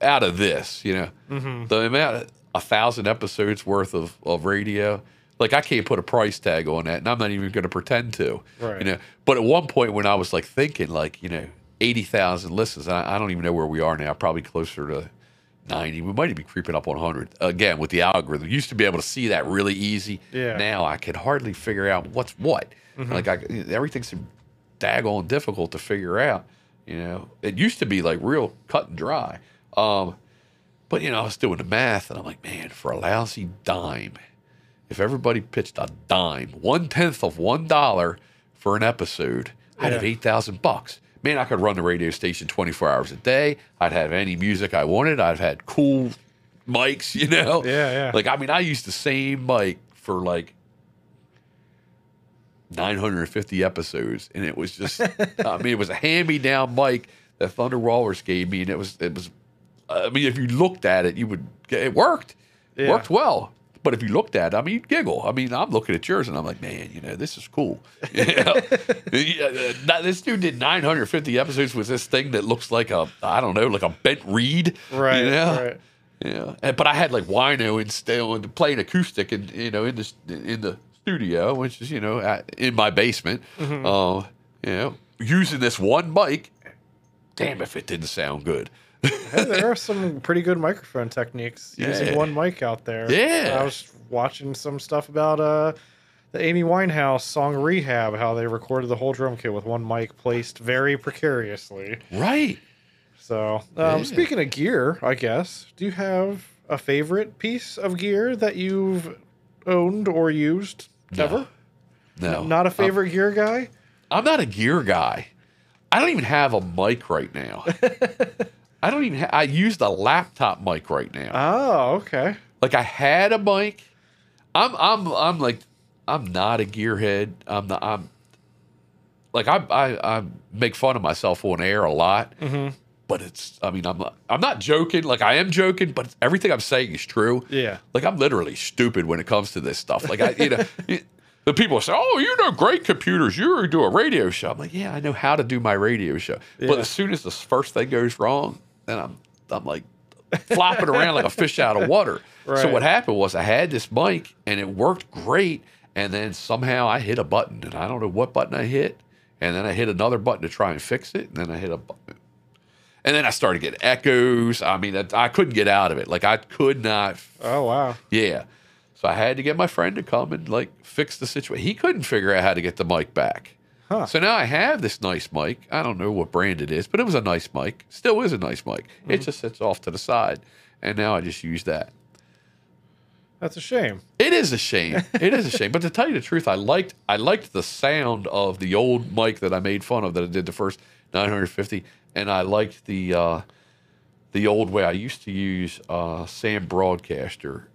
out of this. You know, Mm-hmm. the amount of a thousand episodes worth of of radio. Like I can't put a price tag on that, and I'm not even going to pretend to. Right. You know, but at one point when I was like thinking, like you know, eighty thousand listens, I, I don't even know where we are now. Probably closer to 90. We might even be creeping up on 100. Again, with the algorithm, used to be able to see that really easy. Yeah. Now I can hardly figure out what's what. Like I, everything's daggone difficult to figure out. You know, it used to be like real cut and dry. Um, but you know, I was doing the math, and I'm like, man, for a lousy dime, if everybody pitched a dime, one tenth of one dollar for an episode, I'd have eight thousand bucks. Man, I could run the radio station 24 hours a day. I'd have any music I wanted. I'd had cool mics, you know. Yeah, yeah. Like I mean, I used the same mic for like 950 episodes, and it was just, I mean, it was a hand-me-down mic that Thunder Walrus gave me, and it was, it was, I mean, if you looked at it, you would, it worked, It Yeah. worked well. But if you looked at it, I mean, you'd giggle. I mean, I'm looking at yours, and I'm like, man, you know, this is cool. You know? Yeah, uh, this dude did 950 episodes with this thing that looks like a, I don't know, like a bent reed. Right. You know? Right. Yeah, and, but I had like Wino and still and playing acoustic and you know in the in the studio, which is you know at, in my basement. Mm-hmm. Uh, you know, using this one mic. Damn if it didn't sound good. Hey, there are some pretty good microphone techniques using one mic out there. Yeah. I was watching some stuff about uh, the Amy Winehouse song Rehab, how they recorded the whole drum kit with one mic placed very precariously. Right. So, um, Yeah. speaking of gear, I guess, do you have a favorite piece of gear that you've owned or used No. ever? No, Not a favorite gear guy? I'm not a gear guy. I don't even have a mic right now. I don't even. Ha- I used a laptop mic right now. Oh, okay. like I had a mic. I'm I'm I'm like I'm not a gearhead. I'm not I'm like I I, I make fun of myself on air a lot. Mm-hmm. But it's I mean I'm not, I'm not joking. Like I am joking, but everything I'm saying is true. Yeah. Like I'm literally stupid when it comes to this stuff. Like I you know it- the people say, "Oh, you know great computers. You do a radio show." I'm like, "Yeah, I know how to do my radio show." But as soon as the first thing goes wrong, then I'm I'm like flopping around like a fish out of water. So what happened was I had this mic and it worked great, and then somehow I hit a button and I don't know what button I hit, and then I hit another button to try and fix it, and then I hit a button. And then I started getting echoes. I mean, I, I couldn't get out of it. Like I could not Oh, wow. yeah. So I had to get my friend to come and like fix the situation. He couldn't figure out how to get the mic back. Huh. So now I have this nice mic. I don't know what brand it is, but it was a nice mic. Still is a nice mic. It just sits off to the side. And now I just use that. That's a shame. It is a shame. It is a shame. But to tell you the truth, I liked I liked the sound of the old mic that I made fun of that I did the first 950, and I liked the uh, the old way I used to use uh, Sam Broadcaster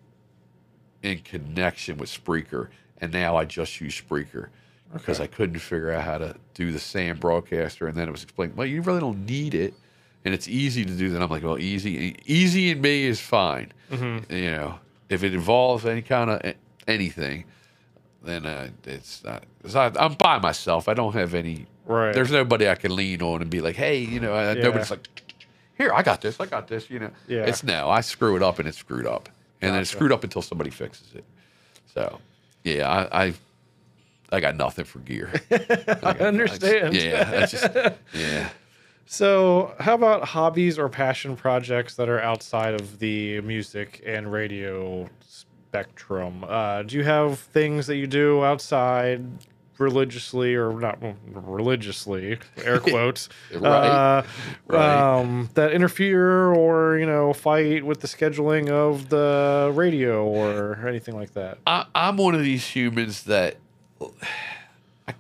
in connection with Spreaker, and now I just use Spreaker because I couldn't figure out how to do the Sam Broadcaster, and then it was explained, well, you really don't need it, and it's easy to do that. I'm like, well, easy, easy in me is fine, you know. If it involves any kind of anything, then uh, it's not. It's not- I'm by myself. I don't have any. Right. There's nobody I can lean on and be like, hey, you know, uh, Yeah. nobody's like, here, I got this, I got this, you know. Yeah. It's no, I screw it up and it's screwed up, and then it's screwed up until somebody fixes it. So, yeah, I, I, I got nothing for gear. I, got- understand. yeah, I just, yeah. So, how about hobbies or passion projects that are outside of the music and radio spectrum? Uh, do you have things that you do outside religiously or not religiously, air quotes, Right, uh, right. Um, that interfere or, you know, fight with the scheduling of the radio or anything like that? I, I'm one of these humans that I,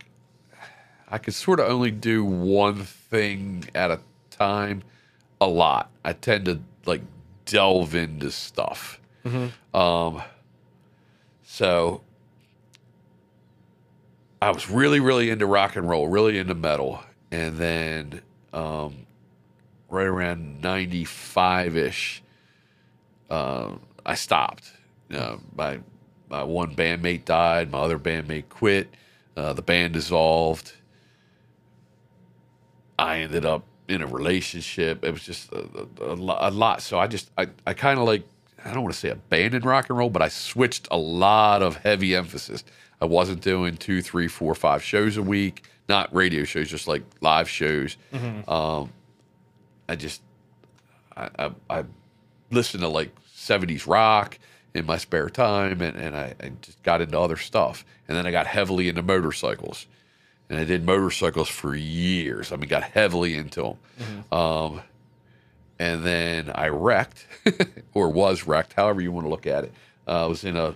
I could sort of only do one thing at a time a lot. I tend to like delve into stuff. Um, so I was really, really into rock and roll, really into metal. And then um, right around 95 ish, uh, I stopped. Uh, my my one bandmate died. My other bandmate quit. Uh, the band dissolved. I ended up in a relationship. It was just a, a, a lot. So I just I, I kind of like I don't want to say abandoned rock and roll, but I switched a lot of heavy emphasis. I wasn't doing two, three, four, five shows a week, not radio shows, just like live shows. Um, I just I, I, I listen to like 70s rock in my spare time and, and I, I just got into other stuff. And then I got heavily into motorcycles. And I did motorcycles for years. I mean, got heavily into them. Um, and then I wrecked, or was wrecked, however you want to look at it. Uh, I was in a,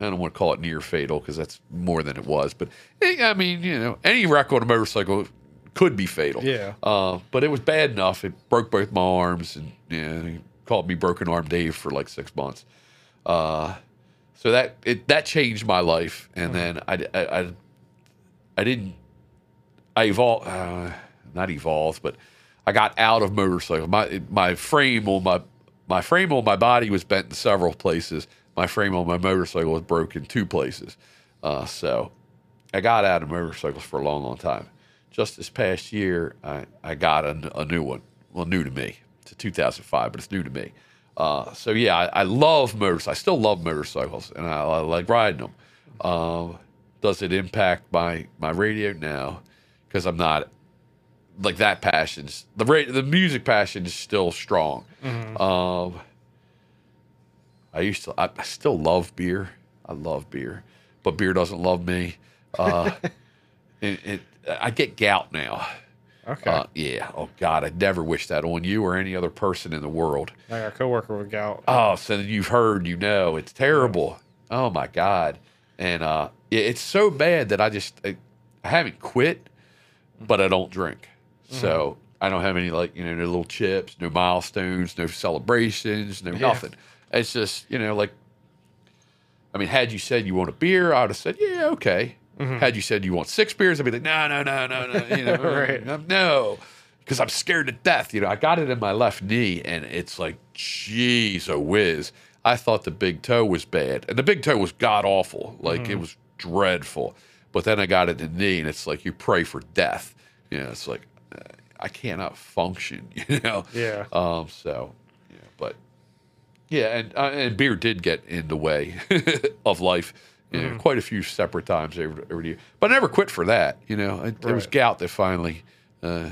I don't want to call it near fatal because that's more than it was, but eh, I mean, you know, any wreck on a motorcycle could be fatal. Yeah. Uh, but it was bad enough. It broke both my arms, and you know, called me broken arm Dave for like six months. Uh, so that it that changed my life, and then I, I, I, I didn't, I evolved, uh, not evolved, but I got out of motorcycle. My my frame on my my frame on my body was bent in several places. My frame on my motorcycle was broken two places. Uh, so I got out of motorcycles for a long, long time. Just this past year, I, I got a, a new one. Well, new to me. It's a 2005, but it's new to me. Uh, so yeah, I, I love motorcycles. I still love motorcycles, and I, I like riding them. Um, does it impact my my radio? now? because I'm not like that passion's the ra- the music passion is still strong. Um, I used to, I, I still love beer. I love beer, but beer doesn't love me. Uh, I get gout now. Okay. Uh, yeah. Oh God, I never wish that on you or any other person in the world. Got a coworker with gout. Oh, so you've heard, you know, it's terrible. Oh my God. And uh, it's so bad that I just, I, I haven't quit, but I don't drink. So I don't have any like, you know, no little chips, no milestones, no celebrations, no nothing. It's just, you know, like, I mean, had you said you want a beer, I would have said, yeah, okay. Had you said you want six beers, I'd be like, no, no, no, no, no, you know, Right. no, because I'm scared to death. You know, I got it in my left knee, and it's like, jeez, a whiz. I thought the big toe was bad, and the big toe was god awful. Like it was dreadful. But then I got it in the knee, and it's like you pray for death. You know, it's like uh, I cannot function. You know. Yeah. Um. So, yeah, but yeah, and uh, and beer did get in the way of life. You know, quite a few separate times over, over the year, but I never quit for that. You know, it, it was gout that finally. Uh,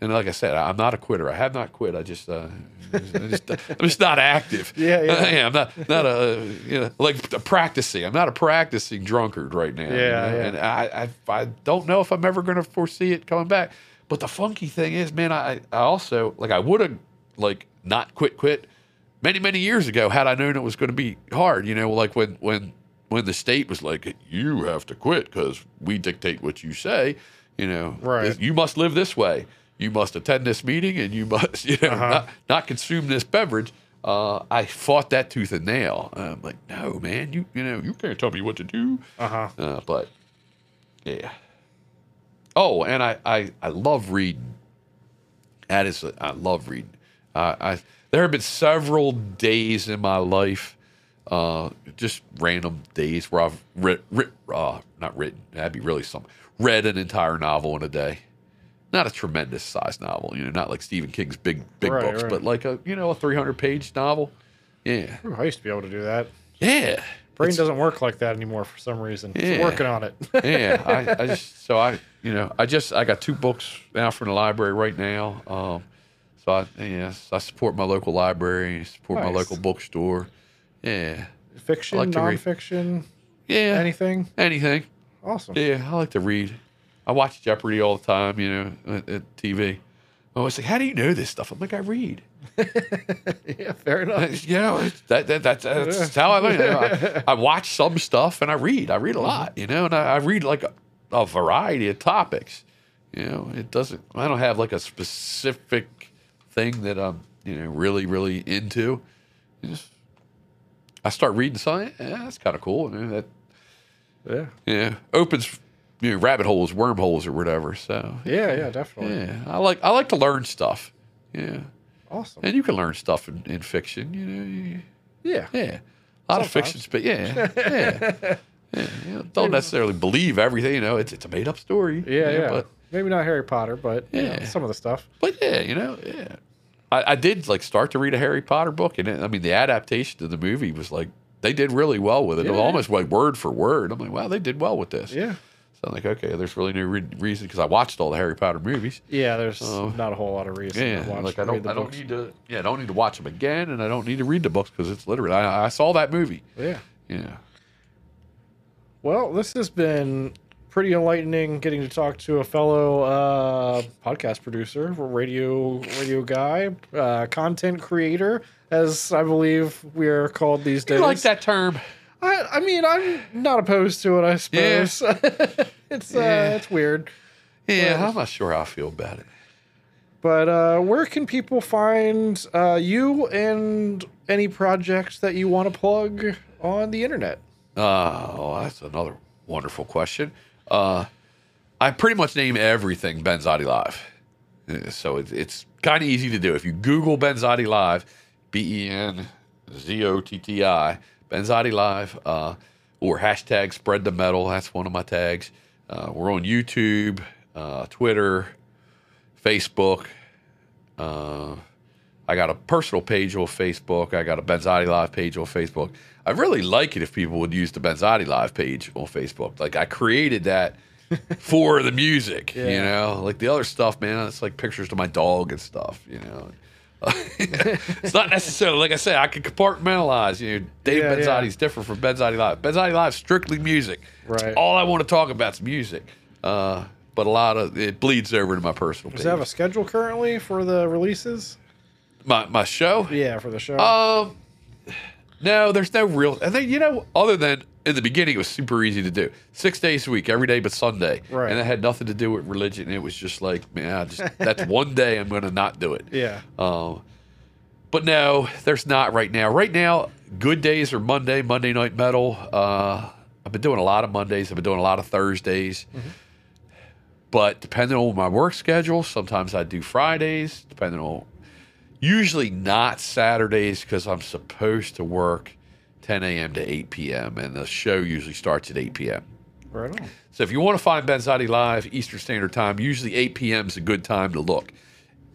and like I said, I'm not a quitter. I have not quit. I just, uh, I just I'm just not active. Yeah, yeah. I'm not not a you know like practicing. I'm not a practicing drunkard right now. you Yeah, know? yeah. And I, I I don't know if I'm ever going to foresee it coming back. But the funky thing is, man, I I also like I would have like not quit quit many many years ago had I known it was going to be hard. You know, like when when when the state was like, you have to quit because we dictate what you say. You know, Right. You must live this way. You must attend this meeting, and you must, you know, Uh-huh. not, not consume this beverage. Uh, I fought that tooth and nail. I'm like, no, man, you you know, you can't tell me what to do. Uh huh. Uh, but yeah. Oh, and I, I, I love reading. That is, I love reading. Uh, I there have been several days in my life, uh, just random days where I've writ, writ, uh, not written. That'd be really something. Read an entire novel in a day. Not a tremendous size novel, you know, not like Stephen King's big big Right, books, right. but like a you know a three hundred page novel. Yeah, I used to be able to do that. yeah. Brain It's- doesn't work like that anymore for some reason. Yeah. It's working on it. yeah, I, I just so I you know I just I got two books now from the library right now. Um, so I yes I support my local library, support my local bookstore. Yeah, Fiction, I like nonfiction, yeah, anything. anything. Awesome. Yeah, I like to read. I watch Jeopardy all the time, you know, at, at TV. I was like, how do you know this stuff? I'm like, I read. yeah, fair enough. Uh, you know, it's- that, that, that's, that's how I, you know, I, I watch some stuff and I read. I read a lot, you know, and I, I read like a, a variety of topics. You know, it doesn't, I don't have like a specific thing that I'm, you know, really, really into. Just, I start reading something, yeah, that's kind of cool. You know, that, Yeah. yeah, opens, you know, rabbit holes, wormholes or whatever. So, Yeah, yeah, definitely. yeah, I like, I like to learn stuff. Yeah. Awesome. And you can learn stuff in, in fiction, you know. You, Yeah. yeah, a lot of Sometimes. fiction's, but yeah, yeah, yeah. You know, don't necessarily believe everything. You know, it's it's a made up story. Yeah, you know, yeah. But Maybe not Harry Potter, but you know, Yeah. some of the stuff. but yeah, you know, yeah. I, I did like start to read a Harry Potter book, and it, I mean the adaptation to the movie was like they did really well with it. It was almost like word for word. I'm like, wow, they did well with this. Yeah. So I'm like, okay, there's really no re- reason because I watched all the Harry Potter movies. Yeah, there's not a whole lot of reason Yeah, to watch. like I don't, I don't books. need to, yeah, I don't need to watch them again, and I don't need to read the books because it's literally, I, I saw that movie. Yeah. Yeah, Well, this has been pretty enlightening getting to talk to a fellow uh, podcast producer, radio radio guy, uh, content creator, as I believe we are called these days. you like that term? I, I mean, I'm not opposed to it. I suppose it's uh, it's weird. Yeah, Well- I'm not sure how I feel about it. But uh, where can people find uh, you and any projects that you want to plug on the internet? Uh, oh, that's another wonderful question. Uh, I pretty much name everything Ben Benzotti Live. Uh, So it's, it's kind of easy to do. If you Google Ben Benzotti Live, B E N Z O T T I, Ben Benzotti Live, uh, or hashtag spread the metal, that's one of my tags. Uh, we're on YouTube, uh, Twitter, Facebook. I got a personal page on Facebook. I got a Benzotti Live page on Facebook. I really like it if people would use the Benzotti Live page on Facebook. Like I created that for the music, you know. Like the other stuff, man, it's like pictures to my dog and stuff, you know. it's not necessarily like I said. I can compartmentalize. You know, Dave Yeah, yeah. Different from Benzotti Live. Benzotti Live strictly music. Right. all I want to talk about is music. Uh, but a lot of it bleeds over to my personal Does page. it have a schedule currently for the releases? My my show. Yeah, for the show. Um, no, there's no real. And think you know, other than in the beginning, it was super easy to do. Six days a week, every day but Sunday, Right. and it had nothing to do with religion. It was just like, man, I just that's one day I'm going to not do it. yeah. Um, but no, there's not right now. Right now, good days are Monday, Monday Night Metal. Uh, I've been doing a lot of Mondays. I've been doing a lot of Thursdays. But depending on my work schedule, sometimes I do Fridays. Depending on, usually not Saturdays because I'm supposed to work 10 a.m. to 8 p.m. and the show usually starts at 8 p.m. Right on. So if you want to find Benzotti live Eastern Standard Time, usually 8 p.m. is a good time to look.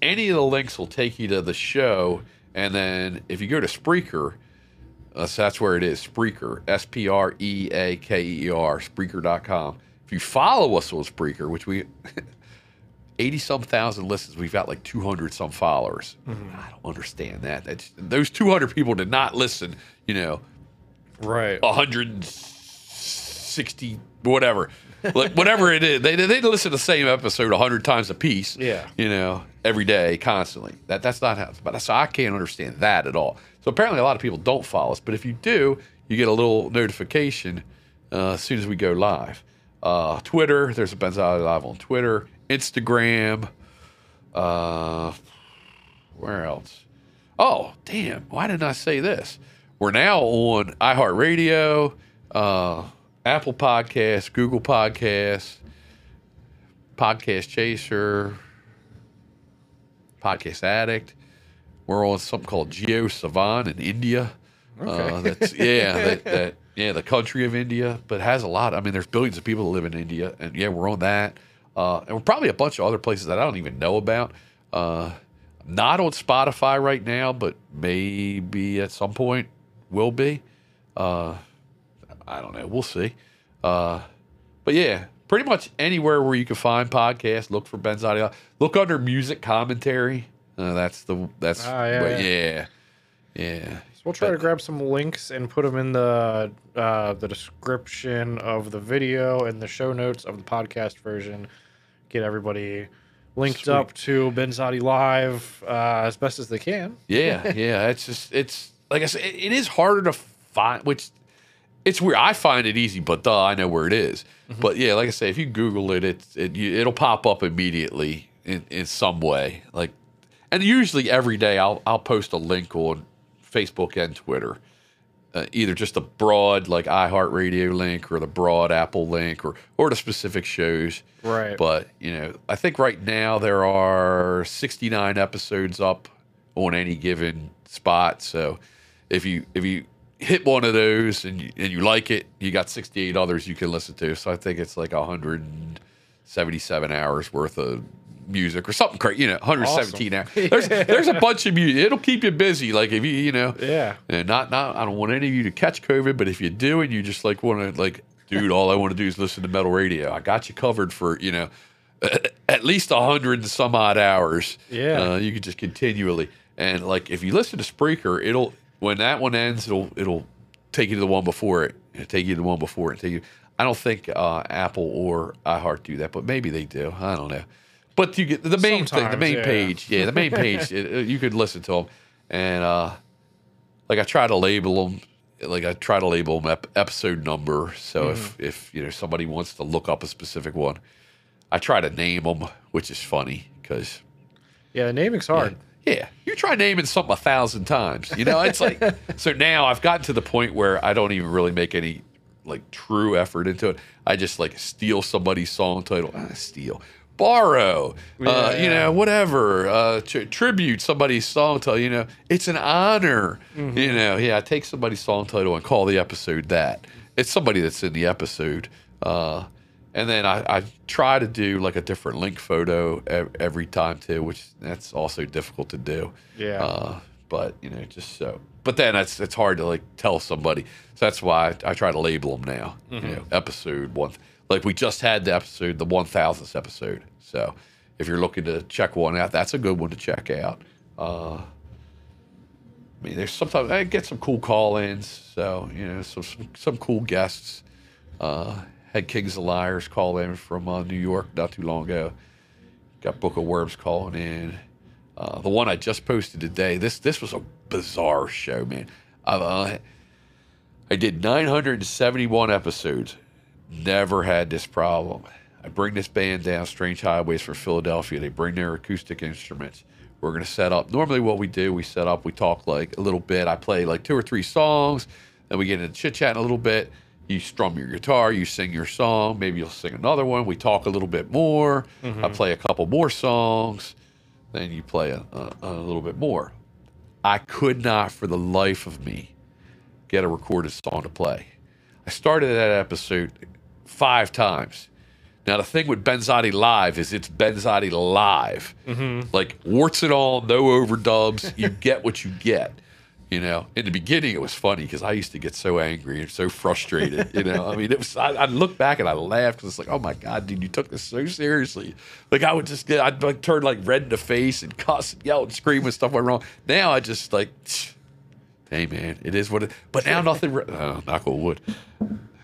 Any of the links will take you to the show, and then if you go to Spreaker, uh, so that's where it is. Spreaker, S P R E A K E R, Spreaker.com. If you follow us on Spreaker, which we 80 some thousand listens, we've got like 200 some followers. I don't understand that. That's, those 200 people did not listen, you know, Right. 160 whatever like whatever it is they, they listen to the same episode 100 times a piece Yeah. you know every day constantly that that's not how but so i can't understand that at all so apparently a lot of people don't follow us but if you do you get a little notification uh, as soon as we go live uh, twitter there's a benzotti live on twitter instagram uh, where else Oh, damn. Why didn't I say this? We're now on iHeartRadio, uh, Apple Podcasts, Google Podcasts, Podcast Chaser, Podcast Addict. We're on something called JioSaavn in India. Uh, Okay. that's yeah, that, that yeah, the country of India, but has a lot. I mean, there's billions of people that live in India, and yeah, we're on that. Uh, and probably a bunch of other places that I don't even know about. Uh, not on Spotify right now, but maybe at some point will be. Uh, I don't know. We'll see. Uh, but yeah, pretty much anywhere where you can find podcasts, look for Benzotti. Look under music commentary. Uh, that's the that's Ah, yeah, but yeah. yeah, yeah. So we'll try But- to grab some links and put them in the uh, the description of the video and the show notes of the podcast version. Get everybody linked Sweet. up to Ben Benzotti Live uh, as best as they can. Yeah, yeah. It's just it's like I said, it, it is harder to find. Which it's weird. I find it easy, but duh, I know where it is. But yeah, like I say, if you Google it, it's it, you, it'll pop up immediately in, in some way. Like, and usually every day I'll I'll post a link on Facebook and Twitter. Uh, either just a broad like iHeartRadio link or the broad Apple link or or the specific shows. Right. But you know, I think right now there are 69 episodes up on any given spot. So if you if you hit one of those and you, and you like it, you got 68 others you can listen to. So I think it's like 177 hours worth of music or something crazy. You know, 117 hours. There's there's a bunch of music. It'll keep you busy. Like if you you know. Yeah. And not not I don't want any of you to catch COVID, but if you do and you just like want to like dude, all I want to do is listen to metal radio. I got you covered for you know at least a hundred and some odd hours. Yeah. uh, you could just continually and like if you listen to Spreaker, it'll when that one ends, it'll it'll take you to the one before it, it'll take you to the one before it, take you. I don't think uh, Apple or iHeart do that, but maybe they do. I don't know. But you get the main thing, the main yeah. page, yeah, the main page. it, it- you could listen to them, and uh, like I try to label them, like I try to label them ep- episode number. So if Mm-hmm. if you know somebody wants to look up a specific one, I try to name them, which is funny because Yeah, the naming's hard. yeah, you try naming something a thousand times. You know, it's like so now I've gotten to the point where I don't even really make any like true effort into it. I just like steal somebody's song title, ah, steal, borrow, uh, you Yeah. know, whatever, uh, tr- tribute somebody's song title. You know, it's an honor. You know, yeah, take somebody's song title and call the episode that. It's somebody that's in the episode. Uh, and then I, I try to do like a different link photo ev- every time too, which that's also difficult to do. Yeah. Uh, but you know, just so. But then it's it's hard to like tell somebody. So that's why I, I try to label them now. You know, episode one. Like we just had the episode, the one thousandth episode. So if you're looking to check one out, that's a good one to check out. Uh, I mean, there's sometimes I get some cool call-ins. So you know, some some, some cool guests. Uh, had Kings of Liars call in from uh, New York not too long ago. Got Book of Worms calling in. Uh, the one I just posted today. This this was a bizarre show, man. I, uh, I did 971 episodes. Never had this problem. I bring this band down, Strange Highways from Philadelphia. They bring their acoustic instruments. We're going to set up. Normally, what we do, we set up, we talk like a little bit. I play like two or three songs. Then we get into chit chatting a little bit. You strum your guitar, you sing your song. Maybe you'll sing another one. We talk a little bit more. I mm-hmm. play a couple more songs. Then you play a, a, a little bit more. I could not, for the life of me, get a recorded song to play. I started that episode five times. Now the thing with Benzotti Live is it's Benzotti Live, mm-hmm. like warts and all, no overdubs. You get what you get. You know, in the beginning it was funny because I used to get so angry and so frustrated. You know, I mean, it was. I, I look back and I laugh because it's like, oh my god, dude, you took this so seriously. Like I would just get, I'd like turn like red in the face and cuss and yell and scream when stuff went wrong. Now I just like, hey man, it is what it. But now nothing. Oh, knock on wood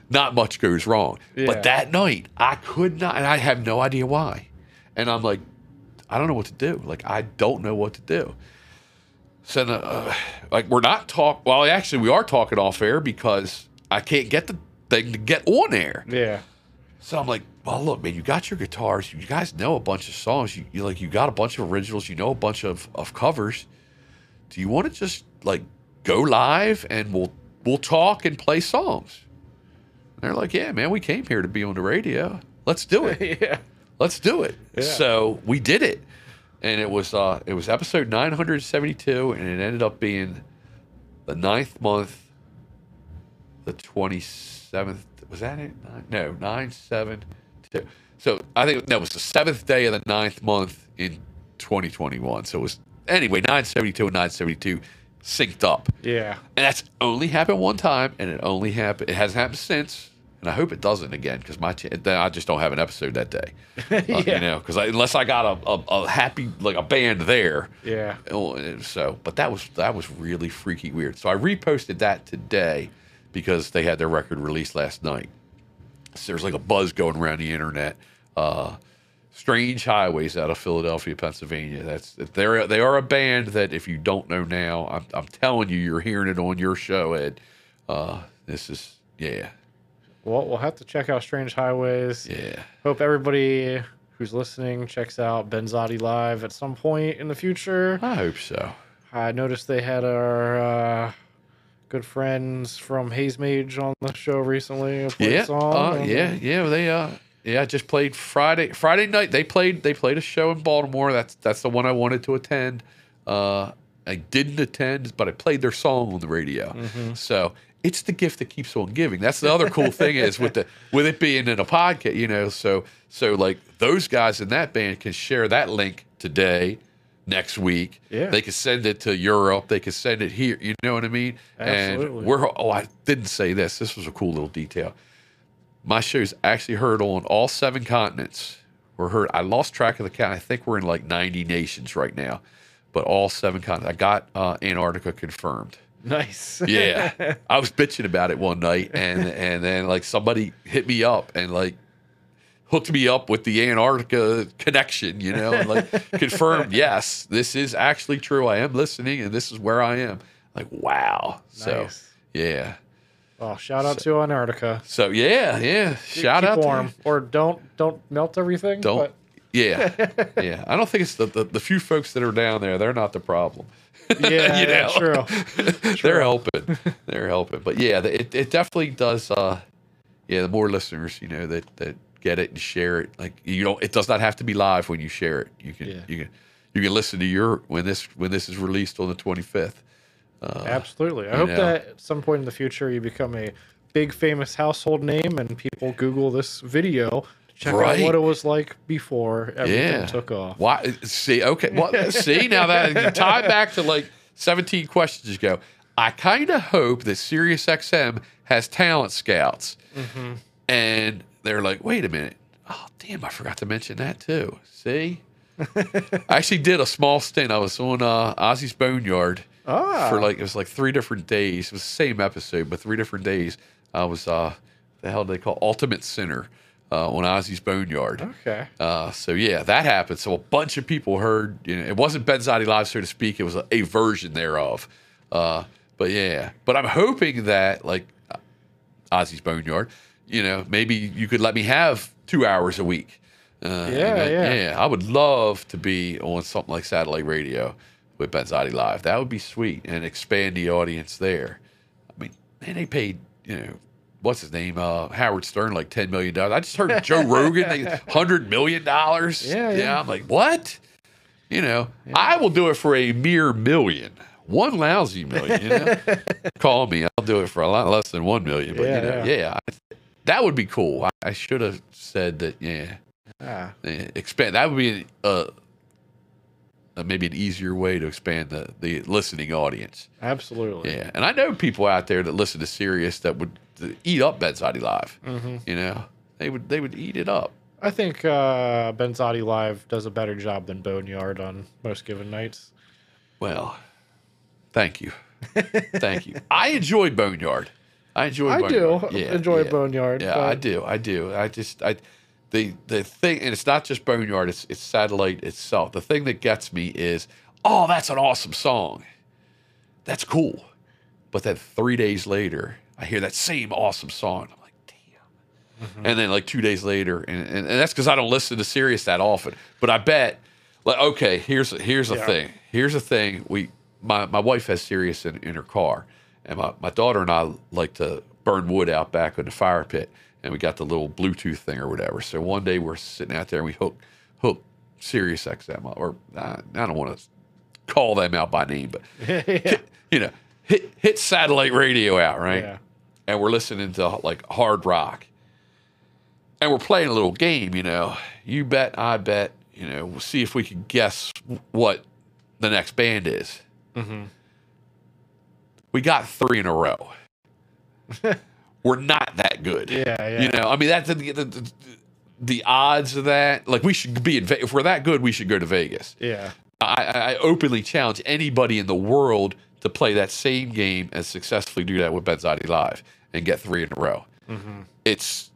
not much goes wrong. Yeah. But that night, I could not, and I have no idea why. And I'm like, I don't know what to do. Like, I don't know what to do. So, uh, like, we're not talk. Well, actually, we are talking off air because I can't get the thing to get on air. Yeah. So I'm like, well, look, man, you got your guitars. You guys know a bunch of songs. You, you like, you got a bunch of originals. You know a bunch of, of covers. Do you want to just like go live and we'll we'll talk and play songs? They're like, yeah, man, we came here to be on the radio. Let's do it. yeah. Let's do it. Yeah. So we did it, and it was uh, it was episode 972, and it ended up being the ninth month, the 27th. Was that it? Nine- No, nine seven two. So I think that was the seventh day of the ninth month in 2021. So it was anyway 972 and 972 synced up. Yeah. And that's only happened one time, and it only happened. It hasn't happened since, and I hope it doesn't again because my ch- I just don't have an episode that day. Uh, Yeah. You know, because unless I got a, a, a happy like a band there. Yeah. Oh, So, but that was that was really freaky weird. So I reposted that today because they had their record released last night. So there's like a buzz going around the internet. Uh, Strange Highways out of Philadelphia, Pennsylvania. That's they're they are a band that if you don't know now, I'm I'm telling you, you're hearing it on your show, Ed. Uh, this is yeah, Well, we'll have to check out Strange Highways. yeah. Hope everybody who's listening checks out Benzotti Live at some point in the future. I hope so. I noticed they had our uh, good friends from Haze Mage on the show recently. Yeah, song. uh, yeah, yeah. They uh, yeah, I just played Friday. Friday night they played they played a show in Baltimore. That's that's the one I wanted to attend. Uh, I didn't attend, but I played their song on the radio. Mm-hmm. So it's the gift that keeps on giving. That's the other cool thing is with the with it being in a podcast, you know. So so like those guys in that band can share that link today, next week. Yeah. They can send it to Europe. They can send it here. You know what I mean? Absolutely. And we're oh, I didn't say this. This was a cool little detail my show's actually heard on all seven continents. We're heard. I lost track of the count. I think we're in like 90 nations right now, but all seven continents. I got uh, Antarctica confirmed. Nice. Yeah, I was bitching about it one night, and and then like somebody hit me up and like hooked me up with the Antarctica connection, you know, and like confirmed, yes, this is actually true. I am listening, and this is where I am. Like, wow. So yeah. Well, shout out to Antarctica. So yeah, yeah. Shout Keep out to warm, or don't don't melt everything. Don't. but- Yeah, yeah. I don't think it's the, the the few folks that are down there. They're not the problem. yeah, You yeah, know? true. They're helping. They're helping. But yeah, it, it definitely does. Uh, yeah, the more listeners you know that that get it and share it, like you don't. It does not have to be live when you share it. You can Yeah. you can you can listen to your when this when this is released on the twenty fifth. Absolutely. I hope know. that at some point in the future you become a big famous household name and people Google this video to check Right. out what it was like before everything Yeah. took off. Why? See, okay. Well, see now that you tie back to like seventeen questions ago. I kind of hope that SiriusXM has talent scouts, Mm-hmm. and they're like, wait a minute. Oh, damn! I forgot to mention that too. See, I actually did a small stint. I was on uh, Ozzy's Boneyard Ah. for like it was like three different days. It was the same episode, but three different days. I was uh, the hell do they call Ultimate Center uh, on Ozzy's Boneyard. Okay. Uh, so yeah, that happened. So a bunch of people heard. You know, it wasn't Ben Benzotti Live, so to speak. It was a, a version thereof. Uh, but yeah, but I'm hoping that like uh, Ozzy's Boneyard, you know, maybe you could let me have two hours a week. Uh, Yeah, that- yeah. yeah. I would love to be on something like satellite radio with Benzotti Live. That would be sweet and expand the audience there. I mean, man, they paid you know. What's his name? Uh, Howard Stern, like ten million dollars. I just heard Joe Rogan, they hundred million dollars. Yeah, yeah. I'm like, what? You know, I will do it for a mere million, one lousy million. You know, call me, I'll do it for a lot less than one million. But Yeah, you know, yeah, I, that would be cool. I, I should have said that. Yeah, Ah, expand. That would be a, uh, maybe an easier way to expand the the listening audience. absolutely. Yeah, and I know people out there that listen to Sirius that would uh, eat up Benzotti Live. Mm-hmm. You know, they would they would eat it up. I think uh, Benzotti Live does a better job than Boneyard on most given nights. Well, thank you, thank you. I enjoy Boneyard. I enjoy. I do Boneyard. Yeah, enjoy yeah. Boneyard. Yeah, but I do. I do. I just I the the thing, and it's not just Boneyard. It's it's satellite itself. The thing that gets me is, oh, that's an awesome song. That's cool. But then three days later, I hear that same awesome song. I'm like, damn. And then like two days later, and, and, and that's because I don't listen to Sirius that often. But I bet, like, okay, here's here's the Yeah. thing. Here's the thing. We my my wife has Sirius in, in her car, and my, my daughter and I like to burn wood out back in the fire pit, and we got the little Bluetooth thing or whatever. So one day we're sitting out there and we hook hook Sirius XM up, or I, I don't want to call them out by name, but yeah. you know, hit hit satellite radio out, right? Yeah. And we're listening to like hard rock. And we're playing a little game, you know. You bet, I bet, you know, we'll see if we can guess what the next band is. Mm-hmm. We got three in a row. we're not that good. Yeah, yeah. You know, I mean, that's the, the, the, odds of that. Like, we should be in, if we're that good, we should go to Vegas. Yeah. I, I openly challenge anybody in the world to play that same game and successfully do that with Benzotti Live and get three in a row. Mm-hmm. It's,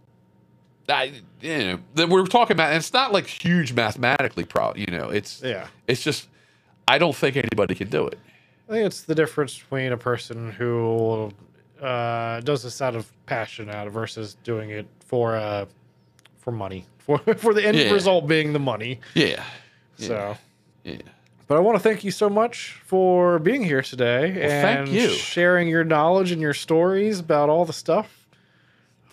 I, you know, that we're talking about, and it's not like huge mathematically, pro, you know, it's, Yeah. it's just, I don't think anybody can do it. I think it's the difference between a person who uh, does this out of passion out of versus doing it for uh, for money for for the end Yeah. result being the money. Yeah. So, Yeah. but I want to thank you so much for being here today thank and you. sharing your knowledge and your stories about all the stuff,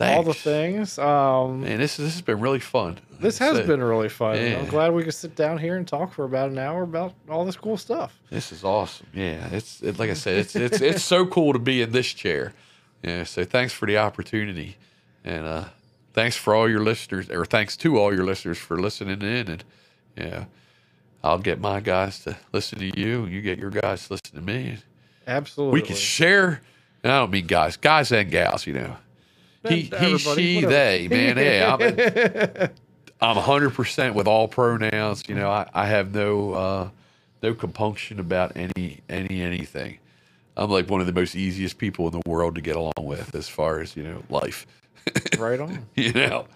all the things. Um, Man, this, this has been really fun. this has been really fun. I'm glad we could sit down here and talk for about an hour about all this cool stuff. This is awesome. Yeah, it's it, like I said, it's it's it's so cool to be in this chair. Yeah, so thanks for the opportunity, and uh, thanks for all your listeners, or thanks to all your listeners for listening in. And yeah, I'll get my guys to listen to you, and you get your guys to listen to me. Absolutely. We can share. And I don't mean guys, guys and gals. You know, he, he, she, whatever. they, man. Hey, I'm, I'm 100% with all pronouns. You know, I, I have no uh, no compunction about any any anything. I'm like one of the most easiest people in the world to get along with as far as you know life. right on. you know,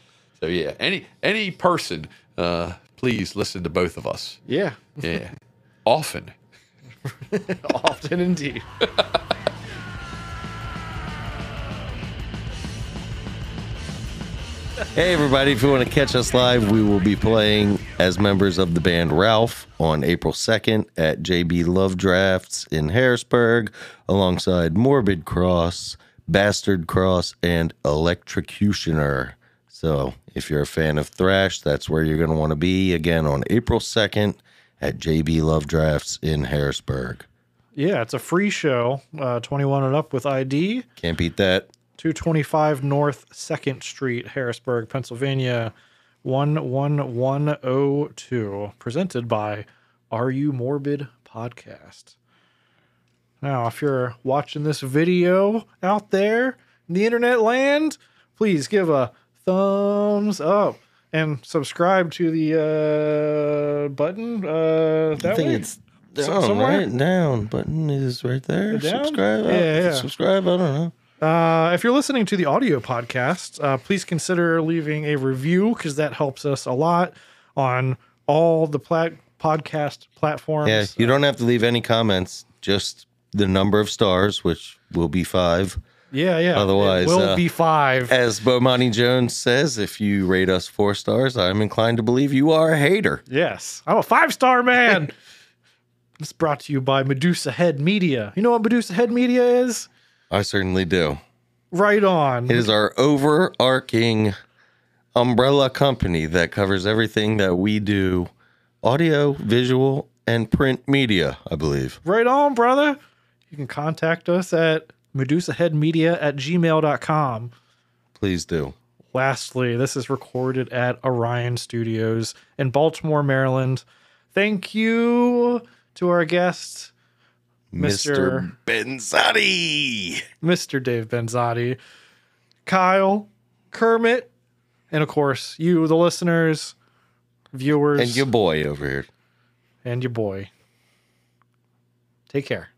so yeah, any any person, uh, please listen to both of us. Yeah, Yeah, often. often indeed. Hey, everybody, if you want to catch us live, we will be playing as members of the band Ralph on April 2nd at JB Love Drafts in Harrisburg, alongside Morbid Cross, Bastard Cross, and Electrocutioner. So, if you're a fan of thrash, that's where you're going to want to be again on April 2nd at JB Love Drafts in Harrisburg. Yeah, it's a free show. Uh, 21 and up with ID. Can't beat that. 225 North 2nd Street, Harrisburg, Pennsylvania, 11102. Presented by Are You Morbid Podcast. Now, if you're watching this video out there in the internet land, please give a thumbs up and subscribe to the uh, button. Uh, that I think way. it's down, somewhere? right? Down button is right there. Down? Subscribe. Yeah, yeah. Subscribe. I don't know. Uh, if you're listening to the audio podcast, uh, please consider leaving a review because that helps us a lot on all the plat- podcast platforms. Yeah, you don't have to leave any comments. Just the number of stars, which will be five. yeah, yeah. Otherwise, it will uh, be five. As Bomani Jones says, if you rate us four stars, I'm inclined to believe you are a hater. yes, I'm a five star man. it's brought to you by Medusa Head Media. You know what Medusa Head Media is? I certainly do. Right on. It is our overarching umbrella company that covers everything that we do audio, visual, and print media, I believe. Right on, brother. You can contact us at medusaheadmedia at gmail.com. Please do. Lastly, this is recorded at Orion Studios in Baltimore, Maryland. Thank you to our guest, Mr. Mr. Benzotti. Mr. Dave Benzotti, Kyle, Kermit, and of course, you, the listeners, viewers, And your boy over here. and your boy. Take care.